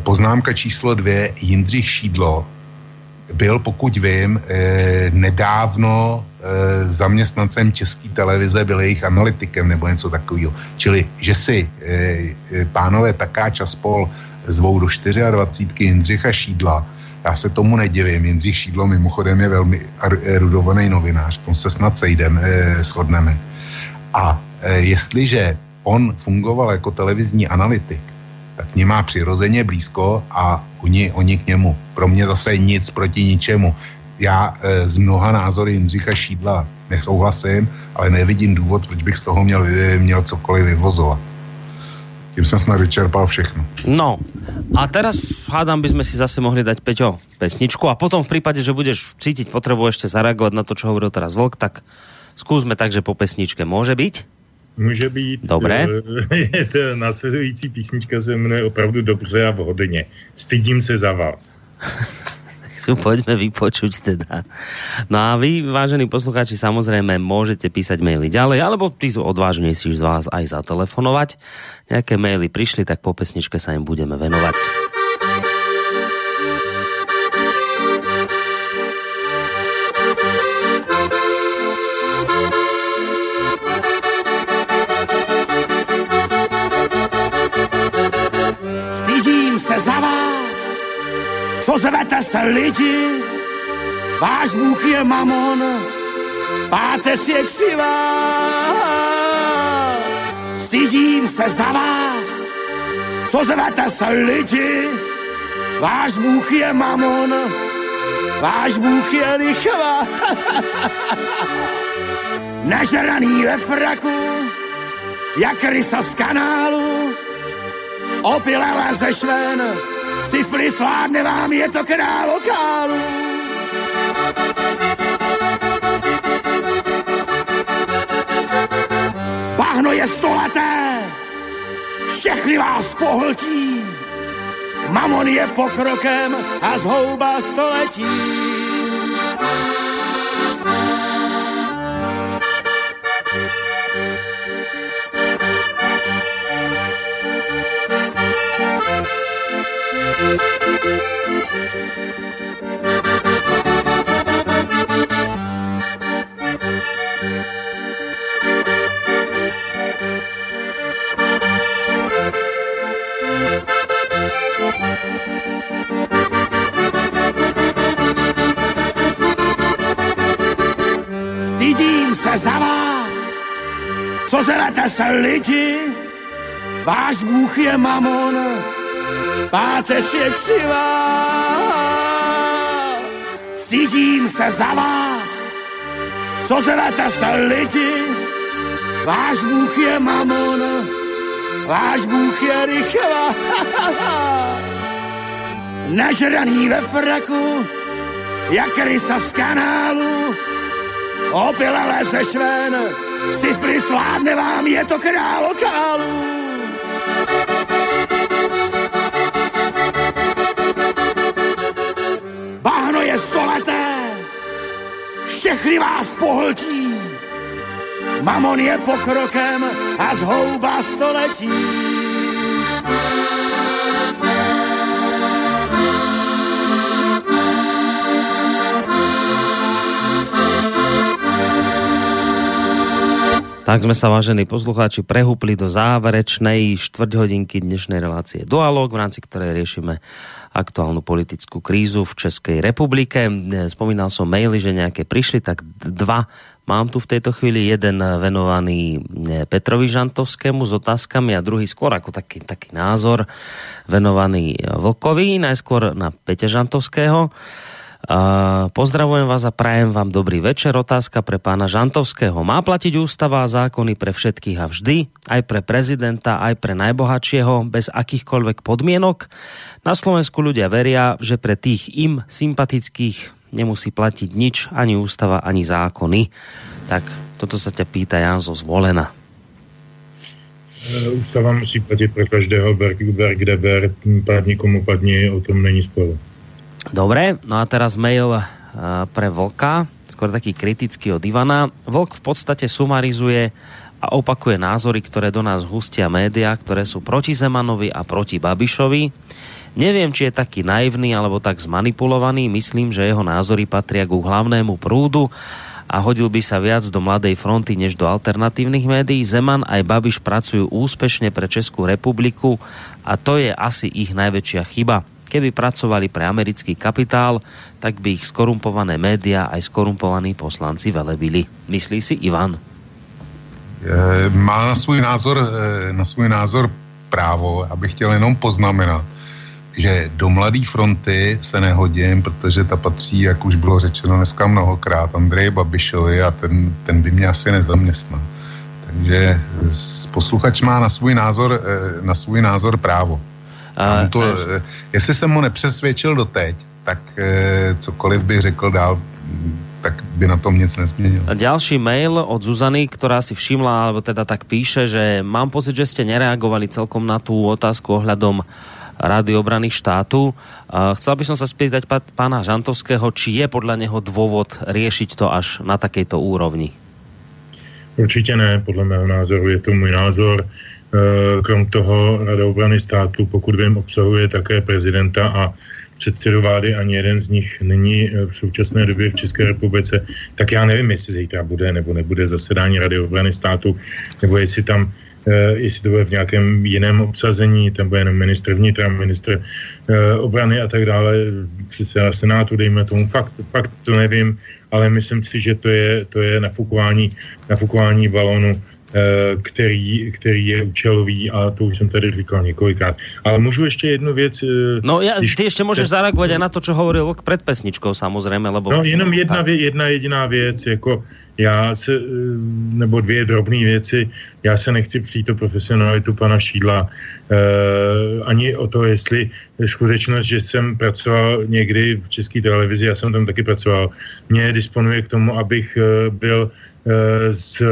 Poznámka číslo dvě, Jindřich Šídlo byl, pokud vím, e, nedávno e, zaměstnancem České televize, byl jejich analytikem nebo něco takového. Čili, že si e, pánové Takáč a spol zvou do 24. Jindřicha Šídla. Já se tomu nedivím. Jindřich Šídlo mimochodem je velmi erudovaný novinář. Tom se snad sejdeme, eh, shodneme. A eh, jestliže on fungoval jako televizní analytik, tak mě má přirozeně blízko a oni, oni k němu. Pro mě zase nic proti ničemu. Já eh, z mnoha názory Jindřicha Šídla nesouhlasím, ale nevidím důvod, proč bych z toho měl, měl cokoliv vyvozovat. Tím jsem snad vyčerpal všechno. No, a teraz hádám, by sme si zase mohli dať, Peťo, pesničku a potom v prípade, že budeš cítiť potrebu ešte zareagovať na to, čo hovoril teraz Vlk, tak skúsme tak, že po pesničke môže byť? Může být. Dobré. Je to následující písnička se jmenuje opravdu dobře a vhodně. Stydím se za vás. si poďme vypočuť teda. No a vy, vážení poslucháči, samozrejme môžete písať maily ďalej, alebo tí sú odvážnejší z vás aj zatelefonovať. Nejaké maily prišli, tak po pesničke sa im budeme venovať. Co zvete se lidi, váš Bůh je mamon, páteř je křivá. Stydím se za vás, co zvete se lidi, váš Bůh je mamon, váš Bůh je lichva. Nežraný ve fraku, jak rysa z kanálu, opile lezeš ven, Syflis vládne vám, je to král lokálu. Bahno je stolaté, všechny vás pohltí. Mamon je pokrokem a zhouba století. Se za vás, co zerete se lidi, váš Bůh je mamon, páteř je křivá. Stydím se za vás, co zerete se lidi? Váš Bůh je mamon, váš Bůh je rychlá. Nažraný ve fraku, jak rysa z kanálu, opila leze šven, syfli sládne vám, je to král lokálu. Bahno je stoleté, všechny vás pohltí, mamon je pokrokem a zhouba století. Tak sme sa, vážení poslucháči, prehúpli do záverečnej štvrťhodinky dnešnej relácie Dualog, v rámci ktorej riešime aktuálnu politickú krízu v Českej republike. Spomínal som maily, že nejaké prišli, tak dva mám tu v tejto chvíli. Jeden venovaný Petrovi Žantovskému s otázkami a druhý skôr ako taký, taký názor venovaný Vlkovi, najskôr na Peťa Žantovského. Pozdravujem vás a prajem vám dobrý večer. Otázka pre pána Žantovského. Má platiť ústava a zákony pre všetkých a vždy, aj pre prezidenta, aj pre najbohatšieho, bez akýchkoľvek podmienok? Na Slovensku ľudia veria, že pre tých im sympatických nemusí platiť nič, ani ústava, ani zákony. Tak toto sa ťa pýta Jan zo Zvolena. Ústava musí platit pro každého, ber, ber kde ber, padni komu padni, o tom není sporu. Dobre, no a teraz mail pre Vlka, skôr taký kritický od Ivana. Vlk v podstate sumarizuje a opakuje názory, ktoré do nás hustia média, ktoré sú proti Zemanovi a proti Babišovi. Neviem, či je taký naivný alebo tak zmanipulovaný. Myslím, že jeho názory patria ku hlavnému prúdu a hodil by sa viac do Mladej fronty než do alternatívnych médií. Zeman aj Babiš pracujú úspešne pre Českú republiku a to je asi ich najväčšia chyba. Keby pracovali pre americký kapitál, tak by ich skorumpované média aj skorumpovaní poslanci velebili. Myslí si Ivan? Má na svůj názor, eh, na svůj názor právo, abych chtěl jenom poznamenat, že do Mladé fronty se nehodím, protože ta patří, jak už bylo řečeno dneska mnohokrát, Andrej Babišovi a ten, ten by mě asi nezaměstnal. Takže posluchač má na svůj názor, eh, na svůj názor právo. A to, e, jestli jsem mu nepřesvědčil doteď, tak e, cokoliv bych řekl dál, tak by na tom nic nezměnil. A ďalší mail od Zuzany, ktorá si všimla, alebo teda tak píše, že mám pocit, že ste nereagovali celkom na tú otázku ohľadom Rady obrany štátu. Chcel by som sa spýtať pána Žantovského, či je podľa neho dôvod riešiť to až na takejto úrovni. Určitě ne, podle mého názoru je to můj názor. Eh, krom toho Rada obrany státu, pokud vím, obsahuje také prezidenta a předsedu vlády, ani jeden z nich není eh, v současné době v České republice, tak já nevím, jestli zítra bude nebo nebude zasedání Rady obrany státu, nebo jestli tam Uh, jestli to bude v nějakém jiném obsazení, tam bude jenom ministr vnitra, ministr obrany a tak dále, předseda senátu, dejme tomu, fakt, fakt to nevím, ale myslím si, že to je, to je nafukování, nafukování balonu Eh, který, který je účelový a to už jsem tady říkal několikrát. Ale můžu ještě jednu věc... Eh, no ja, když, ty ještě můžeš zareagovat na to, co hovoril Vlk před pesničkou samozřejmě, lebo... No jenom jedna, vě, jedna jediná věc, jako já se, eh, nebo dvě drobné věci, já se nechci přijít o profesionalitu pana Šídla, eh, ani o to, jestli skutečnost, že jsem pracoval někdy v české televizi, já jsem tam taky pracoval, mě disponuje k tomu, abych byl eh, z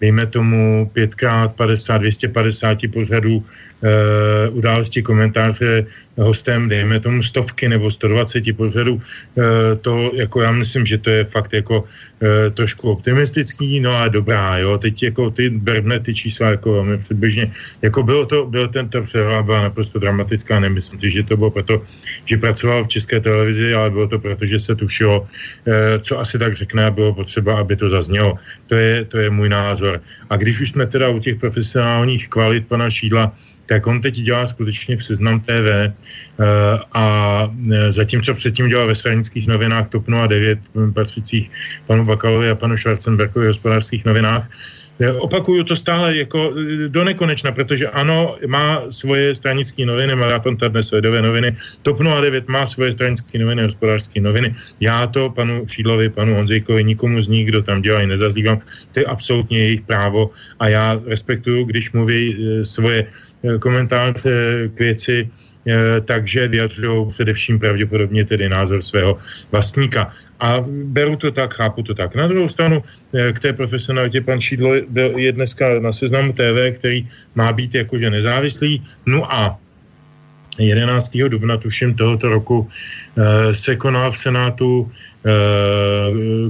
dejme tomu 5x50, 250 pořadů e, události komentáře hostem, dejme tomu stovky nebo 120 pořadů, e, to jako já myslím, že to je fakt jako e, trošku optimistický, no a dobrá, jo, teď jako ty berme ty čísla jako velmi předběžně, jako bylo to, byl tento přehled byla naprosto dramatická, nemyslím si, že to bylo proto, že pracoval v české televizi, ale bylo to proto, že se tušilo, e, co asi tak řekne, bylo potřeba, aby to zaznělo. To je, to je můj názor. A když už jsme teda u těch profesionálních kvalit pana Šídla, tak on teď dělá skutečně v Seznam TV eh, a eh, zatímco předtím dělal ve stranických novinách TOP 09 patřících panu Bakalovi a panu Schwarzenbergovi v hospodářských novinách, Opakuju to stále jako do nekonečna, protože ano, má svoje stranické noviny, Maraton dnes svědové noviny, TOP 09 má svoje stranické noviny, hospodářské noviny. Já to panu Šídlovi, panu Honzejkovi, nikomu z nich, kdo tam dělají, nezazlívám. To je absolutně jejich právo a já respektuju, když mluví svoje komentáře k věci, takže vyjadřují především pravděpodobně tedy názor svého vlastníka. A beru to tak, chápu to tak. Na druhou stranu eh, k té profesionalitě pan Šídlo je dneska na seznamu TV, který má být jakože nezávislý. No a 11. dubna, tuším, tohoto roku eh, se konal v Senátu eh,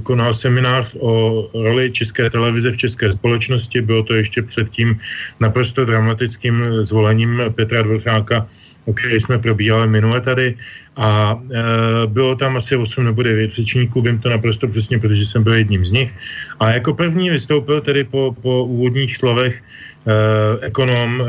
konal seminář o roli České televize v české společnosti. Bylo to ještě před tím naprosto dramatickým zvolením Petra Dvořáka, o který jsme probíhali minule tady a e, bylo tam asi 8 nebo 9 řečníků, vím to naprosto přesně, protože jsem byl jedním z nich. A jako první vystoupil tedy po, po úvodních slovech e, ekonom e,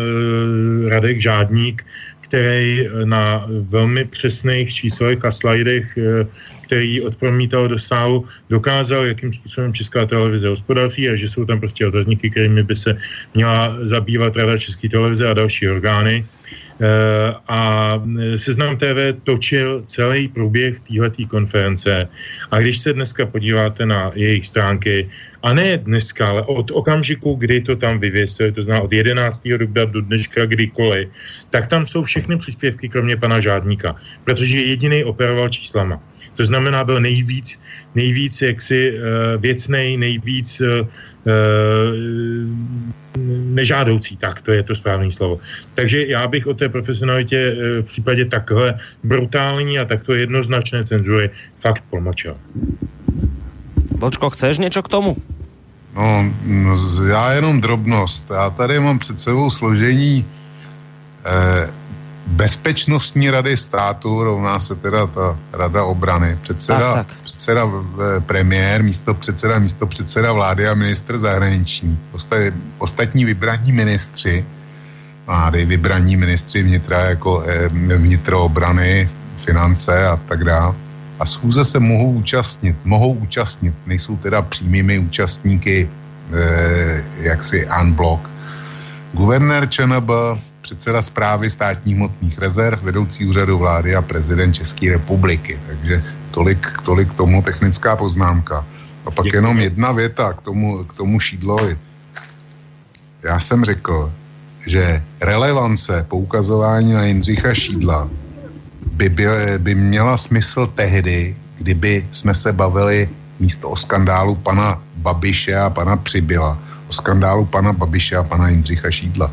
Radek Žádník, který na velmi přesných číslech a slajdech, e, který odpromítal do sálu, dokázal, jakým způsobem Česká televize hospodaří a že jsou tam prostě otazníky, kterými by se měla zabývat Rada České televize a další orgány. Eh, a Seznam TV točil celý průběh téhleté konference. A když se dneska podíváte na jejich stránky, a ne dneska, ale od okamžiku, kdy to tam vyvěsili, to znamená od 11. dubna do dneška kdykoliv, tak tam jsou všechny příspěvky, kromě pana Žádníka, protože jediný operoval číslama. To znamená, byl nejvíc, nejvíc jaksi uh, věcnej, nejvíc uh, nežádoucí, tak to je to správné slovo. Takže já bych o té profesionalitě v případě takhle brutální a takto jednoznačné cenzury fakt pomlčel. Vlčko, chceš něco k tomu? No, no, já jenom drobnost. Já tady mám před sebou složení eh, bezpečnostní rady státu, rovná se teda ta rada obrany, předseda, tak, tak. předseda premiér, místo předseda, místo předseda vlády a minister zahraniční. Ostatní vybraní ministři vlády, vybraní ministři vnitra jako eh, vnitro obrany, finance a tak dále. A schůze se mohou účastnit, mohou účastnit, nejsou teda přímými účastníky eh, jaksi unblock. Guvernér ČNB, předseda zprávy státních hmotných rezerv, vedoucí úřadu vlády a prezident České republiky. Takže tolik, tolik k tomu technická poznámka. A pak jenom jedna věta k tomu, k tomu šídlovi. Já jsem řekl, že relevance poukazování na Jindřicha Šídla by, by, by měla smysl tehdy, kdyby jsme se bavili místo o skandálu pana Babiše a pana Přibyla, o skandálu pana Babiše a pana Jindřicha Šídla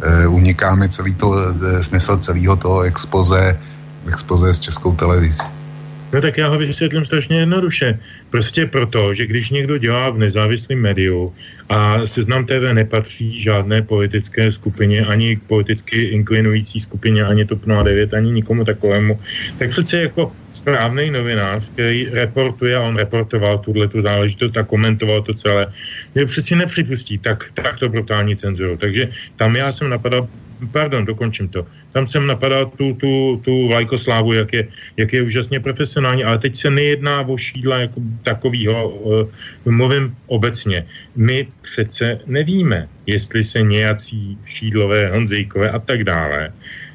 e, unikáme celý to, e, smysl celého toho expoze, expoze s českou televizí. No tak já ho vysvětlím strašně jednoduše. Prostě proto, že když někdo dělá v nezávislém médiu a seznam TV nepatří žádné politické skupině, ani politicky inklinující skupině, ani TOP 09, ani nikomu takovému, tak přece jako správný novinář, který reportuje, a on reportoval tuhle tu záležitost a komentoval to celé, je přeci nepřipustí tak, tak to brutální cenzuru. Takže tam já jsem napadal pardon, dokončím to. Tam jsem napadal tu, tu, tu Vlajkoslávu, jak je, jak je úžasně profesionální, ale teď se nejedná o šídla jako takovýho, uh, mluvím obecně. My přece nevíme, jestli se nějací šídlové, Honzejkové a tak dále,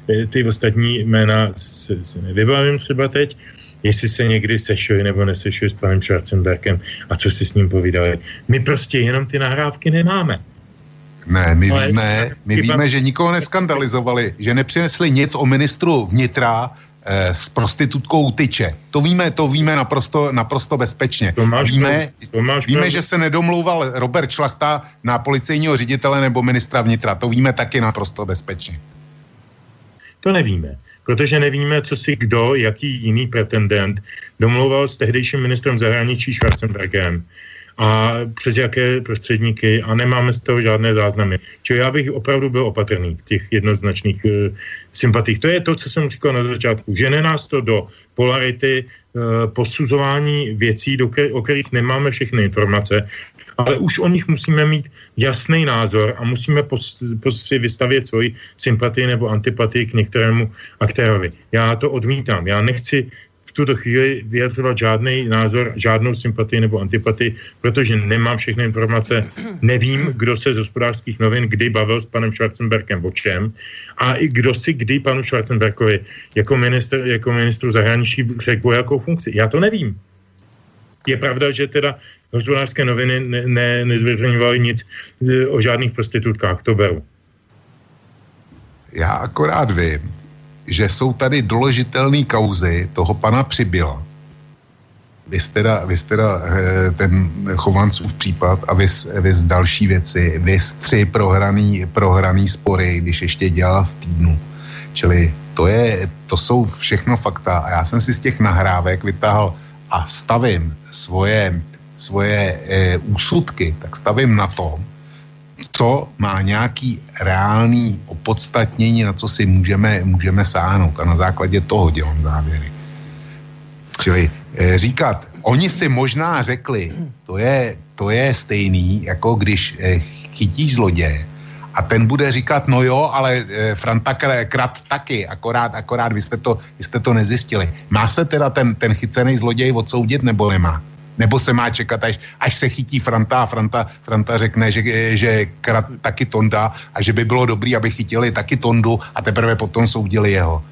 eh, ty ostatní jména se, se nevybavím třeba teď, jestli se někdy sešli nebo nesešli s panem Schwarzenbergem a co si s ním povídali. My prostě jenom ty nahrávky nemáme. Ne, my Ale víme, my chyba... víme, že nikoho neskandalizovali, že nepřinesli nic o ministru vnitra eh, s prostitutkou Tyče. To víme, to víme naprosto, naprosto bezpečně. To máš víme, to máš víme že se nedomlouval Robert Šlachta na policejního ředitele nebo ministra vnitra. To víme taky naprosto bezpečně. To nevíme, protože nevíme, co si kdo, jaký jiný pretendent domlouval s tehdejším ministrem zahraničí Schwarzenbergem a přes jaké prostředníky a nemáme z toho žádné záznamy. Čili já bych opravdu byl opatrný v těch jednoznačných uh, sympatích. To je to, co jsem říkal na začátku. Žene nás to do polarity uh, posuzování věcí, do kter- o kterých nemáme všechny informace, ale už o nich musíme mít jasný názor a musíme pos- pos- si vystavět svoji sympatii nebo antipatii k některému aktérovi. Já to odmítám. Já nechci tuto chvíli vyjadřovat žádný názor, žádnou sympatii nebo antipatii, protože nemám všechny informace, nevím, kdo se z hospodářských novin kdy bavil s panem Schwarzenbergem o čem a i kdo si kdy panu Schwarzenbergovi jako, minister, jako ministru zahraničí řekl jakou funkci. Já to nevím. Je pravda, že teda hospodářské noviny ne, ne, nezveřejňovaly nic e, o žádných prostitutkách, to beru. Já akorát vím, že jsou tady doložitelné kauzy toho pana Přibyla. Vy jste teda, vy teda e, ten Chovancův případ a vy, vy další věci, vy tři prohraný, prohraný spory, když ještě dělal v týdnu. Čili to, je, to jsou všechno fakta a já jsem si z těch nahrávek vytáhl a stavím svoje, svoje e, úsudky, tak stavím na tom, co má nějaký reálný opodstatnění, na co si můžeme, můžeme sáhnout a na základě toho dělám závěry. Čili e, říkat, oni si možná řekli, to je, to je stejný, jako když e, chytíš zloděje a ten bude říkat, no jo, ale e, Franta krat taky, akorát, akorát vy jste, to, vy jste to nezjistili. Má se teda ten, ten chycený zloděj odsoudit nebo nemá? Nebo se má čekat, až, až se chytí Franta a Franta, Franta řekne, že, že krat taky Tonda a že by bylo dobrý, aby chytili taky Tondu a teprve potom soudili jeho.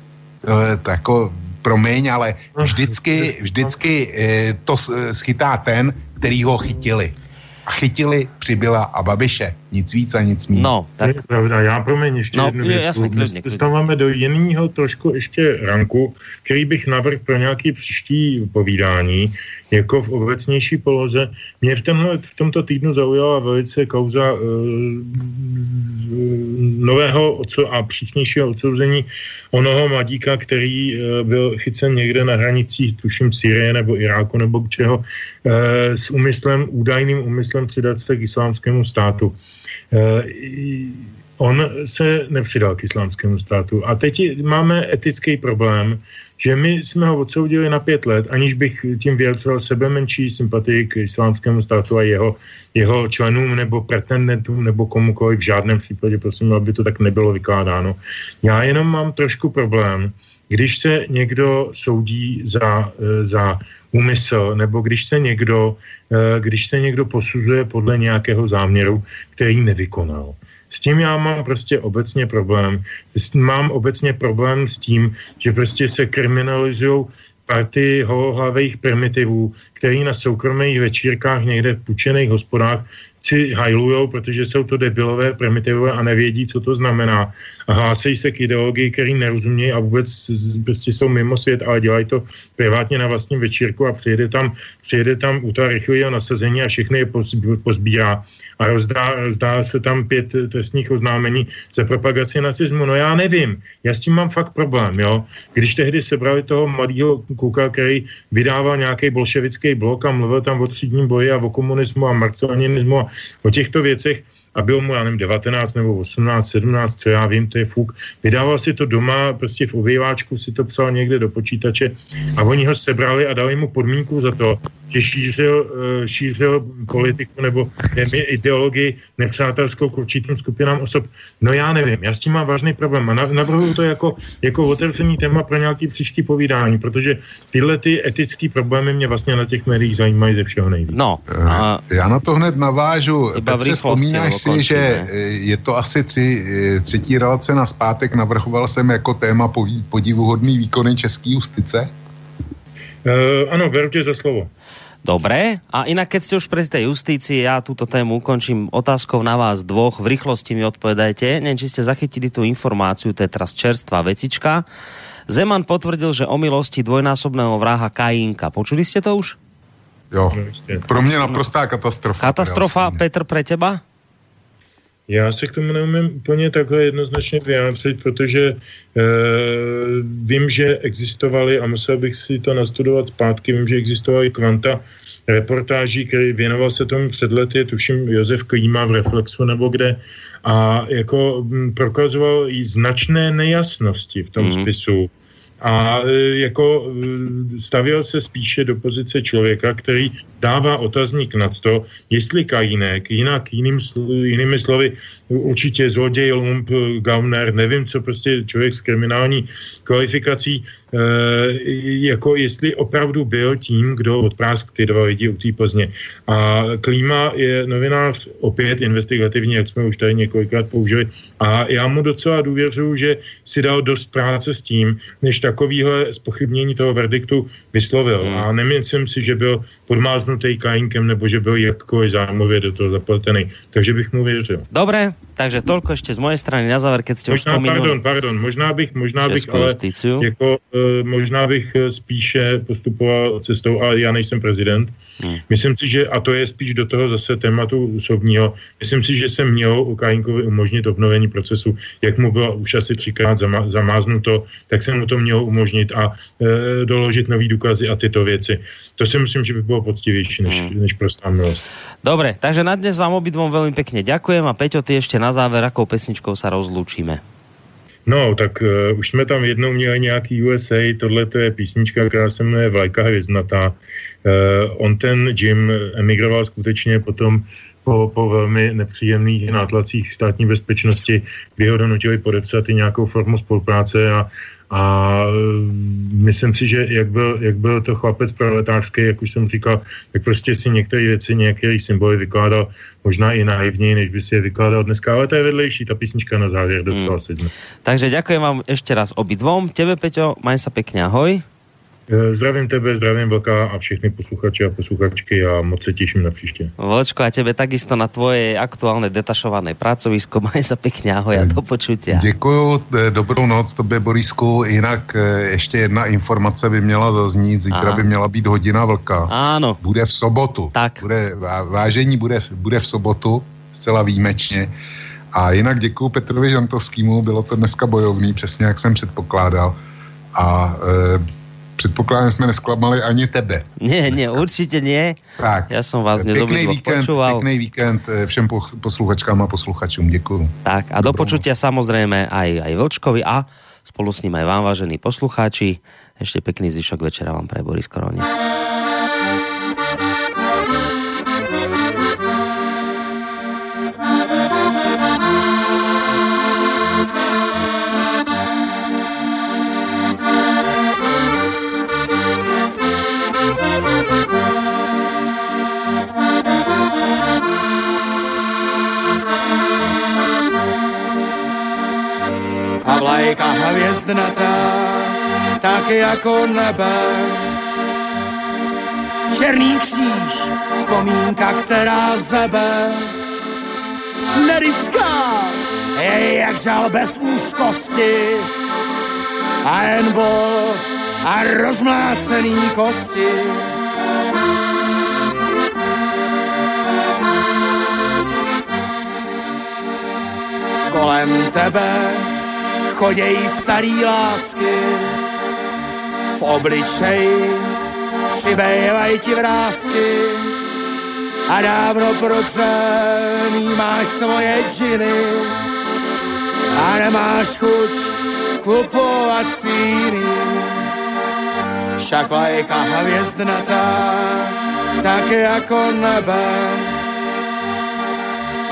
E, to jako promiň, ale vždycky, vždycky e, to schytá ten, který ho chytili a chytili Přibyla a Babiše. Nic víc a nic méně. No, tak... Je pravda, já promiň ještě no, jednu věc. Dostáváme do jiného trošku ještě ranku, který bych navrhl pro nějaký příští povídání, jako v obecnější poloze. Mě v, tenhle, v tomto týdnu zaujala velice kauza uh, nového odso- a přísnějšího odsouzení onoho mladíka, který uh, byl chycen někde na hranicích, tuším Syrie nebo Iráku nebo čeho, uh, s úmyslem, údajným úmyslem přidat se k islámskému státu. Uh, on se nepřidal k islámskému státu. A teď máme etický problém, že my jsme ho odsoudili na pět let, aniž bych tím vyjadřoval sebe menší sympatii k islámskému státu a jeho, jeho členům nebo pretendentům nebo komukoliv v žádném případě, prosím, aby to tak nebylo vykládáno. Já jenom mám trošku problém, když se někdo soudí za, eh, za úmysl, nebo když se někdo, eh, když se někdo posuzuje podle nějakého záměru, který nevykonal. S tím já mám prostě obecně problém. Mám obecně problém s tím, že prostě se kriminalizují party holohlavých primitivů, který na soukromých večírkách někde v pučených hospodách si hajlujou, protože jsou to debilové primitivové a nevědí, co to znamená. A hlásejí se k ideologii, který nerozumějí a vůbec prostě jsou mimo svět, ale dělají to privátně na vlastním večírku a přijede tam, přijede tam u toho rychlého nasazení a všechny je pozbírá a rozdá, rozdá se tam pět trestních oznámení za propagaci nacismu. No já nevím, já s tím mám fakt problém, jo. Když tehdy sebrali toho mladého kluka, který vydával nějaký bolševický blok a mluvil tam o třídním boji a o komunismu a marxanismu a o těchto věcech, a bylo mu, já nevím, 19 nebo 18, 17, co já vím, to je fuk. Vydával si to doma, prostě v obýváčku si to psal někde do počítače a oni ho sebrali a dali mu podmínku za to, že šířil, eh, šířil politiku nebo ideologii nepřátelskou k určitým skupinám osob. No já nevím, já s tím mám vážný problém a navrhuji to jako, jako otevřený téma pro nějaký příští povídání, protože tyhle ty etické problémy mě vlastně na těch médiích zajímají ze všeho nejvíc. No, a... Já na to hned navážu. Petře, vzpomínáš si, že eh, je to asi tři, eh, třetí relace na zpátek, navrhoval jsem jako téma podivuhodný výkony české justice? Uh, ano, beru tě za slovo. Dobre, a inak keď ste už pri tej justícii, ja túto tému ukončím otázkou na vás dvoch. V rýchlosti mi odpovedajte. Neviem, či ste zachytili tú informáciu, to je teraz čerstvá vecička. Zeman potvrdil, že o milosti dvojnásobného vraha Kajínka. Počuli ste to už? Jo, pro mě naprostá katastrofa. Katastrofa, Petr, pre teba? Já se k tomu neumím úplně takhle jednoznačně vyjádřit, protože e, vím, že existovaly, a musel bych si to nastudovat zpátky, vím, že existovaly kvanta reportáží, který věnoval se tomu před lety, tuším Josef Klíma v Reflexu nebo kde, a jako prokazoval i značné nejasnosti v tom mm. spisu a e, jako e, stavěl se spíše do pozice člověka, který dává otazník nad to, jestli Kajínek, jinak jiným, jinými slovy, určitě zloděj, lump, gauner, nevím co, prostě člověk s kriminální kvalifikací, jako jestli opravdu byl tím, kdo odprásk ty dva lidi u té Plzně. A Klíma je novinář opět investigativně, jak jsme už tady několikrát použili, a já mu docela důvěřuji, že si dal dost práce s tím, než takovýhle spochybnění toho verdiktu vyslovil. Hmm. A nemyslím si, že byl podmáznutý kajinkem nebo že byl jakkoliv zájmově do toho zapletený. Takže bych mu věřil. Dobré, takže tolko ještě z mojej strany na záver, keď ste možná, už spomenuli... Pardon, pardon, možná bych, možná bych ale jako, uh, možná bych eh, spíše postupoval cestou, ale já nejsem prezident. Hmm. Myslím si, že, a to je spíš do toho zase tématu osobního, myslím si, že se mělo u Kajinkovi umožnit obnovení procesu, jak mu bylo už asi třikrát zama, zamáznuto, tak se mu to mělo umožnit a e, doložit nový důkazy a tyto věci. To si myslím, že by bylo poctivější než, hmm. než prostá milost. Dobre, takže na dnes vám obidvom veľmi pekne ďakujem a Peťo, ty ešte na záver, akou pesničkou sa rozlúčime? No, tak uh, už jsme tam jednou měli nějaký USA, tohle to je písnička, která se jmenuje Vlajka hvězdnatá. Uh, on ten Jim emigroval skutečně potom po, po velmi nepříjemných nátlacích státní bezpečnosti, kdy ho donutili podepsat i nějakou formu spolupráce a, a myslím si, že jak byl, jak byl to chlapec proletářský, jak už jsem říkal, tak prostě si některé věci, některé symboly vykládal možná i naivněji, než by si je vykládal dneska, ale to je vedlejší, ta písnička na závěr docela hmm. sedne. Takže ďakujem vám ešte raz obidvom. Tebe, Peťo, maj sa pekne, ahoj. Eh, zdravím tebe, zdravím Vlka a všechny posluchače a posluchačky a moc se těším na příště. Vočko, a tebe takisto na tvoje aktuálne detašované pracovisko. Maj sa pekne, ahoj a do počutia. Děkuju, eh, dobrou noc tobě, Borisku. Jinak eh, ještě jedna informace by měla zaznít. Zítra Aha. by měla být hodina Vlka. Ano. Bude v sobotu. Tak. Bude, vážení bude, bude v sobotu, zcela výjimečně. A jinak děkuju Petrovi Žantovskému, bylo to dneska bojovný, přesně jak jsem předpokládal. A e, Předpokládám, jsme nesklamali ani tebe. Nie, nie, určitě nie. Tak. Já jsem vás dnes víkend, počúval. Pěkný víkend eh, všem posluchačkám a posluchačům. Děkuju. Tak a do počutia samozrejme aj, aj Vlčkovi a spolu s ním aj vám, vážení poslucháči. Ešte pekný zvyšok večera vám pre Boris Koroni. Vlajka hvězdnatá, tak jako nebe. Černý kříž, vzpomínka, která zebe. Neriská je jak žal bez úzkosti a jen bol a rozmlácený kosti. Kolem tebe choděj starý lásky, v obličeji přibývají ti vrázky a dávno protřený máš svoje džiny a nemáš chuť kupovat síny. Však lajka hvězdnatá, tak jako nebe.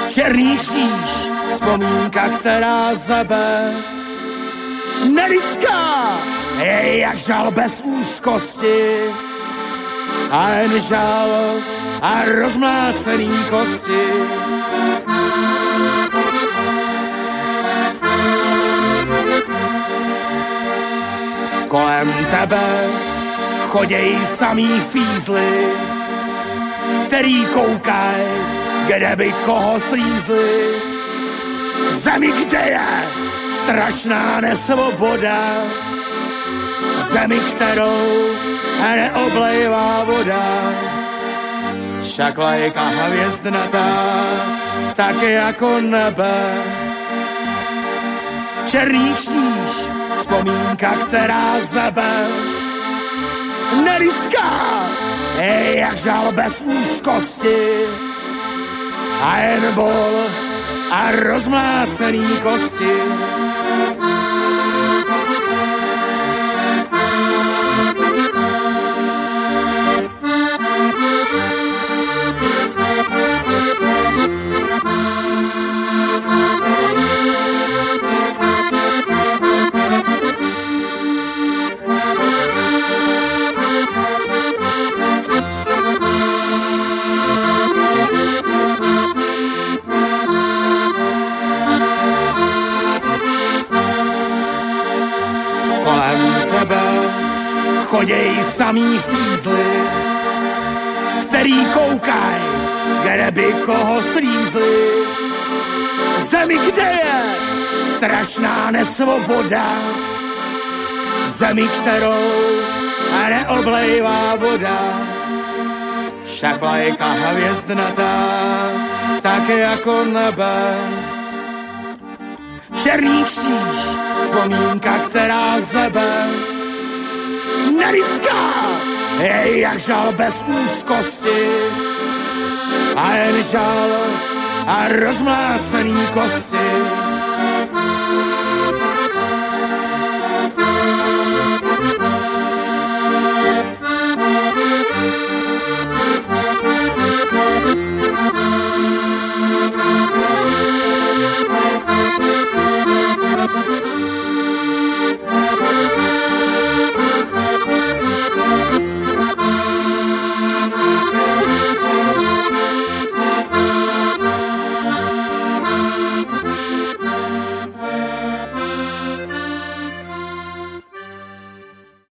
Černý kříž, vzpomínka, která zebe nelidská, je jak žal bez úzkosti a jen žal a rozmlácený kosti. Kolem tebe choděj samý fízly, který koukaj, kde by koho slízli. Zemi, kde je strašná nesvoboda, zemi, kterou neoblejvá voda. Však lajka hvězdnatá, tak jako nebe. Černý kříž, vzpomínka, která zebe. Neliská, jak žal bez úzkosti a jen bol a rozmlácený kosti. Samý fízly, který koukaj, kde by koho slízli. Zemi, kde je strašná nesvoboda, zemi, kterou neoblejvá voda. Však vlajka hvězdnatá, tak jako nebe. Černý kříž, vzpomínka, která zebe. Nelidská, je jak žal bez úzkosti. A jen žal a rozmlácený kosti